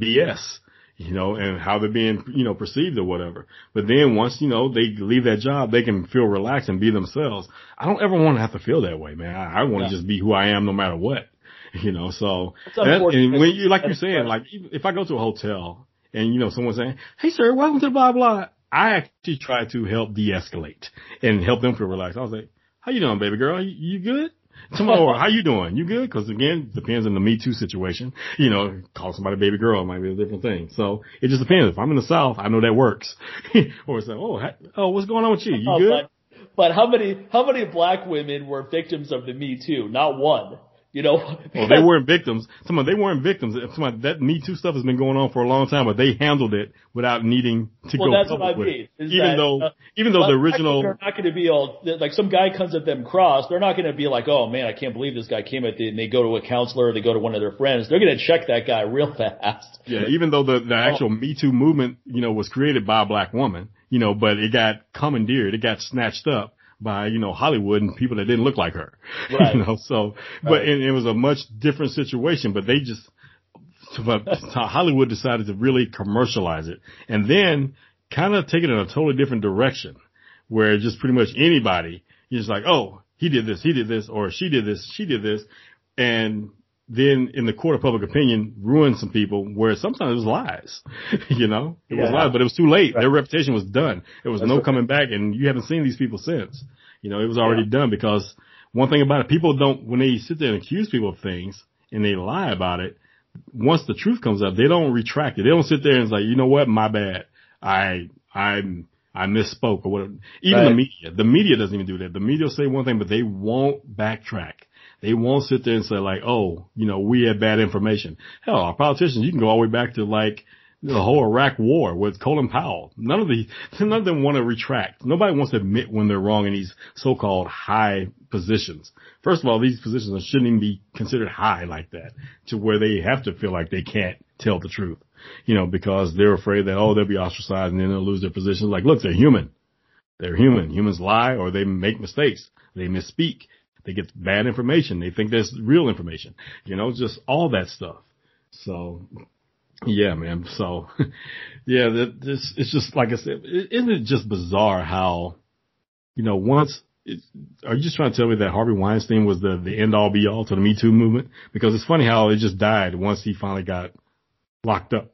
BS, you know, and how they're being, you know, perceived or whatever. But then once, you know, they leave that job, they can feel relaxed and be themselves. I don't ever want to have to feel that way, man. I, I want to Yeah. just be who I am no matter what, you know, so. That- and when you, like you're saying, like if I go to a hotel and, you know, someone's saying, Hey sir, welcome to blah, blah. I actually try to help de-escalate and help them feel relaxed. I was like, how you doing, baby girl? You, you good? Tomorrow, how you doing? You good? Cause again, depends on the Me Too situation. You know, call somebody baby girl might be a different thing. So it just depends. If I'm in the South, I know that works. or it's like, oh, oh, what's going on with you? You Oh, good? But how many how many black women were victims of the Me Too? Not one. You know. Well, they weren't victims. Some of they weren't victims. Some of that Me Too stuff has been going on for a long time, but they handled it without needing to Well, go that's what I mean, Even that, though, uh, even though the original, are not going to be all like some guy comes at them cross. They're not going to be like, oh man, I can't believe this guy came at the. And they go to a counselor, or they go to one of their friends. They're going to check that guy real fast. yeah, even though the, the actual Me Too movement, you know, was created by a black woman, you know, but it got commandeered, it got snatched up by, you know, Hollywood and people that didn't look like her. Right. you know, so, but Right. and it was a much different situation, but they just, but Hollywood decided to really commercialize it and then kind of take it in a totally different direction where just pretty much anybody is just like, oh, he did this, he did this, or she did this, she did this. And then in the court of public opinion ruined some people where sometimes it was lies, you know, it was lies, but it was too late. Their reputation was done. There was That's no right. coming back and you haven't seen these people since, you know, it was already done because one thing about it, people don't, when they sit there and accuse people of things and they lie about it, once the truth comes up, they don't retract it. They don't sit there and say, you know what, my bad. I, I'm, I misspoke or whatever. Even the media, the media doesn't even do that. The media will say one thing, but they won't backtrack. They won't sit there and say like, oh, you know, we had bad information. Hell, our politicians, you can go all the way back to like the whole Iraq war with Colin Powell. None of the, none of them want to retract. Nobody wants to admit when they're wrong in these so-called high positions. First of all, these positions shouldn't even be considered high like that to where they have to feel like they can't tell the truth, you know, because they're afraid that, oh, they'll be ostracized and then they'll lose their positions. Like, look, they're human. They're human. Humans lie or they make mistakes. They misspeak. They get bad information. They think that's real information. You know, just all that stuff. So, yeah, man. So, yeah, that, this, it's just like I said, isn't it just bizarre how, you know, once, it's, are you just trying to tell me that Harvey Weinstein was the, the end all be all to the Me Too movement? Because it's funny how it just died once he finally got locked up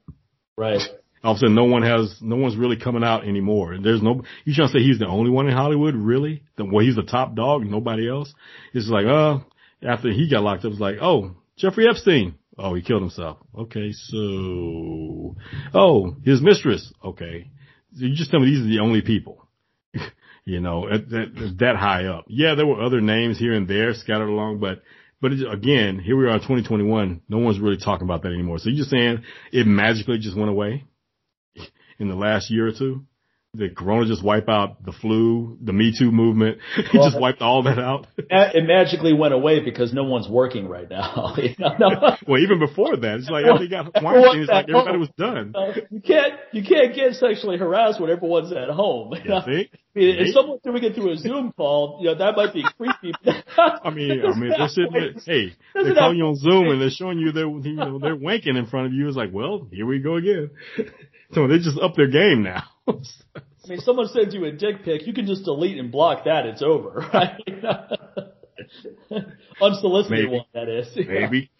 Right. All of a sudden no one has no one's really coming out anymore. There's no you trying to say he's the only one in Hollywood, really? The well he's the top dog, nobody else? It's like, uh after he got locked up, it's like, oh, Jeffrey Epstein. Oh, he killed himself. Okay, so oh, his mistress. Okay. You just tell me these are the only people. you know, at, that, that high up. Yeah, there were other names here and there scattered along, but but again, here we are in 2021. No one's really talking about that anymore. So you're just saying it magically just went away? In the last year or two? Did Corona just wipe out the flu, the Me Too movement? It well, just wiped all that out. It magically went away because no one's working right now. well, even before that, it's like after got quarantined, it's like everybody was done. Uh, you can't you can't get sexually harassed when everyone's at home. You see? If someone's doing it through a Zoom call, you know that might be creepy. I mean, I mean, they're sitting there, hey, they're calling you on Zoom and they're showing you they're you know they're wanking in front of you. It's like, well, here we go again. So they just up their game now. I mean, someone sends you a dick pic, you can just delete and block that. It's over, right? Unsolicited Maybe. one, that is. Maybe.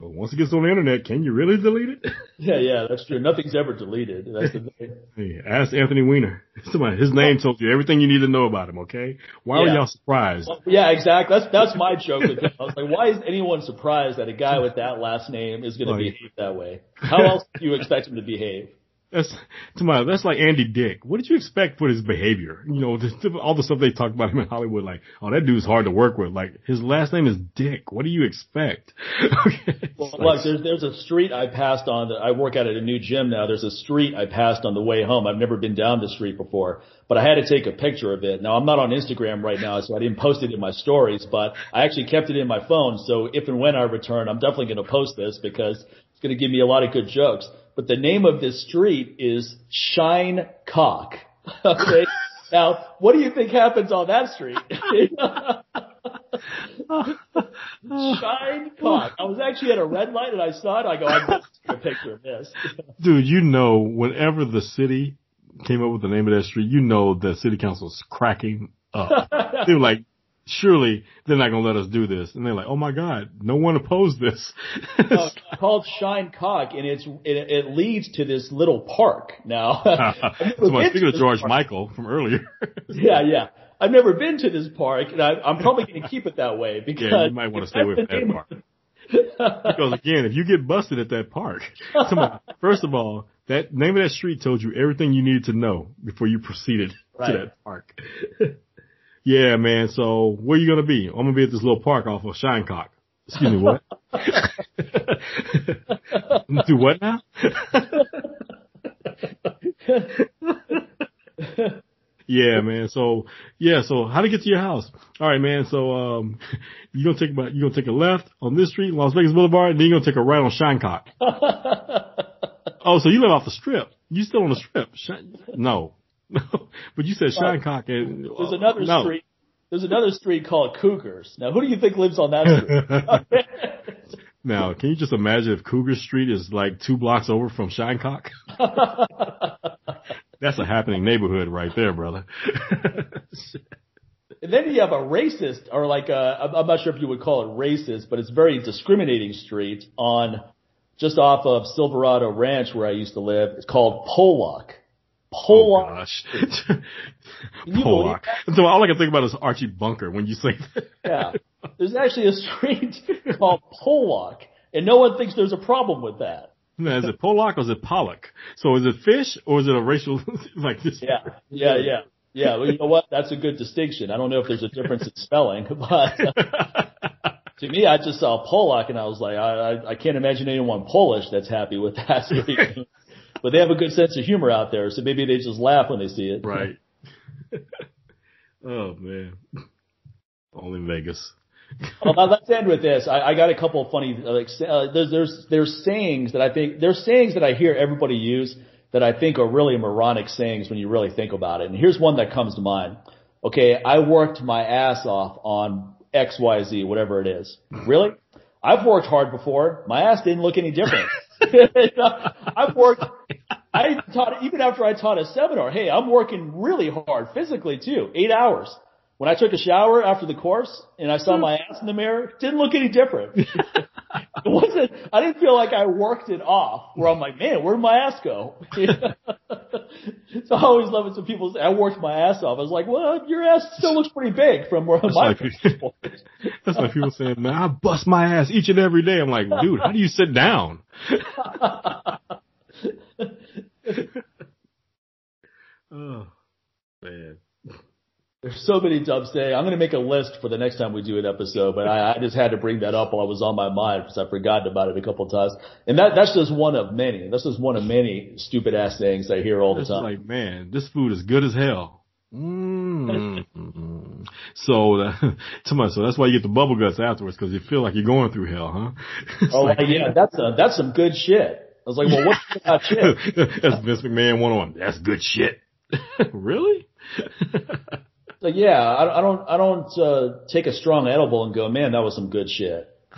But once it gets on the internet, can you really delete it? Yeah, yeah, that's true. Nothing's ever deleted. That's the thing. Hey, ask Anthony Weiner. Somebody, his name told you everything you need to know about him. Okay, why yeah. are y'all surprised? Well, yeah, exactly. That's that's my joke with him. I was like, why is anyone surprised that a guy with that last name is going to behave that way? How else do you expect him to behave? That's to my that's like Andy Dick. What did you expect for his behavior? You know, the, all the stuff they talk about him in Hollywood, like, oh, that dude's hard to work with. Like, his last name is Dick. What do you expect? okay. Well, like, look, there's there's a street I passed on. That I work out at a new gym now. There's a street I passed on the way home. I've never been down the street before, but I had to take a picture of it. Now I'm not on Instagram right now, so I didn't post it in my stories, but I actually kept it in my phone. So if and when I return, I'm definitely going to post this because it's going to give me a lot of good jokes but the name of this street is Shine Cock. Okay. now, what do you think happens on that street? Shine Cock. I was actually at a red light and I saw it. I go, I'm going to take a picture of this. Dude, you know, whenever the city came up with the name of that street, you know the city council is cracking up. they were like, surely they're not going to let us do this. And they're like, oh my God, no one opposed this. it's called Shine Cock and it's, it, it leads to this little park now. so I speaking of George park. Michael from earlier. yeah, yeah. I've never been to this park and I, I'm probably going to keep it that way because. Yeah, you might want to stay away from that park. because again, if you get busted at that park, first of all, that name of that street told you everything you needed to know before you proceeded right. to that park. Yeah, man. So where you gonna be? I'm gonna be at this little park off of Shinecock. Excuse me, what? Do what now? yeah, man. So yeah, so how to get to your house? All right, man. So um, you gonna take about you gonna take a left on this street, Las Vegas Boulevard, and then you're gonna take a right on Shinecock. oh, so you live off the strip? You still on the strip? Shine, no, but you said Shinecock and there's another uh, no. street. There's another street called Cougars. Now, who do you think lives on that street? now, can you just imagine if Cougar Street is like two blocks over from Shinecock? That's a happening neighborhood right there, brother. and then you have a racist, or like a, I'm not sure if you would call it racist, but it's very discriminating street on just off of Silverado Ranch where I used to live. It's called Pollock. Pollock. Oh gosh. Pollock. So all I can think about is Archie Bunker when you say that. yeah. There's actually a street called Pollock, and no one thinks there's a problem with that. No, is it Pollock or is it Pollock? So is it fish or is it a racial like this? Yeah, yeah, yeah, yeah. Well, you know what? That's a good distinction. I don't know if there's a difference in spelling, but to me, I just saw Pollock and I was like, I, I, I can't imagine anyone Polish that's happy with that but they have a good sense of humor out there, so maybe they just laugh when they see it. Right. oh man, only Vegas. well, now let's end with this. I, I got a couple of funny like uh, there's there's there's sayings that I think there's sayings that I hear everybody use that I think are really moronic sayings when you really think about it. And here's one that comes to mind. Okay, I worked my ass off on X Y Z, whatever it is. Really? I've worked hard before. My ass didn't look any different. I've worked. I taught even after I taught a seminar. Hey, I'm working really hard physically too. Eight hours. When I took a shower after the course and I saw hmm. my ass in the mirror, didn't look any different. it wasn't. I didn't feel like I worked it off. Where I'm like, man, where'd my ass go? so I always love it when people say I worked my ass off. I was like, well, your ass still looks pretty big from where that's my. Like, that's why people saying, man, I bust my ass each and every day. I'm like, dude, how do you sit down? oh man. There's so many dubs today. I'm going to make a list for the next time we do an episode, but I, I just had to bring that up while I was on my mind because I've forgotten about it a couple of times. And that, that's just one of many. That's just one of many stupid ass things I hear all the time. It's time. like, man, this food is good as hell. Mm. so, uh, too much. So that's why you get the bubble guts afterwards because you feel like you're going through hell, huh? Oh, like- yeah, that's a, that's some good shit. I was like, well, what's about shit? That's Vince McMahon one on. That's good shit. really? Like, yeah, I, I don't, I don't, uh, take a strong edible and go, man, that was some good shit.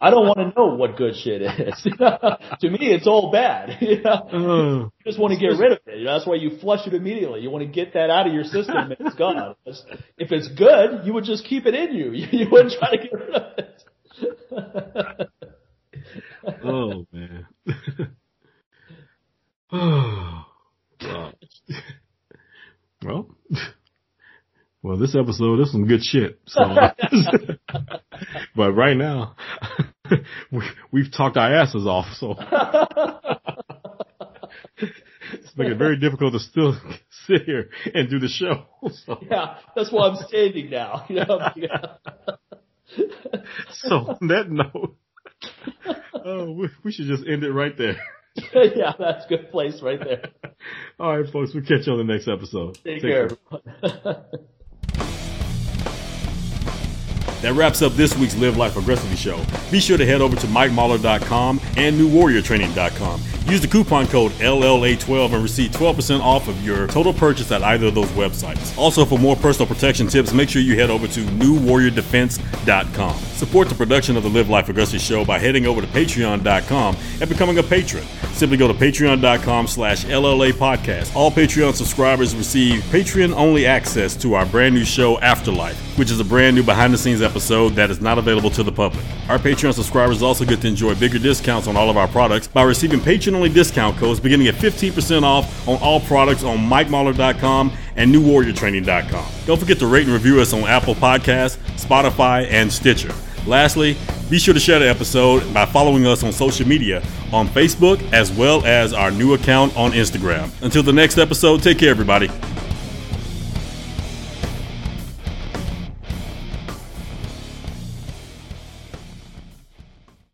I don't want to know what good shit is. to me, it's all bad. You know? Uh, You just want to get rid of it. That's why you flush it immediately. You want to get that out of your system and it's gone. If it's good, you would just keep it in you. You wouldn't try to get rid of it. oh man. oh. Well, well, this episode, this is some good shit. So, but right now, we, we've talked our asses off. So it's making it very difficult to still sit here and do the show. So, yeah, that's why I'm standing now. You know? so on that note, oh, we, we should just end it right there. yeah, that's a good place right there. All right, folks, we'll catch you on the next episode. Take, care. everyone. That wraps up this week's Live Life Aggressively show. Be sure to head over to MikeMahler.com and NewWarriorTraining.com. Use the coupon code LLA12 and receive 12% off of your total purchase at either of those websites. Also, for more personal protection tips, make sure you head over to NewWarriorDefense.com. Support the production of the Live Life Aggressively show by heading over to Patreon.com and becoming a patron. Simply go to Patreon.com slash LLA podcast. All Patreon subscribers receive Patreon-only access to our brand new show, Afterlife, which is a brand new behind-the-scenes episode that is not available to the public. Our Patreon subscribers also get to enjoy bigger discounts on all of our products by receiving Patreon-only discount codes beginning at 15% off on all products on MikeMahler.com and NewWarriorTraining.com. Don't forget to rate and review us on Apple Podcasts, Spotify, and Stitcher. Lastly, be sure to share the episode by following us on social media on Facebook as well as our new account on Instagram. Until the next episode, take care, everybody.